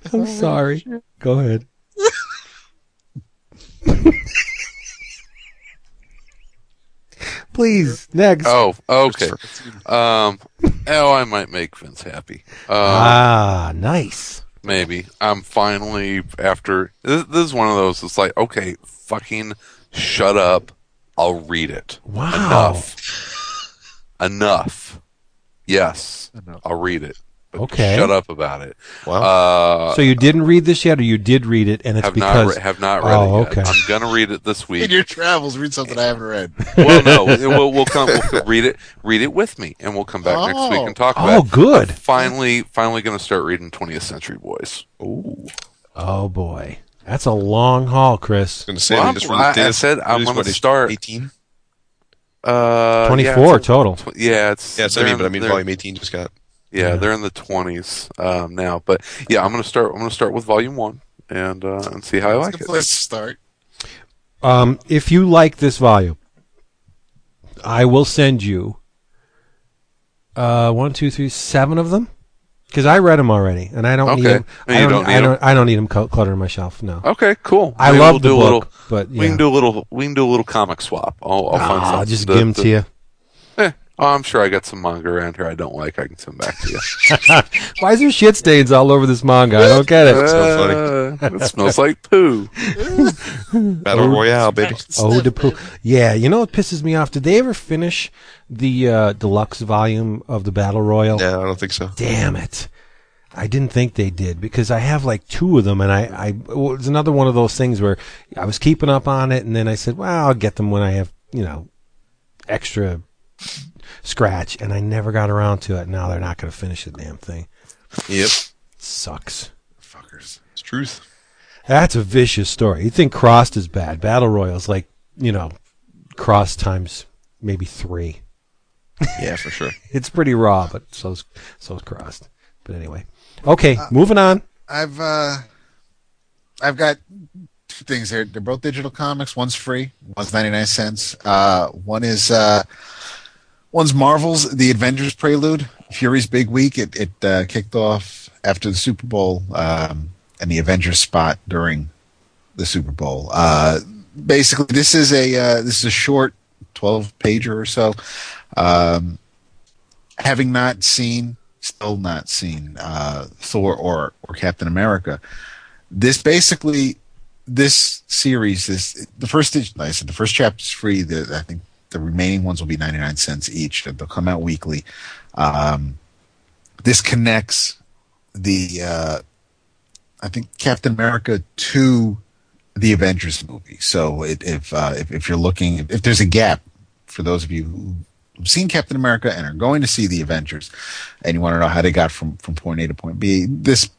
I'm sorry. Go ahead. Please, next.
Oh, okay. Um, oh, I might make Vince happy. Uh,
ah, nice.
maybe I'm finally after. This, this is one of those. It's like, okay, fucking shut up. I'll read it.
Wow.
Enough. Enough. Yes,
Enough.
I'll read it. But
Okay.
Shut up about it.
Wow.
Uh,
So you didn't read this yet, or you did read it, and it's
have
because
not re- have not read
Oh,
it yet.
okay.
I'm gonna read it this week.
In your travels, read something I haven't read.
well, no, we'll, we'll come. We'll read it. Read it with me, and we'll come back next week
Oh.
and talk
Oh,
about. Oh
good.
I'm finally, finally, gonna start reading 20th Century Boys.
Ooh.
oh boy, that's a long haul, Chris.
I was gonna say,
Well,
we just
I, I said I'm gonna start-
18?
Uh,
Twenty
yeah,
four
it's a-
total.
tw- yeah, it's
Yeah, it's I mean, but I mean, volume 18 just got.
Yeah,
Yeah.
they're in the twenties um, now. But yeah, I'm gonna start. I'm gonna start with volume one, and uh, and see how I like
Good
it.
place to start.
Um, if you like this volume, I will send you uh, one, two, three, seven of them because I read them already, and I don't need them. I don't.
don't need
I don't. I don't need them cluttering my shelf. No.
Okay, cool.
I
Maybe
love
we'll
the
do a
book,
little.
but
We can do a little. We can do a little comic swap. I'll, I'll find
Ah,
something.
I'll just
to-
give them to you.
Oh, I'm sure I got some manga around here I don't like. I can send back to you.
Why is there shit stains all over this manga? I don't get it.
so
Uh, it smells like poo.
Battle Royale, baby.
Oh, the poo. Yeah, you know what pisses me off? Did they ever finish the uh, deluxe volume of the Battle Royale?
Yeah, I don't think so.
Damn it. I didn't think they did because I have like two of them, and I, I it was another one of those things where I was keeping up on it, and then I said, "Well, I'll get them when I have you know extra scratch," and I never got around to it. Now they're not going to finish the damn thing.
Yep.
Sucks.
Fuckers.
It's truth.
That's a vicious story. You think Crossed is bad? Battle Royale's like you know Cross times maybe three.
Yeah, for sure.
It's pretty raw, but so's so's Crossed. But anyway, okay, moving on.
I've uh, I've got two things here. They're both digital comics. One's free. One's ninety nine cents. Uh, one is uh, one's Marvel's The Avengers Prelude. Fury's big week. It it uh, kicked off after the Super Bowl um, and the Avengers spot during the Super Bowl. Uh, basically, this is a uh, this is a short twelve pager or so. Um, having not seen, still not seen uh, Thor or or Captain America, this basically this series is the first. I the first chapter is free. The I think the remaining ones will be ninety nine cents each. They'll come out weekly. Um, this connects the uh, I think Captain America to the Avengers movie. So it, if, uh, if if you're looking, if there's a gap for those of you who have seen Captain America and are going to see the Avengers, and you want to know how they got from from point A to point B, this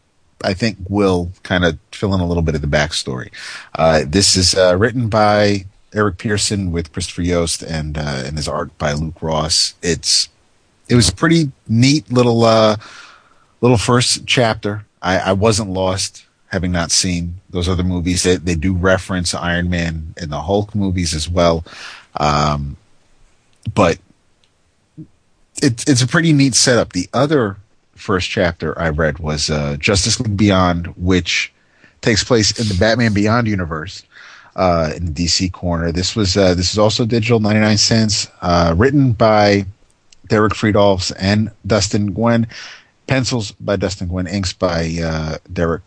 I think will kind of fill in a little bit of the backstory. Uh, this is uh, written by Eric Pearson with Christopher Yost and uh, and his art by Luke Ross. It's it was a pretty neat little uh, little first chapter. I, I wasn't lost having not seen those other movies. They, they do reference Iron Man and the Hulk movies as well, um, but it's it's a pretty neat setup. The other first chapter I read was uh, Justice League Beyond, which takes place in the Batman Beyond universe uh, in the DC corner. This was uh, this is also digital, ninety nine cents, uh, written by Derek Fridolfs and Dustin Nguyen, pencils by Dustin Nguyen, inks by uh, Derek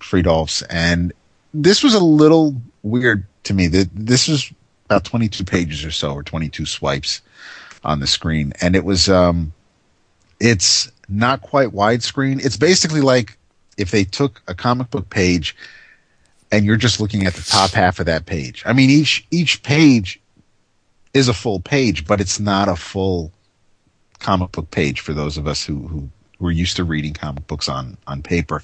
Fridolfs, and this was a little weird to me. This was about twenty two pages or so, or twenty two swipes on the screen, and it was um, it's not quite widescreen. It's basically like if they took a comic book page and you're just looking at the top half of that page. I mean, each each page is a full page, but it's not a full comic book page for those of us who who we're used to reading comic books on on paper.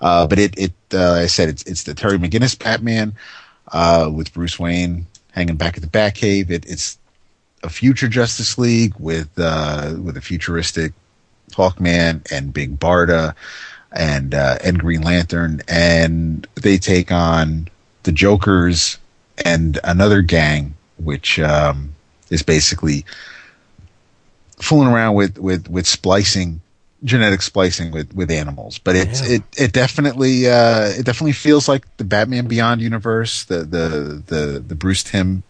Uh, but it it uh, I said it's it's the Terry McGinnis Batman uh, with Bruce Wayne hanging back at the Batcave. It, it's a future Justice League with uh, with a futuristic Hawkman and Big Barda and uh, and Green Lantern, and they take on the Jokers and another gang, which um, is basically fooling around with with with splicing genetic splicing with with animals but it
Yeah.
it it definitely uh it definitely feels like the batman beyond universe the the the the bruce timm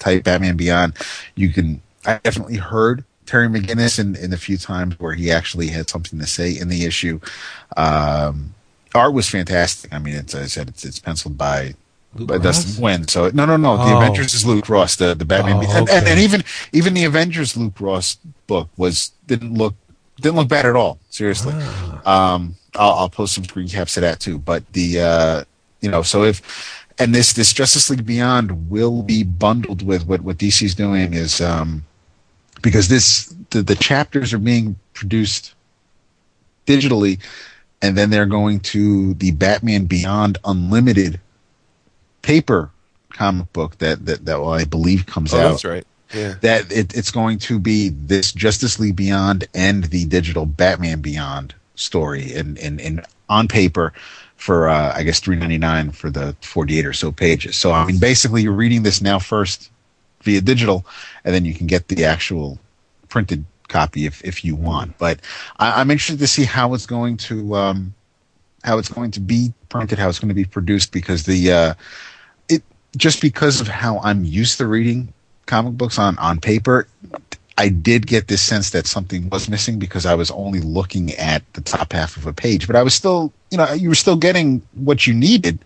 type batman beyond you can i definitely heard terry mcginnis in in the few times where he actually had something to say in the issue um art was fantastic i mean it's as i said it's it's penciled by
Luke
by
Ross?
Dustin Nguyen. So no, no, no. The
Oh.
Avengers is Luke Ross. The the Batman,
Oh,
and, and, and even even the Avengers Luke Ross book was didn't look didn't look bad at all. Seriously.
Ah.
Um, I'll, I'll post some screen caps to that too. But the uh, you know, so if and this this Justice League Beyond will be bundled with what what DC's doing is um, because this the, the chapters are being produced digitally, and then they're going to the Batman Beyond Unlimited paper comic book that that, that I believe comes
Oh,
out
that's right. Yeah.
that it, it's going to be this Justice League Beyond and the digital Batman Beyond story and in, in on paper for uh, I guess three ninety nine for the forty eight or so pages. So I mean, basically, you're reading this now first via digital, and then you can get the actual printed copy if if you want. But I, I'm interested to see how it's going to um, how it's going to be printed, how it's going to be produced, because the uh, it just because of how I'm used to reading comic books on on paper. I did get this sense that something was missing because I was only looking at the top half of a page, but I was still, you know, you were still getting what you needed,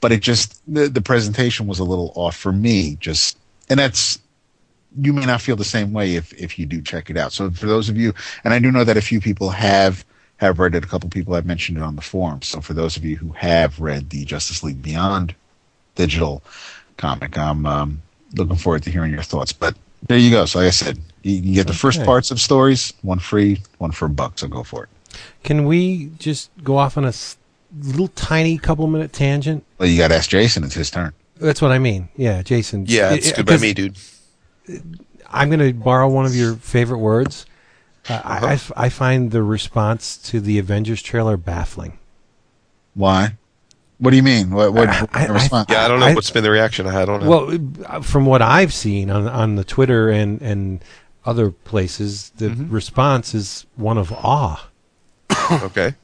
but it just the, the presentation was a little off for me. Just and that's you may not feel the same way if if you do check it out. So for those of you, and I do know that a few people have have read it. A couple people have mentioned it on the forum. So for those of you who have read the Justice League Beyond digital comic, I'm um, looking forward to hearing your thoughts. But there you go. So like I said, you, you get the first
Okay.
parts of stories, one free, one for a buck. So go for it.
Can we just go off on a little tiny couple minute tangent?
Well, you got to ask Jason. It's his turn.
That's what I mean. Yeah, Jason.
Yeah,
It-
it's
it-
good by me, dude.
I'm going to borrow one of your favorite words. Uh,
Uh-huh.
I, I f- I find the response to the Avengers trailer baffling.
Why? What do you mean? What? What?
I-
what
I-
response?
Yeah, I don't know
I-
what's been the reaction. I don't know.
Well, uh, from what I've seen on on the Twitter and and other places, the
Mm-hmm.
response is one of awe.
okay.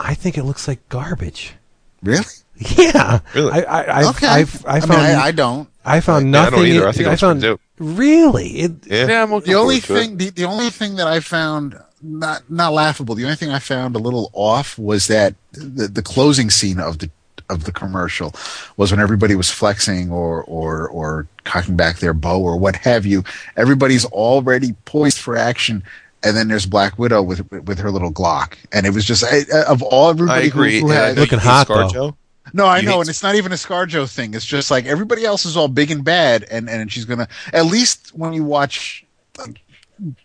I think it looks like garbage.
really?
Yeah,
Really?
I, I, I've,
Okay.
I've, I
I,
found
mean, I, I don't.
I found
Yeah, I don't
nothing.
either. I think it looks
found really it.
Yeah.
Yeah, I'm looking
The only
forward
thing, the, the only thing that I found not not laughable. The only thing I found a little off was that the the closing scene of the of the commercial was when everybody was flexing or or or cocking back their bow or what have you. Everybody's already poised for action. And then there's Black Widow with with her little Glock, and it was just I, of all everybody who-
agree.
who,
and I
had,
know
Looking hot, though.
No, I
You
know, and it's not even a ScarJo thing. It's just like everybody else is all big and bad, and and she's gonna at least when you watch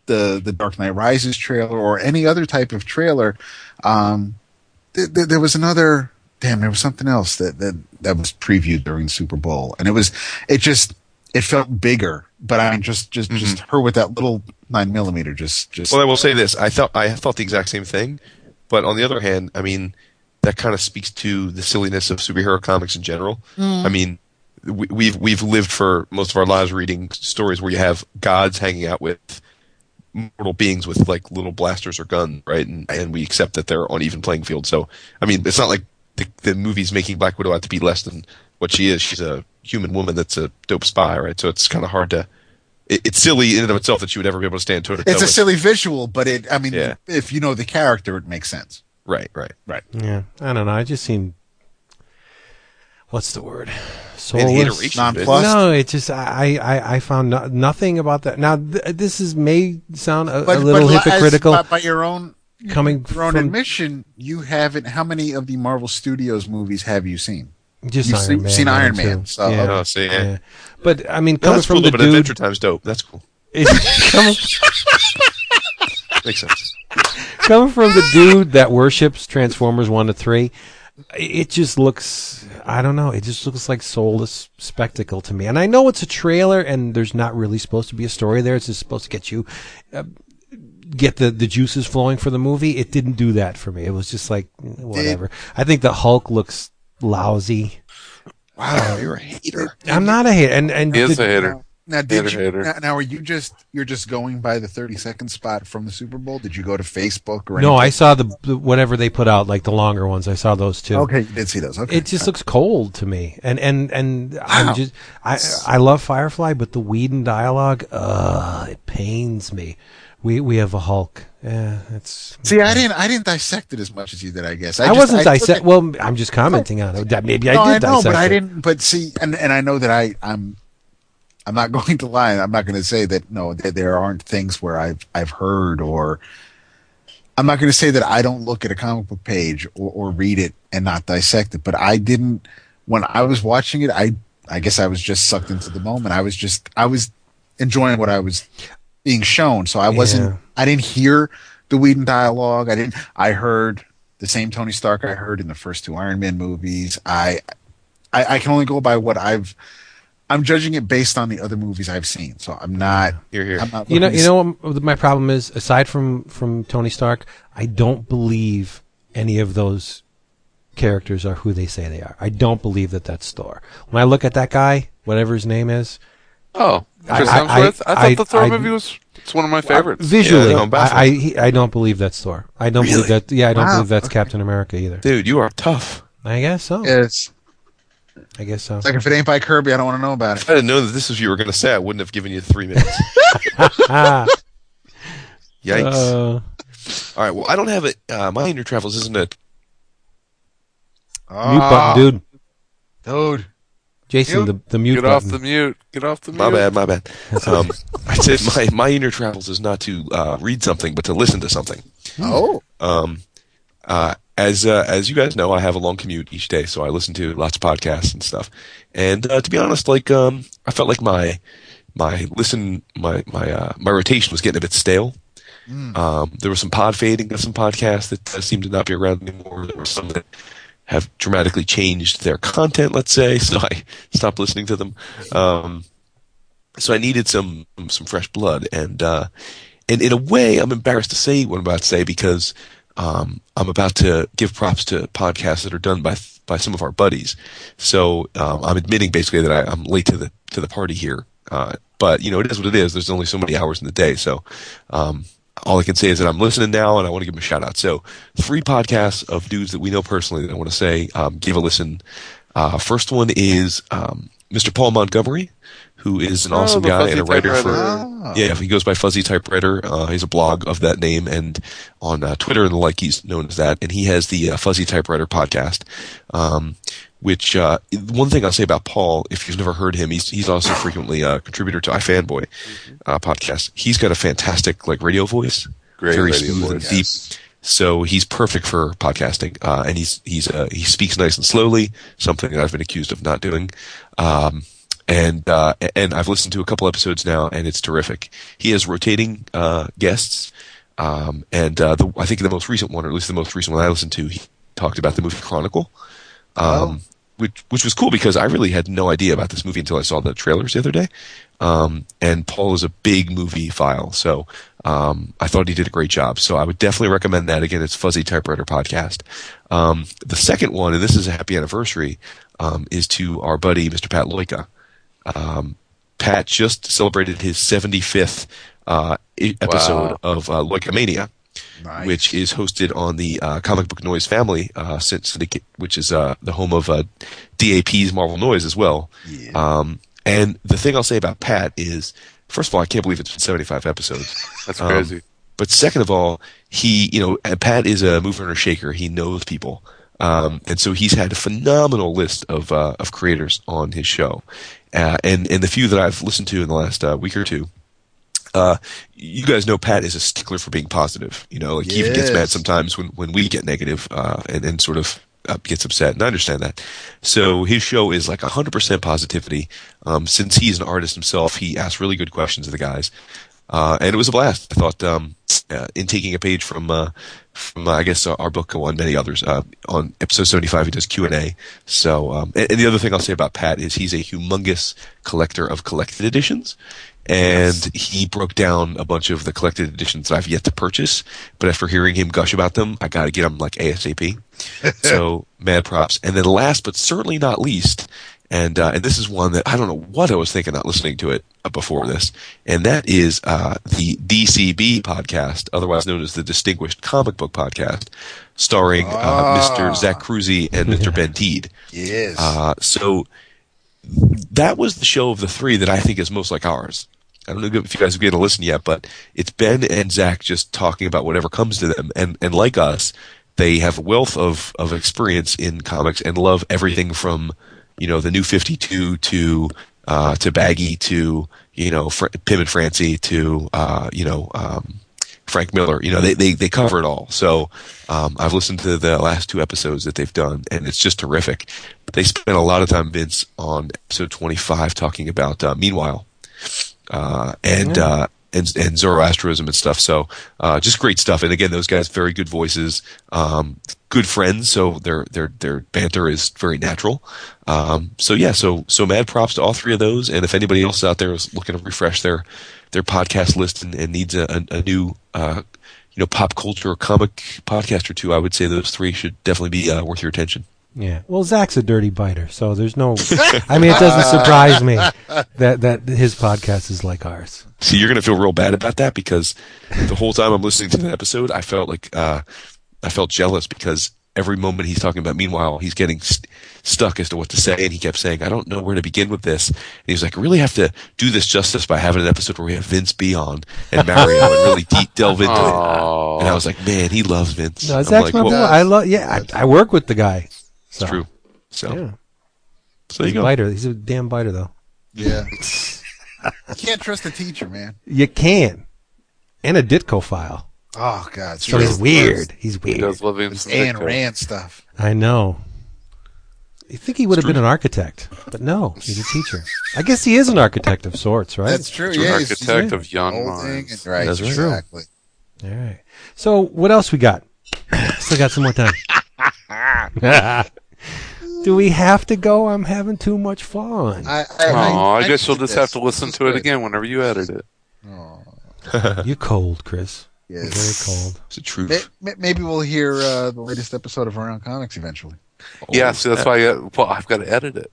the the Dark Knight Rises trailer or any other type of trailer, um, th- th- there was another. Damn, there was something else that that that was previewed during Super Bowl, and it was it just it felt bigger. But I mean, just just just her with that little nine millimeter, just just
Well, I will say this: I thought I thought the exact same thing, but on the other hand, I mean, that kind of speaks to the silliness of superhero comics in general. Mm. I mean, we, we've we've lived for most of our lives reading stories where you have gods hanging out with mortal beings with like little blasters or guns, right? And and we accept that they're on even playing field. So, I mean, it's not like the, the movie's making Black Widow out to be less than what she is. She's a human woman that's a dope spy, right? So it's kind of hard to. It, it's silly in and of itself that she would ever be able to stand toe to toe.
it's a silly visual, but it. I mean,
Yeah.
if you know the character, it makes sense.
Right, right.
Right.
Yeah, I don't know. I just seem. What's the word? Soulless.
iteration of it.
Nonplussed.
No, it just I I, I found no, nothing about that. Now th- this is may sound a, a little
but as-
hypocritical
by, by your own
coming
your own
from
admission, you haven't. How many of the Marvel Studios movies have you seen?
just
you've
Iron
seen-
Man.
seen Iron
and
Man,
two.
so-
yeah.
Oh, see, yeah.
yeah. But I mean,
Well,
coming
that's
from
cool,
the
but
dude,
Adventure Time's dope. That's cool.
it's coming,
Makes sense.
coming from the dude that worships Transformers one to three, it just looks. I don't know. It just looks like soulless spectacle to me. And I know it's a trailer, and there's not really supposed to be a story there. It's just supposed to get you. Uh, Get the, the juices flowing for the movie. It didn't do that for me. It was just like eh, whatever. I think the Hulk looks lousy.
Wow, you're a hater.
I'm not a hater, and and
He is
the-
a hitter.
Now, did
Hater,
you?
hater.
Now, now, are you just you're just going by the thirty second spot from the Super Bowl? Did you go to Facebook or
no, I saw the, the whatever they put out, like the longer ones. I saw those too.
Okay, you did see those. Okay,
It just looks cold to me, and and and
Wow.
I'm just I I love Firefly, but the Whedon dialogue, uh, it pains me. We we have a Hulk. Yeah, it's.
see. I didn't. I didn't dissect it as much as you did. I guess
I,
just-
wasn't
took
dissect. Well, I'm just commenting on it. That maybe I did
I know,
dissect
but I didn't. But see, and and I know that I I'm I'm not going to lie. I'm not going to say that no, that there aren't things where I've I've heard or I'm not going to say that I don't look at a comic book page or, or read it and not dissect it. But I didn't when I was watching it. I I guess I was just sucked into the moment. I was just I was enjoying what I was being shown. So I wasn't.
Yeah.
I didn't hear the Whedon dialogue. I didn't. I heard the same Tony Stark I heard in the first two Iron Man movies. I I, I can only go by what I've. I'm judging it based on the other movies I've seen, so I'm not.
You're here.
I'm not
You know, you know what my problem is. Aside from from Tony Stark, I don't believe any of those characters are who they say they are. I don't believe that that's Thor. When I look at that guy, whatever his name is,
Oh,
I-
Chris
I-
Hemsworth. I,
I-
thought the Thor
I-
movie was it's one of my favorites.
visually,
Yeah, I'm.
I, I don't believe that's Thor. I don't believe that. Yeah, I don't
Wow,
believe that's
okay.
Captain America either.
Dude, you are tough.
I guess so.
It's
I guess so.
like if it ain't by Kirby, I don't want to know about it.
If I didn't know that this was what you were going to say, I wouldn't have given you three minutes. Yikes.
uh,
All right, well, I don't have it. Uh, my inner travels isn't it?
mute
Ah,
button, dude.
dude.
Jason, the the mute
Get off
button.
the mute. Get off the mute.
My bad, my bad. Um, I said my, my inner travels is not to uh, read something, but to listen to something.
Oh,
Um, uh, as uh, as you guys know, I have a long commute each day, so I listen to lots of podcasts and stuff. And uh, to be honest, like um, I felt like my my listen my my uh, my rotation was getting a bit stale. Um, there was some pod fading of some podcasts that uh, seemed to not be around anymore. There were some that have dramatically changed their content, let's say, so I stopped listening to them. Um, so I needed some some fresh blood, and uh, and in a way, I'm embarrassed to say what I'm about to say because um, I'm about to give props to podcasts that are done by by some of our buddies. So um, I'm admitting basically that I, I'm late to the to the party here. Uh, but you know, it is what it is. There's only so many hours in the day, so um, all I can say is that I'm listening now, and I want to give them a shout out. So three podcasts of dudes that we know personally that I want to say um, give a listen. Uh, first one is um, Mr. Paul Montgomery, who is an
Oh,
awesome
the
guy and a writer for.
typewriter.
Ah.
Yeah, he goes by Fuzzy Typewriter. Uh, he's a blog of that name, and on uh, Twitter and the like, he's known as that. And he has the uh, Fuzzy Typewriter podcast, um, which uh, one thing I'll say about Paul, if you've never heard him, he's he's also frequently a contributor to iFanboy uh, podcast. He's got a fantastic like radio voice,
Great
very
radio
smooth and deep.
Yes.
So he's perfect for podcasting, uh, and he's he's uh, he speaks nice and slowly, something that I've been accused of not doing. Um, and uh, and I've listened to a couple episodes now, and it's terrific. He has rotating uh, guests, um, and uh, the, I think the most recent one, or at least the most recent one I listened to, he talked about the movie Chronicle, um, which which was cool because I really had no idea about this movie until I saw the trailers the other day. Um, and Paul is a big movie file, so um, I thought he did a great job. So I would definitely recommend that. Again, it's Fuzzy Typewriter Podcast. Um, the second one, and this is a happy anniversary, um, is to our buddy Mr. Pat Loika. Um, Pat just celebrated his 75th uh, episode
Wow.
of uh,
Nice.
which is hosted on the uh, Comic Book Noise family uh, syndicate, which is uh, the home of uh, DAP's Marvel Noise as well.
Yeah.
Um, and the thing I'll say about Pat is, first of all, I can't believe it's been 75 episodes.
That's
Um,
crazy.
But second of all, he, you know, Pat is a mover and a shaker. He knows people. Um, and so he's had a phenomenal list of, uh, of creators on his show. Uh, and, and the few that I've listened to in the last uh, week or two, uh, you guys know Pat is a stickler for being positive. You know, like he even gets mad sometimes when, when we get negative, uh, and, and sort of uh, gets upset. And I understand that. So his show is like 100% positivity. Um, since he's an artist himself, he asks really good questions of the guys. Uh, and it was a blast. I thought, um, uh, in taking a page from, uh, from, uh, I guess, uh, our book and many others, uh, on episode 75, he does Q&A. So, um, and, and the other thing I'll say about Pat is he's a humongous collector of collected editions. And he broke down a bunch of the collected editions that I've yet to purchase. But after hearing him gush about them, I gotta get them like ASAP. so, mad props. And then last but certainly not least, and uh, and this is one that I don't know what I was thinking not listening to it uh, before this, and that is uh, the DCB podcast, otherwise known as the Distinguished Comic Book Podcast, starring uh,
Ah.
Mr. Zach Cruzy and Mr. Ben Teed.
yes.
Uh, so that was the show of the three that I think is most like ours. I don't know if you guys have given a listen yet, but it's Ben and Zach just talking about whatever comes to them, and and like us, they have a wealth of of experience in comics and love everything from you know the New Fifty Two to uh, to Baggy to you know Fr- Pim and Francie to uh, you know. Um, Frank Miller. You know, they, they, they cover it all. So, um, I've listened to the last two episodes that they've done and it's just terrific. They spent a lot of time, Vince, on episode 25 talking about, uh, Meanwhile, uh, and, uh, and, and Zoroastrianism and stuff. So, uh, just great stuff. And again, those guys, very good voices, um, good friends. So their, their, their banter is very natural. Um, so yeah, so, so mad props to all three of those. And if anybody else out there is looking to refresh their, their podcast list and, and needs a, a, a new, uh, you know pop culture or comic podcast or two, I would say those three should definitely be uh, worth your attention.
Yeah. Well, Zach's a dirty biter, so there's no. I mean, it doesn't surprise me that that his podcast is like ours.
See, you're gonna feel real bad about that because the whole time I'm listening to the episode, I felt like uh, I felt jealous because every moment he's talking about. Meanwhile, he's getting st- stuck as to what to say, and he kept saying, "I don't know where to begin with this." And he was like, "I really have to do this justice by having an episode where we have Vince be on and Mario and really deep delve into it." And I was like, "Man, he loves Vince."
No,
I'm like,
my
well.
I love. Yeah, I, I work with the guy. So,
It's true. So,
Yeah.
so there
He's
you
a
go.
biter. He's a damn biter, though.
Yeah. you can't trust a teacher, man.
You can, and a Ditko file.
Oh God.
So he's weird. He's weird.
He
weird.
does love him some
Ayn Rand stuff.
I know. You think he would have been an architect, but no, he's a teacher. I guess he is an architect of sorts, right?
That's true.
He's an
Yeah, he's-
architect
he's
of young
molding
minds.
right.
That's right.
Exactly.
All right. So what else we got? Still got some more time. Do we have to go? I'm having too much fun.
I, I,
Oh, I, guess you'll just
this.
have to listen
This is
to it again whenever you edit it.
Oh,
You're cold, Chris.
Yes.
Very cold.
It's the truth.
May- may- Maybe we'll hear uh, the latest episode of Around Comics eventually.
yeah, see, that's why. I, well, I've got to edit it.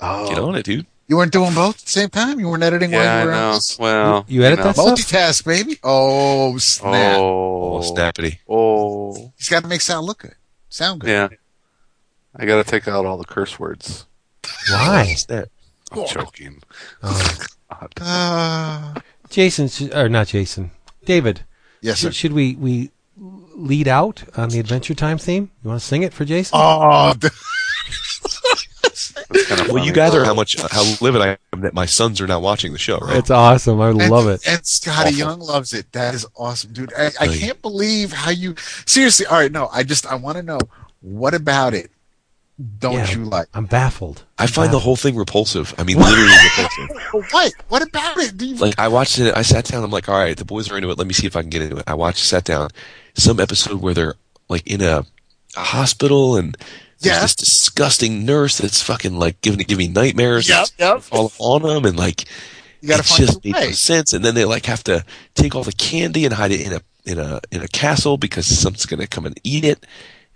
Oh,
Get on it, dude.
you weren't doing both at the same time. You weren't editing
Yeah, I
while you were
know.
out.
Well,
You edit
know.
that stuff?
Multitask, baby. Oh snap!
Oh,
Oh,
snappity.
oh,
He's got to make sound look good, sound good.
yeah. I got to take out all the curse words.
Why?
Snap.
I'm joking.
Oh.
Uh,
Jason, or not Jason, David.
Yes, sir.
Should, should we we lead out on the Adventure Time theme? You want to sing it for Jason?
Oh, d-
That's kind of
Well, you gather how much how livid I am that my sons are now watching the show, right?
It's awesome. I
and,
love it.
And Scotty
Awful.
Young loves it. That is awesome, dude. I, I can't believe how you seriously. All right, no, I just I want to know what about it don't
Yeah.
you like?
I'm baffled.
I find the whole thing repulsive. I mean, literally repulsive.
What? What about it? Do you,
Like I watched it, I sat down. I'm like, all right, the boys are into it. Let me see if I can get into it. I watched, sat down, some episode where they're like in a, a hospital and there's
Yeah.
this disgusting nurse that's fucking like giving giving nightmares.
Yep, yep.
All on them and like
you got to
it
find
just
your
made no sense. And then they like have to take all the candy and hide it in a in a in a castle because something's gonna come and eat it.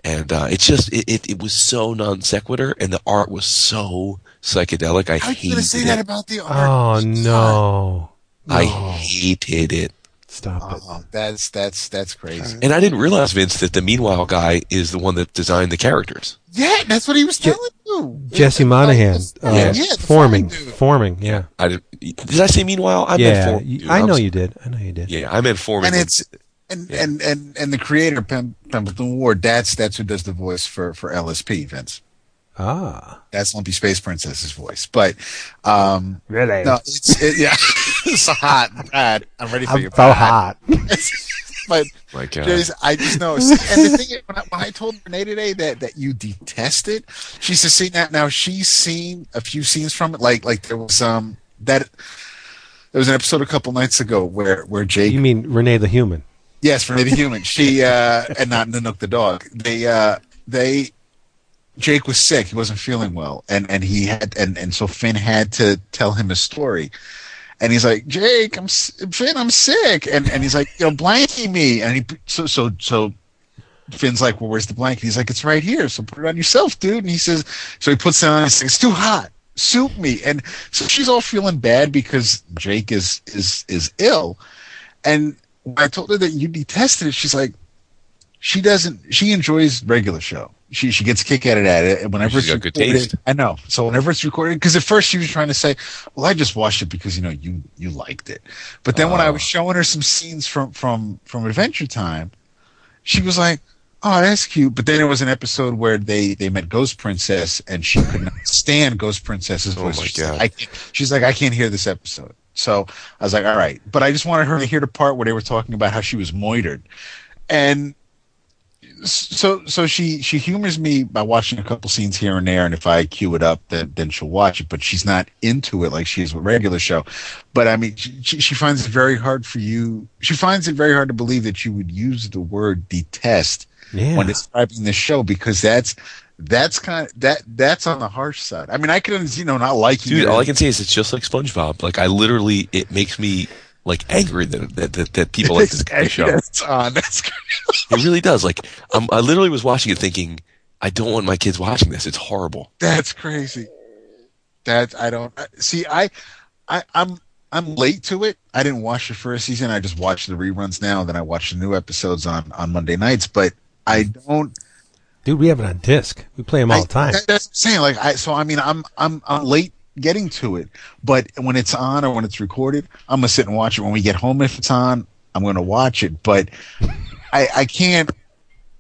And uh, it's just it, it, it was so non sequitur, and the art was so psychedelic. I
How are you
hated
going to say
it.
that about the art?
Oh no!
I hated it.
Stop it.
Oh, that's that's that's crazy.
And I didn't realize, Vince, that the Meanwhile guy is the one that designed the characters.
Yeah, that's what he was telling you.
Jesse Moynihan, uh,
yeah, yeah,
forming, forming. Yeah,
I did, did I say Meanwhile? I meant
yeah.
form,
you-
dude.
I
I'm
know you did. I know you did.
Yeah, I meant forming.
and it's and,
Yeah.
and and and the creator Pem, Pendleton Ward. That's that's who does the voice for for LSP. Vince.
Ah,
That's Lumpy Space Princess's voice. But um,
really?
no, it's it, yeah, it's so hot. bad. I'm ready for
I'm
you.
so hot.
but
my God.
Jason, I just know. And the thing is, when I, when I told Renee today that that you detest it, she says, "See now, now she's seen a few scenes from it. Like like there was um that there was an episode a couple nights ago where where Jake
You mean Renee the human?
Yes, Renee the human. She uh and not Nanook the dog. They uh they Jake was sick. He wasn't feeling well, and and he had and and so Finn had to tell him a story. And he's like, Jake, I'm Finn, I'm sick, and and he's like, you know, blankie me, and he so so so. Finn's like, well, where's the blanket? He's like, it's right here. So put it on yourself, dude. And he says, so he puts it on. He's like, it's too hot. Soup me. And so she's all feeling bad because Jake is is is ill. And when I told her that you detested it, she's like, she doesn't. She enjoys regular show. She she gets a kick at it at it. And whenever
She's
it's
got good
recorded,
taste.
I know. So whenever it's recorded, because at first she was trying to say, "Well, I just watched it because you know you you liked it," but then when I was ah. showing her some scenes from from from Adventure Time, she was like, "Oh, that's cute." But then there was an episode where they they met Ghost Princess, and she could not stand Ghost Princess's
Oh
voice.
my
she's,
God.
Like, I can't, she's like, "I can't hear this episode." So I was like, "All right," but I just wanted her to hear the part where they were talking about how she was moitered, and so so she she humors me by watching a couple scenes here and there. And if i cue it up then then she'll watch it. But she's not into it like she is with regular show. But i mean she, she finds it very hard for you. She finds it very hard to believe that you would use the word detest
Yeah.
when describing the show because that's that's kind of that that's on the harsh side i mean i can you know not liking
Dude,
it
all I can say is it's just like SpongeBob. Like I literally, it makes me like angry that that, that, that people like this kind of show.
It's on. That's
It really does. Like I'm, I literally was watching it thinking, I don't want my kids watching this. It's horrible.
That's crazy. That I don't see. I, I, I'm I'm late to it. I didn't watch the first season. I just watched the reruns now. Then I watch the new episodes on on Monday nights. But I don't.
Dude, we have it on disc. We play them all
I,
the time.
that's what I'm saying. Like I. So I mean, I'm I'm I'm late getting to it. But when it's on or when it's recorded, I'm gonna sit and watch it. When we get home, if it's on, I'm gonna watch it. But I I can't.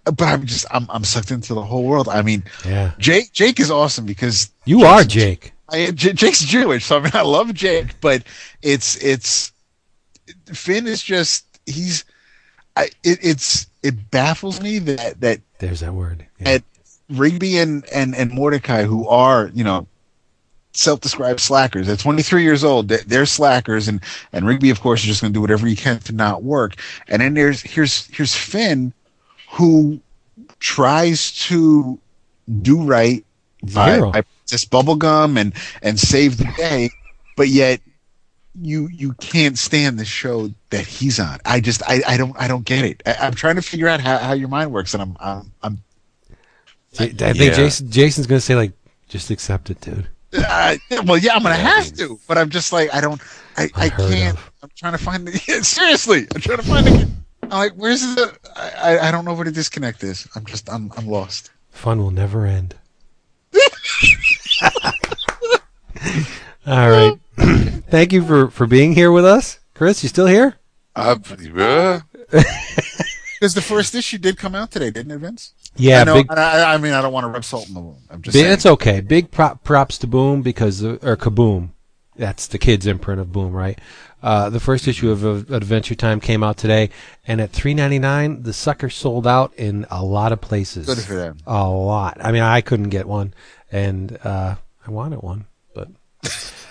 But I'm just I'm I'm sucked into the whole world. I mean,
Yeah.
Jake Jake is awesome because
You are Jake.
I, J- Jake's Jewish, so I mean I love Jake, but it's it's Finn is just he's I it, it's it baffles me that that
There's that word. Yeah.
at Rigby and and and Mordecai who are you know self-described slackers. They're 23 years old. They're, slackers, and and Rigby of course is just going to do whatever he can to not work. And then there's here's here's Finn who tries to do right by, by just bubblegum and and save the day, but yet you you can't stand the show that he's on. I just I, I don't I don't get it. I, I'm trying to figure out how, how your mind works, and I'm I'm, I'm
I think
Yeah.
Jason, Jason's going to say, like, just accept it, dude.
uh, well, yeah, I'm gonna have to, but I'm just like I don't I, I
Unheard
can't.
of.
I'm trying to find the yeah, seriously. I'm trying to find the. I'm like, where's the? I I- I don't know where the disconnect is. I'm just I'm I'm lost.
Fun will never end. All right. Thank you for, for being here with us. Chris, you still here?
Uh, uh,
Because the first issue did come out today, didn't it, Vince?
Yeah,
I know,
big,
I, I mean, I don't want to rub salt in the wound. I'm just
big
saying.
it's okay. Big prop, props to Boom because, or Kaboom. That's the kids' imprint of Boom, right? Uh, the first issue of uh, Adventure Time came out today, and at three ninety nine, the sucker sold out in a lot of places.
Good for them.
A lot. I mean, I couldn't get one, and uh, I wanted one, but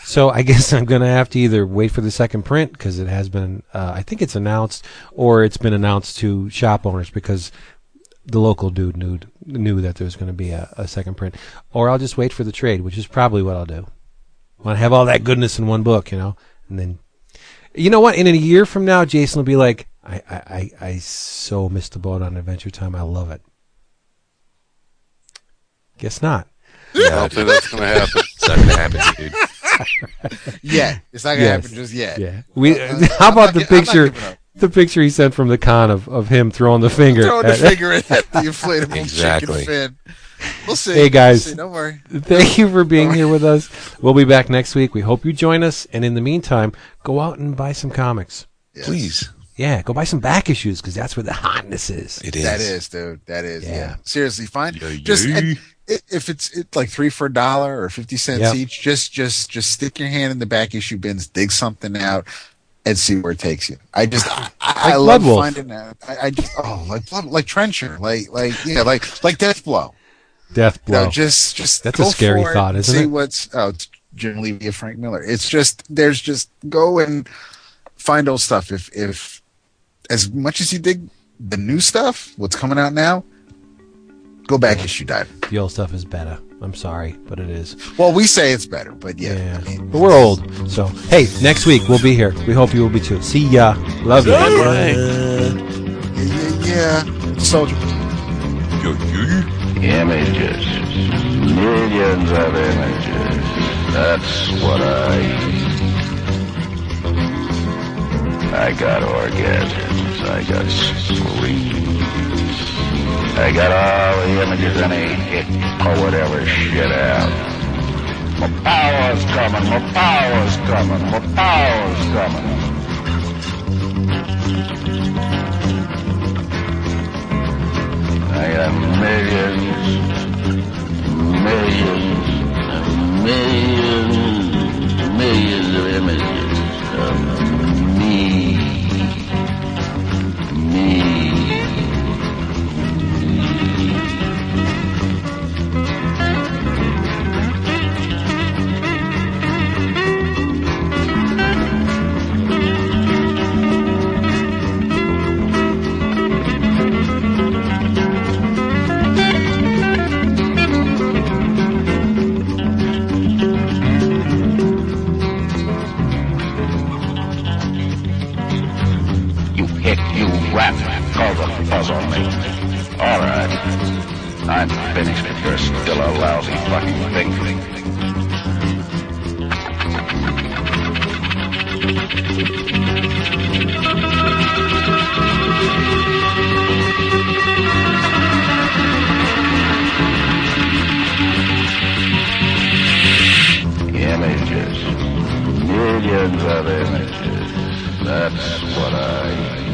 so I guess I'm gonna have to either wait for the second print because it has been. Uh, I think it's announced, or it's been announced to shop owners because the local dude knew knew that there was going to be a, a second print, or I'll just wait for the trade, which is probably what I'll do. I want to have all that goodness in one book, you know, and then, you know what? In a year from now, Jason will be like, I I I, I so missed the boat on Adventure Time. I love it. Guess not.
I don't think that's going to happen.
It's not gonna happen, dude.
Yeah, it's not
gonna Yes. happen
just yet.
Yeah. We.
Uh,
how about the picture? The picture he sent from the con of, of him throwing the finger.
Throwing the
at-
finger at the inflatable
Exactly.
chicken fin. We'll see.
Hey, guys.
We'll see. Don't worry.
Thank you for being here with us. We'll be back next week. We hope you join us. And in the meantime, go out and buy some comics.
Yes.
Please.
Yeah, go buy some back issues because that's where the hotness is.
It is.
That is, dude. That is. Yeah.
Yeah.
Seriously, fine.
Yeah,
just and if it's it, like three for a dollar or fifty cents
Yep.
each, just just just stick your hand in the back issue bins, dig something out, and see where it takes you. I just I, I, I love
Wolf.
finding that. I, I just oh like Blood- like Trencher, like like yeah, like like Deathblow.
Death
You know,
blow.
just just
That's a scary thought, isn't
see
it?
what's oh it's Jim Levy Frank Miller. It's just there's just go and find old stuff. If if as much as you dig the new stuff, what's coming out now, go back issue dive.
the old stuff is better. I'm sorry, but it is.
Well, we say it's better, but yeah,
Yeah.
I mean,
But we're old. So, hey, next week we'll be here. We hope you will be too. See ya. Love you.
yeah, yeah, yeah. soldier.
Images. Millions of images. That's what I I got orgasms. I got screams. I got all the images any hit or oh, whatever shit out. My power's coming, my power's coming, my power's coming. I got millions, millions, millions, millions of images of me. Me. Cause a buzz on me. All right. I'm finished if you're still a lousy fucking thing. Images. Millions of images. That's what I